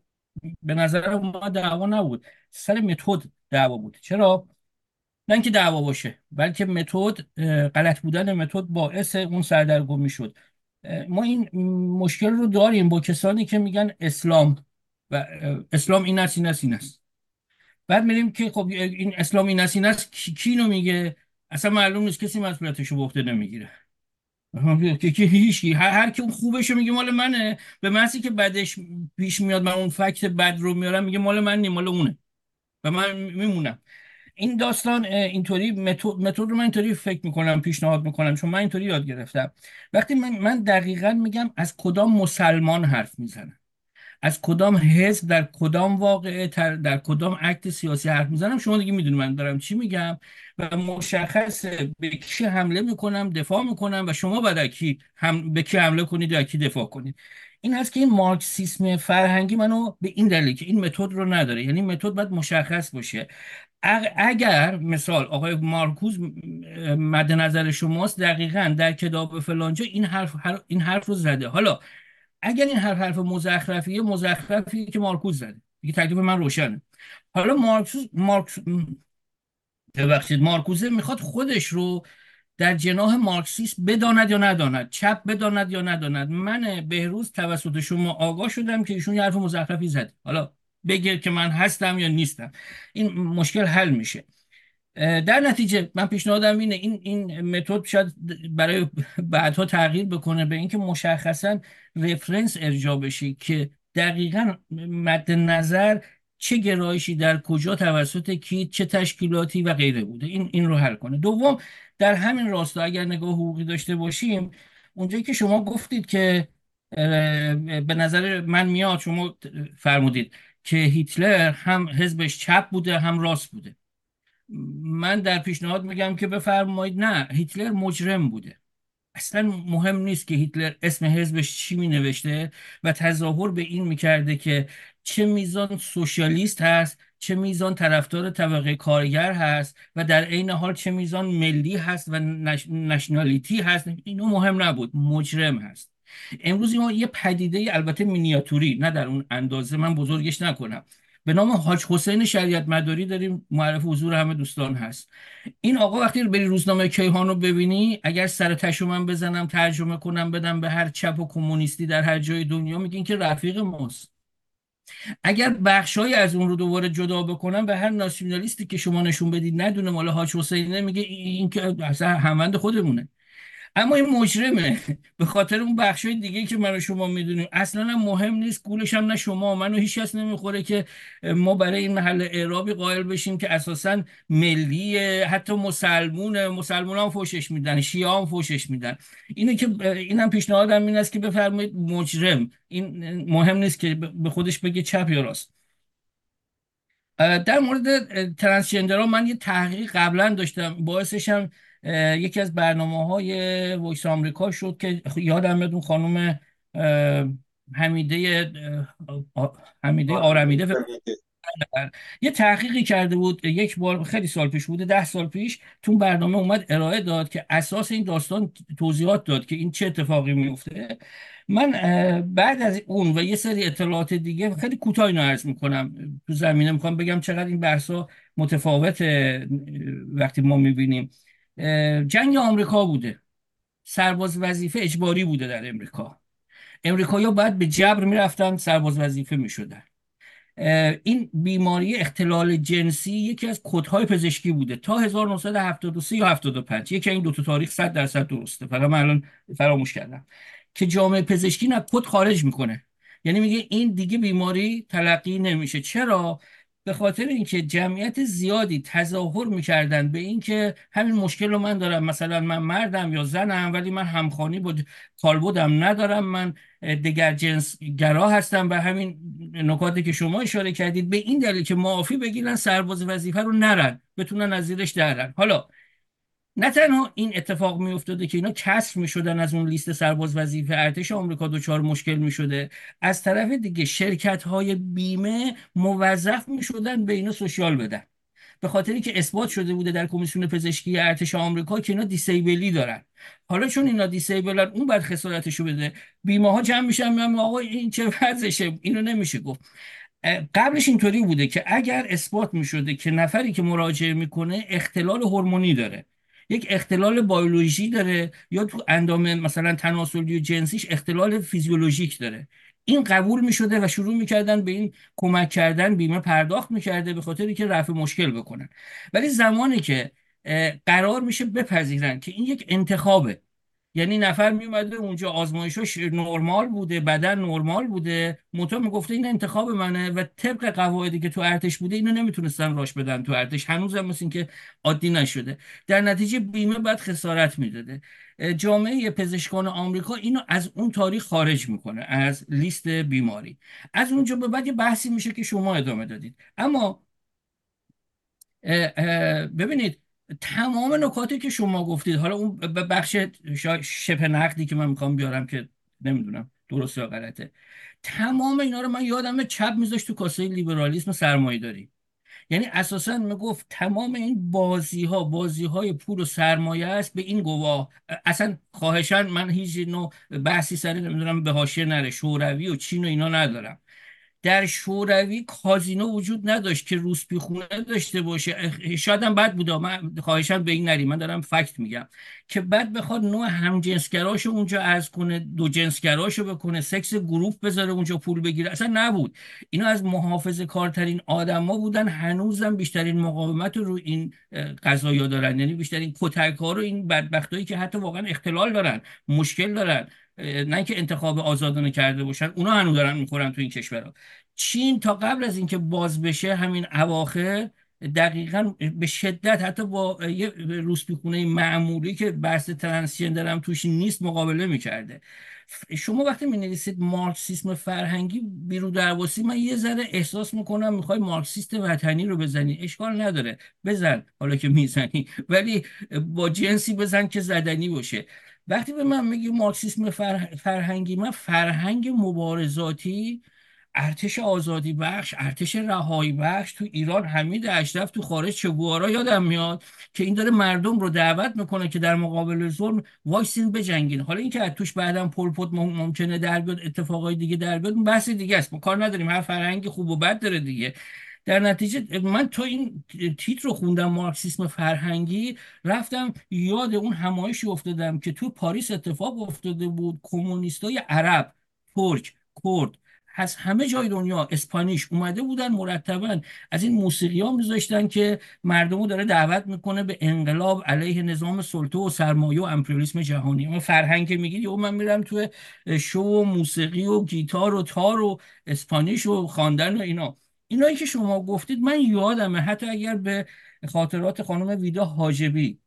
به نظر ما دعوا نبود. سر متد دعوا بود. چرا؟ نه اینکه دعوا باشه بلکه متد غلط بودن متد باعث اون سردرگمی شد. ما این مشکل رو داریم با کسانی که میگن اسلام و اسلام این است این است این است. بعد میریم که خب این اسلام این است این است کی, کی میگه؟ اصلا معلوم نیست کسی مسئولیتش رو عهده نمی‌گیره. که که هیچ هر, هر کی اون خوبش میگه مال منه. به محضی که بعدش پیش میاد من اون فکت بد رو میارم میگه مال من نی مال اونه. و من میمونم. این داستان اینطوری متد رو من اینطوری فکر می‌کنم پیشنهاد می‌کنم چون من اینطوری یاد گرفتم. وقتی من, من دقیقا میگم از کدام مسلمان حرف می‌زنم؟ از کدام حزب در کدام واقعه در کدام عکت سیاسی حرف می‌زنم؟ شما دیگه می‌دونید من دارم چی میگم و مشخص به کی حمله می‌کنم دفاع می‌کنم و شما بعد کی هم به کی حمله کنید یا کی دفاع کنید. این هست که این مارکسیسم فرهنگی منو به این دلیل که این متد رو نداره یعنی متد باید مشخص باشه. اگر مثال آقای مارکوز مد نظر شماست دقیقا در کتاب فلانجا این حرف این حرف رو زده. حالا اگر این حرف حرف مزخرفیه مزخرفی که مارکوز زده. دیگه تکلیف من روشنه. حالا مارکوز مارکس ببخشید مارکوزه می‌خواد خودش رو در جناح مارکسیست بداند یا نداند چپ بداند یا نداند. من بهروز توسط شما آگاه شدم که ایشون یه حرف مزخرفی زده حالا بگیر که من هستم یا نیستم. این مشکل حل میشه. در نتیجه من پیشنهادم اینه این این متد شاید برای بعدها تغییر بکنه به اینکه مشخصا رفرنس ارجاع بشه که دقیقا مد نظر چه گرایشی در کجا توسط کی چه تشکیلاتی و غیره بوده. این این رو حل کنه. دوم در همین راستا اگر نگاه حقوقی داشته باشیم اونجایی که شما گفتید که به نظر من میاد شما فرمودید که هیتلر هم حزبش چپ بوده هم راست بوده. من در پیشنهاد میگم که بفرمایید نه هیتلر مجرم بوده. اصلا مهم نیست که هیتلر اسم حزبش چی می نوشته و تظاهر به این می‌کرده که چه میزان سوشالیست هست چه میزان طرفدار طبقه کارگر هست و در عین حال چه میزان ملی هست و نشنالیتی هست اینو مهم نبود مجرم هست. امروز ما یه پدیده البته مینیاتوری نه در اون اندازه من بزرگش نکنم. به نام حاج حسین شریعت مداری داریم معرف حضور همه دوستان هست. این آقا وقتی بری روزنامه کیهان رو ببینی اگر سر تشو من بزنم ترجمه کنم بدم به هر چپ و کمونیستی در هر جای دنیا میگین که رفیق ماست. اگر بخشهایی از اون رو دوباره جدا بکنم به هر ناسیونالیستی که شما نشون بدید ندونه مال حاج حسینه میگه این که اصلا هموند خودمونه. اما این مجرمه. [laughs] به خاطر اون بخش های دیگه که من و شما می‌دونیم. اصلا مهم نیست گولش هم نه شما منو هیچ کس نمی‌خوره که ما برای این محل اعرابی قائل بشیم که اساسا ملیه حتی مسلمون مسلمون هم فوشش میدن شیعه هم فوشش میدن. اینه که اینم پیشنهادم این است که بفرمایید مجرم. این مهم نیست که به خودش بگه چپ یا راست. در مورد ترانسجندرها من یه تحقیق قبلا داشتم. باعثش هم یکی از برنامه های ویس آمریکا شد که یادم میاد اون خانم حمیده حمیده آرمیده. یه تحقیقی کرده بود یک بار خیلی سال پیش بوده ده سال پیش تو برنامه اومد ارائه داد که اساس این داستان توضیحات داد که این چه اتفاقی میفته. من بعد از اون و یه سری اطلاعات دیگه خیلی کوتاه اینو عرض می‌کنم. تو زمینه می‌خوام بگم چقدر این بحثا متفاوت وقتی ما می‌بینیم. جنگ آمریکا بوده. سرباز وظیفه اجباری بوده در امریکا. امریکایی باید به جبر می‌رفتن سرباز وظیفه می‌شدن. این بیماری اختلال جنسی یکی از کدهای پزشکی بوده. تا 1973 یا 75 یکی این دو تا تاریخ 100 درصد درسته. فقط من الان فراموش کردم. که جامعه پزشکی نه کد خارج می‌کنه. یعنی میگه این دیگه بیماری تلقی نمیشه. چرا؟ به خاطر اینکه جمعیت زیادی تظاهر می‌کردن به اینکه همین مشکل رو من دارم. مثلا من مردم یا زنم ولی من همخانی بود کالبدم ندارم. من دیگر جنس گرا هستم و همین نکاتی که شما اشاره کردید به این دلیل که معافی بگیرن سرباز وظیفه رو نرن بتونن از زیرش درن حالا نه تنها این اتفاق می افتاده که اینا کسر می شدن از اون لیست سرباز وظیفه ارتش آمریکا دچار مشکل می شده از طرف دیگه شرکت های بیمه موظف می شدن به اینا سوشیال بدن. به خاطری که اثبات شده بوده در کمیسیون پزشکی ارتش آمریکا که اینا دیسیبلی دارن. حالا چون اینا دیسیبلن اون بعد خسارتشو بده. بیمه ها جمع میشن میگن آقا این چه وضعشه؟ اینو نمیشه گفت. قبلش اینطوری بوده که اگر اثبات می که نفری که مراجعه می‌کنه اختلال هورمونی داره. یک اختلال بیولوژی داره یا تو اندام مثلا تناسلی و جنسیش اختلال فیزیولوژیک داره. این قبول می شده و شروع می‌کردن به این کمک کردن بیمه پرداخت می‌کرده به خاطری که رفع مشکل بکنن. ولی زمانی که قرار میشه بپذیرن که این یک انتخابه. یعنی نفر میومده اونجا آزمایشش نرمال بوده بدن نرمال بوده. منتها می‌گفته این انتخاب منه و طبق قواعدی که تو ارتش بوده اینو نمی‌تونستن راش بدن تو ارتش. هنوزم مثل که عادی نشده. در نتیجه بیمه بعد خسارت می‌داده. جامعه پزشکان آمریکا اینو از اون تاریخ خارج می‌کنه از لیست بیماری. از اونجا به بعد یه بحثی میشه که شما ادامه دادید. اما ببینید تمام نکاتی که شما گفتید. حالا اون بخش شبه نقدی که من می‌خوام بیارم که نمی‌دونم درست یا غلطه. تمام اینا رو من یادم چپ میذاشت تو کاسه لیبرالیسم سرمایه داری یعنی اساسا می‌گفت تمام این بازی ها بازی های پول و سرمایه است به این گواه. اصلا خواهشان من هیچ نوع بحثی سر نمی‌دونم به حاشیه نره شوروی و چین و اینا ندارم. در شوروی کازینو وجود نداشت که روسپی خونه داشته باشه. شاید هم بد بوده. من خواهشم به این نری. من دارم فکت میگم که بعد بخواد نوع همجنسگراش اونجا از کنه دو جنسگراشو بکنه سکس گروپ بذاره اونجا پول بگیره. اصلا نبود. اینا از محافظه کارترین آدما بودن هنوزم بیشترین مقاومت رو این قضایا دارن. یعنی بیشترین کتک ها رو این بدبختایی که حتی واقعا اختلال دارن مشکل دارن. نه اینکه انتخاب آزادانه کرده باشن اونا هنوز دارن می‌خورن تو این کشورها چین تا قبل از اینکه باز بشه همین اواخر دقیقا به شدت حتی با یه روسپیخونه معمولی که بحث ترانسجندر هم توش نیست مقابله می‌کرده. شما وقتی می نویسید مارکسیسم فرهنگی بیرو درواسی من یه ذره احساس می‌کنم می‌خوای مارکسیست وطنی رو بزنی. اشکال نداره. بزن. حالا که می‌زنی. ولی با جنسی بزن که زدنی باشه. وقتی به من میگی مارکسیسم فرهنگی من فرهنگ مبارزاتی ارتش آزادی بخش ارتش رهایی بخش تو ایران حمید اشرف تو خارج چگوارا یادم میاد که این داره مردم رو دعوت می‌کنه که در مقابل ظلم وایسین بجنگین. حالا اینکه از توش بعدم پلپوت ممکنه در بیاد اتفاقای دیگه در بیاد بحث دیگه است. ما کار نداریم. هر فرهنگی خوب و بد داره دیگه. در نتیجه من تو این تیتر رو خوندم مارکسیسم فرهنگی رفتم یاد اون همایشی افتادم که تو پاریس اتفاق افتاده بود. کمونیستای عرب ترک کرد از همه جای دنیا اسپانیش اومده بودن مرتبا. از این موسیقی ها میذاشتن که مردمو داره دعوت می‌کنه به انقلاب علیه نظام سلطه و سرمایه و امپریالیسم جهانی. اما فرهنگ که میگید من میرم تو شو و موسیقی و گیتار و تار و اسپانیش و خواندن و اینا. اینایی که شما گفتید من یادمه حتی اگر به خاطرات خانم ویدا حاجبی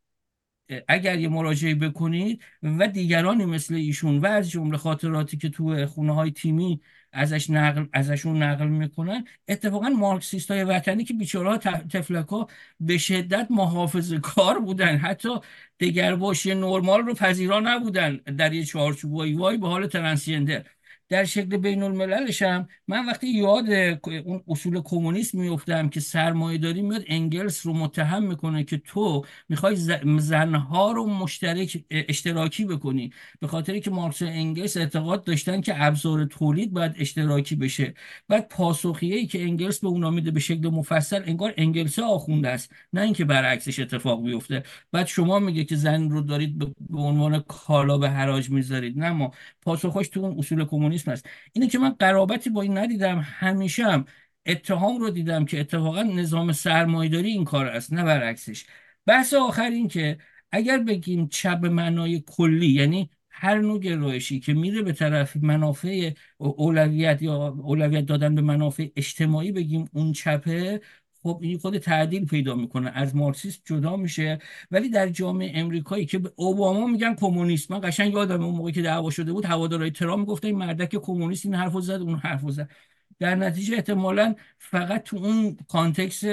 اگر یه مراجعه بکنید و دیگرانی مثل ایشون و از جمله خاطراتی که تو خونه های تیمی ازش نقل ازشون نقل می‌کنن اتفاقا مارکسیست های وطنی که بیچاره ها به شدت محافظ کار بودن. حتی دگرباشی نرمال رو پذیرا نبودن در یه چارچوب وای به حال ترنسیندر در شکل بین المللش هم من وقتی یاد اون اصول کمونیسم میفتم که سرمایه داری میاد انگلس رو متهم می‌کنه که تو می‌خوای زنها رو مشترک اشتراکی بکنی به خاطری که مارکس و انگلس اعتقاد داشتن که ابزار تولید باید اشتراکی بشه. بعد پاسخیه ای که انگلس به اونا میده به شکل مفصل انگار انگلس آخونده است نه اینکه برعکسش اتفاق بیفته. بعد شما میگه که زن رو دارید به عنوان کالا به حراج می‌ذارید. نه ما پاسخش تو اون اصول کمونیسم است اینه که من قرابتی با این ندیدم. همیشه هم اتهام رو دیدم که اتفاقا نظام سرمایداری این کار است نه برعکسش. بحث آخر این که اگر بگیم چپ معنای کلی یعنی هر نوع گرایشی که میره به طرف منافع اولویت یا اولویت دادن به منافع اجتماعی بگیم اون چپه خب این خود تعدیل پیدا می‌کنه از مارکسیسم جدا میشه. ولی در جامعه امریکایی که به اوباما میگن کمونیست من قشنگ یادم اون موقعی که دعوا شده بود هوادارهای ترامپ می‌گفتن این مردک کمونیست این حرفو زد اون حرفو زد. در نتیجه احتمالا فقط تو اون context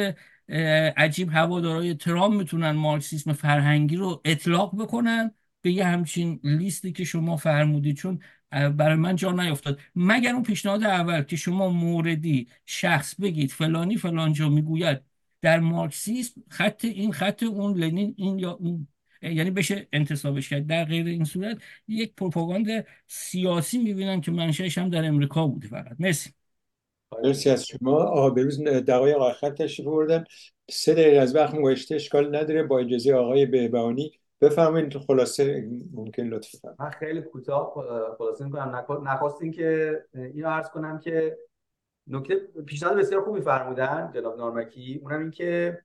عجیب هوادارهای ترامپ می‌تونن مارکسیسم فرهنگی رو اطلاق بکنن. به یه همچین لیستی که شما فرمودید چون برای من جا نیفتاد مگر اون پیشنهاد اول که شما موردی شخص بگید فلانی فلانجا می‌گوید در مارکسیسم خط این خط اون لنین این یا اون یعنی بشه انتصابش کرد. در غیر این صورت یک پروپاگاند سیاسی می‌بینم که منشأش هم در امریکا بوده فقط. مرسی. مرسی از شما. آقا بروز دقایق آخر تشریف بردن سه دقیقه از وقت گذشته اشکال نداره. با اجازه آقای بهبانی بفرمایید خلاصه ممکن لطفا. من خیلی کوتاه خلاصه می‌کنم. نخواستین که اینو عرض کنم که نکته پیشنهاد بسیار خوبی فرمودن جناب نارمکی. اونم این که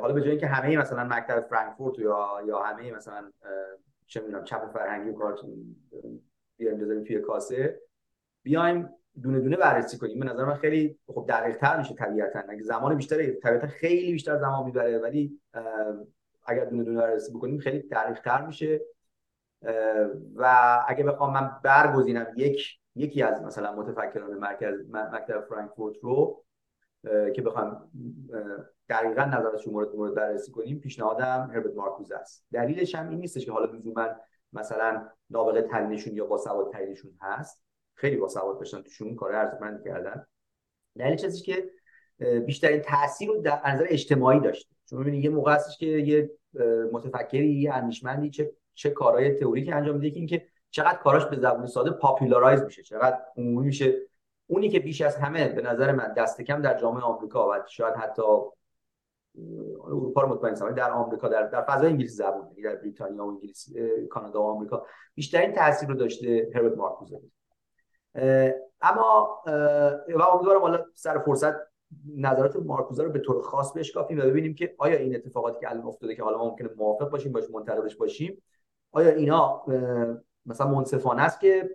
حالا به جای اینکه همه مثلا مکتب فرانکفورت یا یا همه مثلا چه می‌دونم چپ فرهنگی و کار بیایم بذاریم توی کاسه بیایم دونه دونه بررسی کنیم. به نظر من خیلی خب دقیق تر میشه طبیعتا. اگه زمان بیشتر طبیعتا خیلی بیشتر زمان می‌بره ولی اگر دونه دونه بررسی بکنیم خیلی دقیق تر میشه و اگه بخوام من برگزینم یک یکی از مثلا متفکران مرکز مکتب فرانکفورت رو که بخوام دقیقا نظرشون مورد مورد بررسی کنیم پیشنهادم هربرت مارکوز است. دلیلش هم این نیستش که حالا لزوما مثلا نابغه ترینشون یا با سواد ترینشون هست. خیلی با سواد داشتن توشون کار ارزشمند کردن. دلیلش هستش که بیشترین تاثیر رو در نظر اجتماعی داشته. چون ببینید یه موقع هستش که یه متفکری یه اندیشمندی چه چه کارهای تئوریکی انجام میده که اینکه چقدر کاراش به زبان ساده پاپولارایز میشه چقدر عمومی میشه. اونی که بیش از همه به نظر من دست کم در جامعه آمریکا و شاید حتی اروپا رو مطمئن در آمریکا در در فضای انگلیسی یعنی در بریتانیا و انگلیس کانادا و آمریکا بیشترین تاثیر رو داشته هربرت مارکوزه. اما و امیدوارم حالا سر فرصت نظرات مارکوزه رو به طور خاص بشکافیم و ببینیم که آیا این اتفاقاتی که الان افتاده که حالا ممکنه موافق باشیم باش منتقدش باشیم آیا اینا مثلا منصفانه است که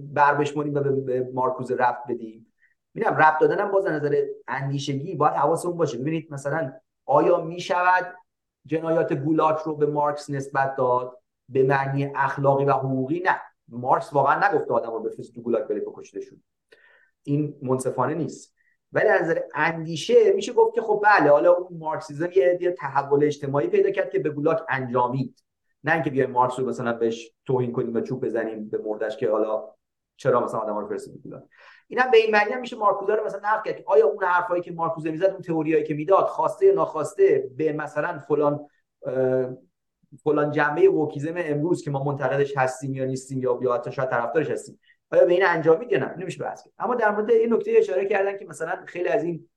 بر بشمونیم و به مارکوز رفت بدیم؟ می‌دونم رفت دادن هم باز نظر اندیشگی باید حواسمون باشه. ببینید مثلا آیا می‌شود جنایات گولاک رو به مارکس نسبت داد؟ به معنی اخلاقی و حقوقی نه. مارکس واقعا نگفته آدم رو بفرست تو گولاک بله بکشتشون این منصفانه نیست. ولی از اندیشه میشه گفت که خب بله حالا اون مارکسیزم یه تحول اجتماعی پیدا کرد که به گولاک انجامید. نه اینکه بیایم مارکس رو مثلا بهش توهین کنیم و چوب بزنیم به مردش که حالا چرا مثلا آدم رو فرستید این اینم به این معنی میشه مارکوزه رو مثلا نقد کرد. که آیا اون حرفایی که مارکوزه می‌زد اون تئوریایی که می‌داد خواسته یا ناخواسته به مثلا فلان فلان جنبه ووکیزم امروز که ما منتقدش هستیم یا نیستیم یا یا حتی شاید طرفدارش هستیم آیا به این انجامید یا نه؟ نمیشه بحث کرد. اما در مورد این نکته اشاره کردن که مثلا خیلی از این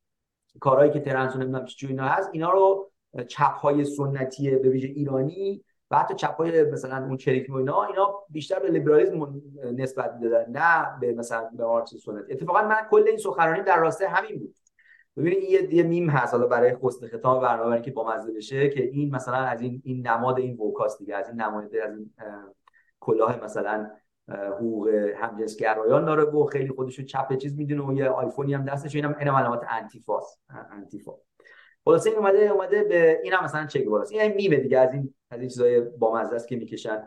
کارهایی که trans نمی‌دونم چی اینا هست اینا رو چپ های سنتی به ویژه ایرانی و حتی چپای مثلا اون چریک و اینا اینا بیشتر به لیبرالیسم نسبت می‌دادن نه به مثلا به مارکس سنت اتفاقا من کل این سخنرانی در راسته همین بود. ببینید یه یه میم هست حالا برای حسن ختام برنامه که با مزه بشه که این مثلا از این این نماد این woke هاست دیگه از این نماینده از این کلاه مثلا حقوق همجنسگرایان داره و خیلی خودشو چپ چیز می‌دونه و یه آیفونی هم دستش اینم این علامت انتیفاس. انتیفا. خلاص این اومده اومده به اینم مثلا چه گواراست این میمه دیگه. از این از این چیزای بامزه است که می‌کشن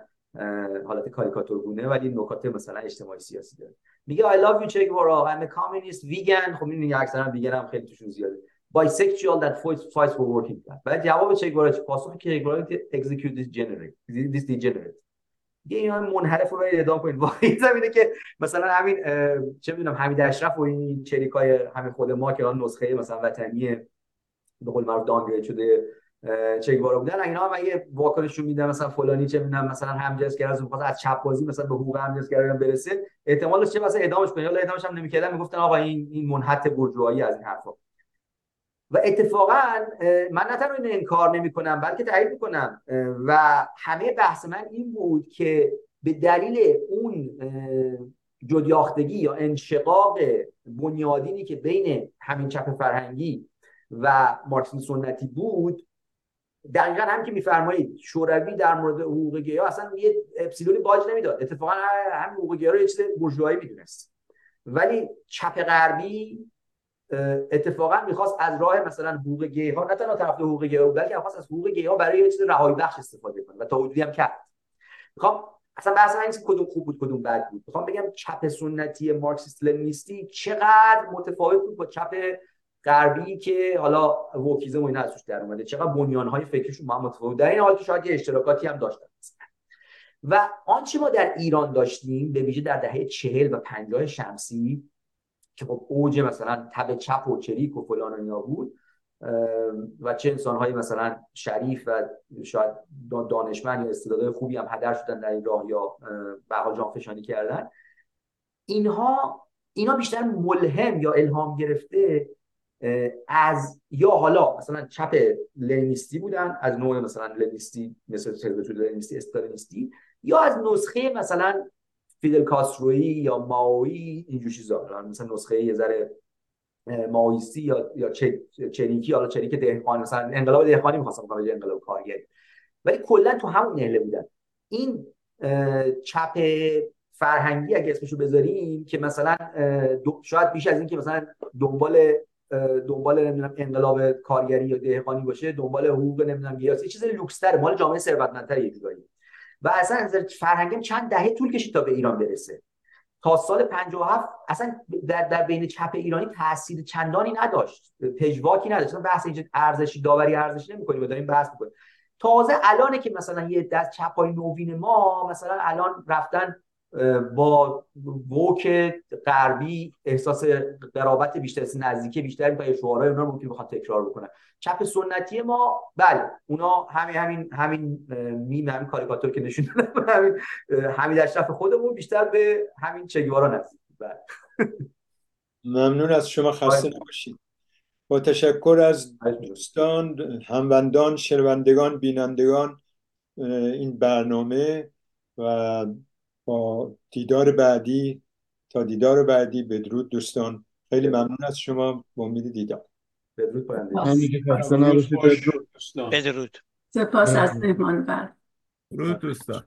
حالت کاریکاتور گونه ولی نکات مثلا اجتماعی سیاسی داره. میگه I love you Che Guevara I'm a communist vegan. خب این اکثرا ویگن هم خیلی توشون زیاده. Bisexual that fights, for working class. بعد جواب چه گوارا پاسخ که گوارا execute this degenerate this degenerate یه اینا منحرف رو اعدام کنید. [laughs] واقعی زمینه که مثلا همین چه می‌دونم حمید اشرف و این چریکای همین خود ما که اون نسخه مثلا وطنی به قول معروف دانگرید شده چه گوارا بودن اینا هم اگه واکنششون میدن مثلا فلانی چه می‌دونم مثلا همجنسگرا از می‌خواد از چپ بازی مثلا به حقوق همجنسگرایان برسه احتمالش چه مثلا اعدامش کنه یا اعدامش هم نمی‌کردن می‌گفتن آقا این این منحت برجوایی از این حرفا. و اتفاقا من نه تنها این انکار نمی کنم بلکه تایید می‌کنم و همه بحث من این بود که به دلیل اون جدیاختگی یا انشقاق بنیادینی که بین همین چپ فرهنگی و مارکسیسم سنتی بود دقیقا هم که میفرمایید شوروی در مورد حقوق گیا اصلا یه اپسیلونی باج نمی‌داد. اتفاقا هم حقوق گیا رو یه چیز بورژوایی می‌دونست. ولی چپ غربی اتفاقا می‌خواست از راه مثلا حقوق گی ها نه تنها طرف حقوق گی ها بلکه می‌خواست از حقوق گی ها برای یه چیز رهایی بخش استفاده کنه و تا حدودی هم کرد. می‌خوام اصلا بحث این کدوم خوب بود کدوم بد بود. می‌خوام بگم چپ سنتی مارکسیست لنینیستی چقدر متفاوت بود با چپ غربی که حالا ووکیزم و اینا ازش در اومده. چقدر بنیانهای فکریشون با هم متفاوت. در این حال که شاید یه اشتراکاتی هم داشتن و آنچه ما در ایران داشتیم به ویژه در دهه چهل و پنجاه شمسی که خب اوج مثلا تب چپ و چریک و فلان و اینا بود و چه انسانهایی مثلا شریف و شاید دانشمند یا استعدادهای خوبی هم هدر شدن در این راه یا به حال جانفشانی کردن. اینها اینا بیشتر ملهم یا الهام گرفته از یا حالا مثلا چپ لنیستی بودن از نوع مثلا لنیستی مثل لنیستی استالینیستی یا از نسخه مثلا فیدل کاسترویی یا ماوی اینجور چیزا. مثلا نسخه یه ذره ماویستی یا یا چریکی حالا چریک دهقان مثلا انقلاب دهقانی می‌خواستم بگم انقلاب کارگری. ولی کلا تو همون نهله بودن. این چپ فرهنگی اگه اسمشو بذاریم که مثلا شاید بیش از این که مثلا دنبال دنبال نمی‌دونم انقلاب کارگری یا دهقانی باشه دنبال حقوق نمی‌دونم یه چیز لوکستر مال جامعه ثروتمندتر یه جورایی. و اصلا فرهنگم چند دهه طول کشید تا به ایران برسه. تا سال 57 اصلا در, در بین چپ ایرانی تاثیر چندانی نداشت. پژواکی نداشت. اصلا بحث اینجا ارزشی داوری ارزشی نمی‌کنیم. و داریم بحث می‌کنیم. تازه الانه که مثلا یه دست چپای نوین ما مثلا الان رفتن با ووک غربی احساس قرابت بیشتر نزدیکی بیشتر می‌کنه. شعارهای اونا رو ممکن بخواد تکرار بکنن چپ سنتی ما بله اونا همین همین همین میم همین کاریکاتور که نشون دادن [laughs] همین همین اشرف خودمون بیشتر به همین چگوارا نزدیک. بله. ممنون از شما خسته نباشید. با تشکر از دوستان هموندان شنوندگان بینندگان این برنامه و با دیدار بعدی تا دیدار بعدی بدرود دوستان. خیلی ممنون از شما. با امید دیدار. بدرود بدرود. سپاس از مهمان بر بدرود دوستان.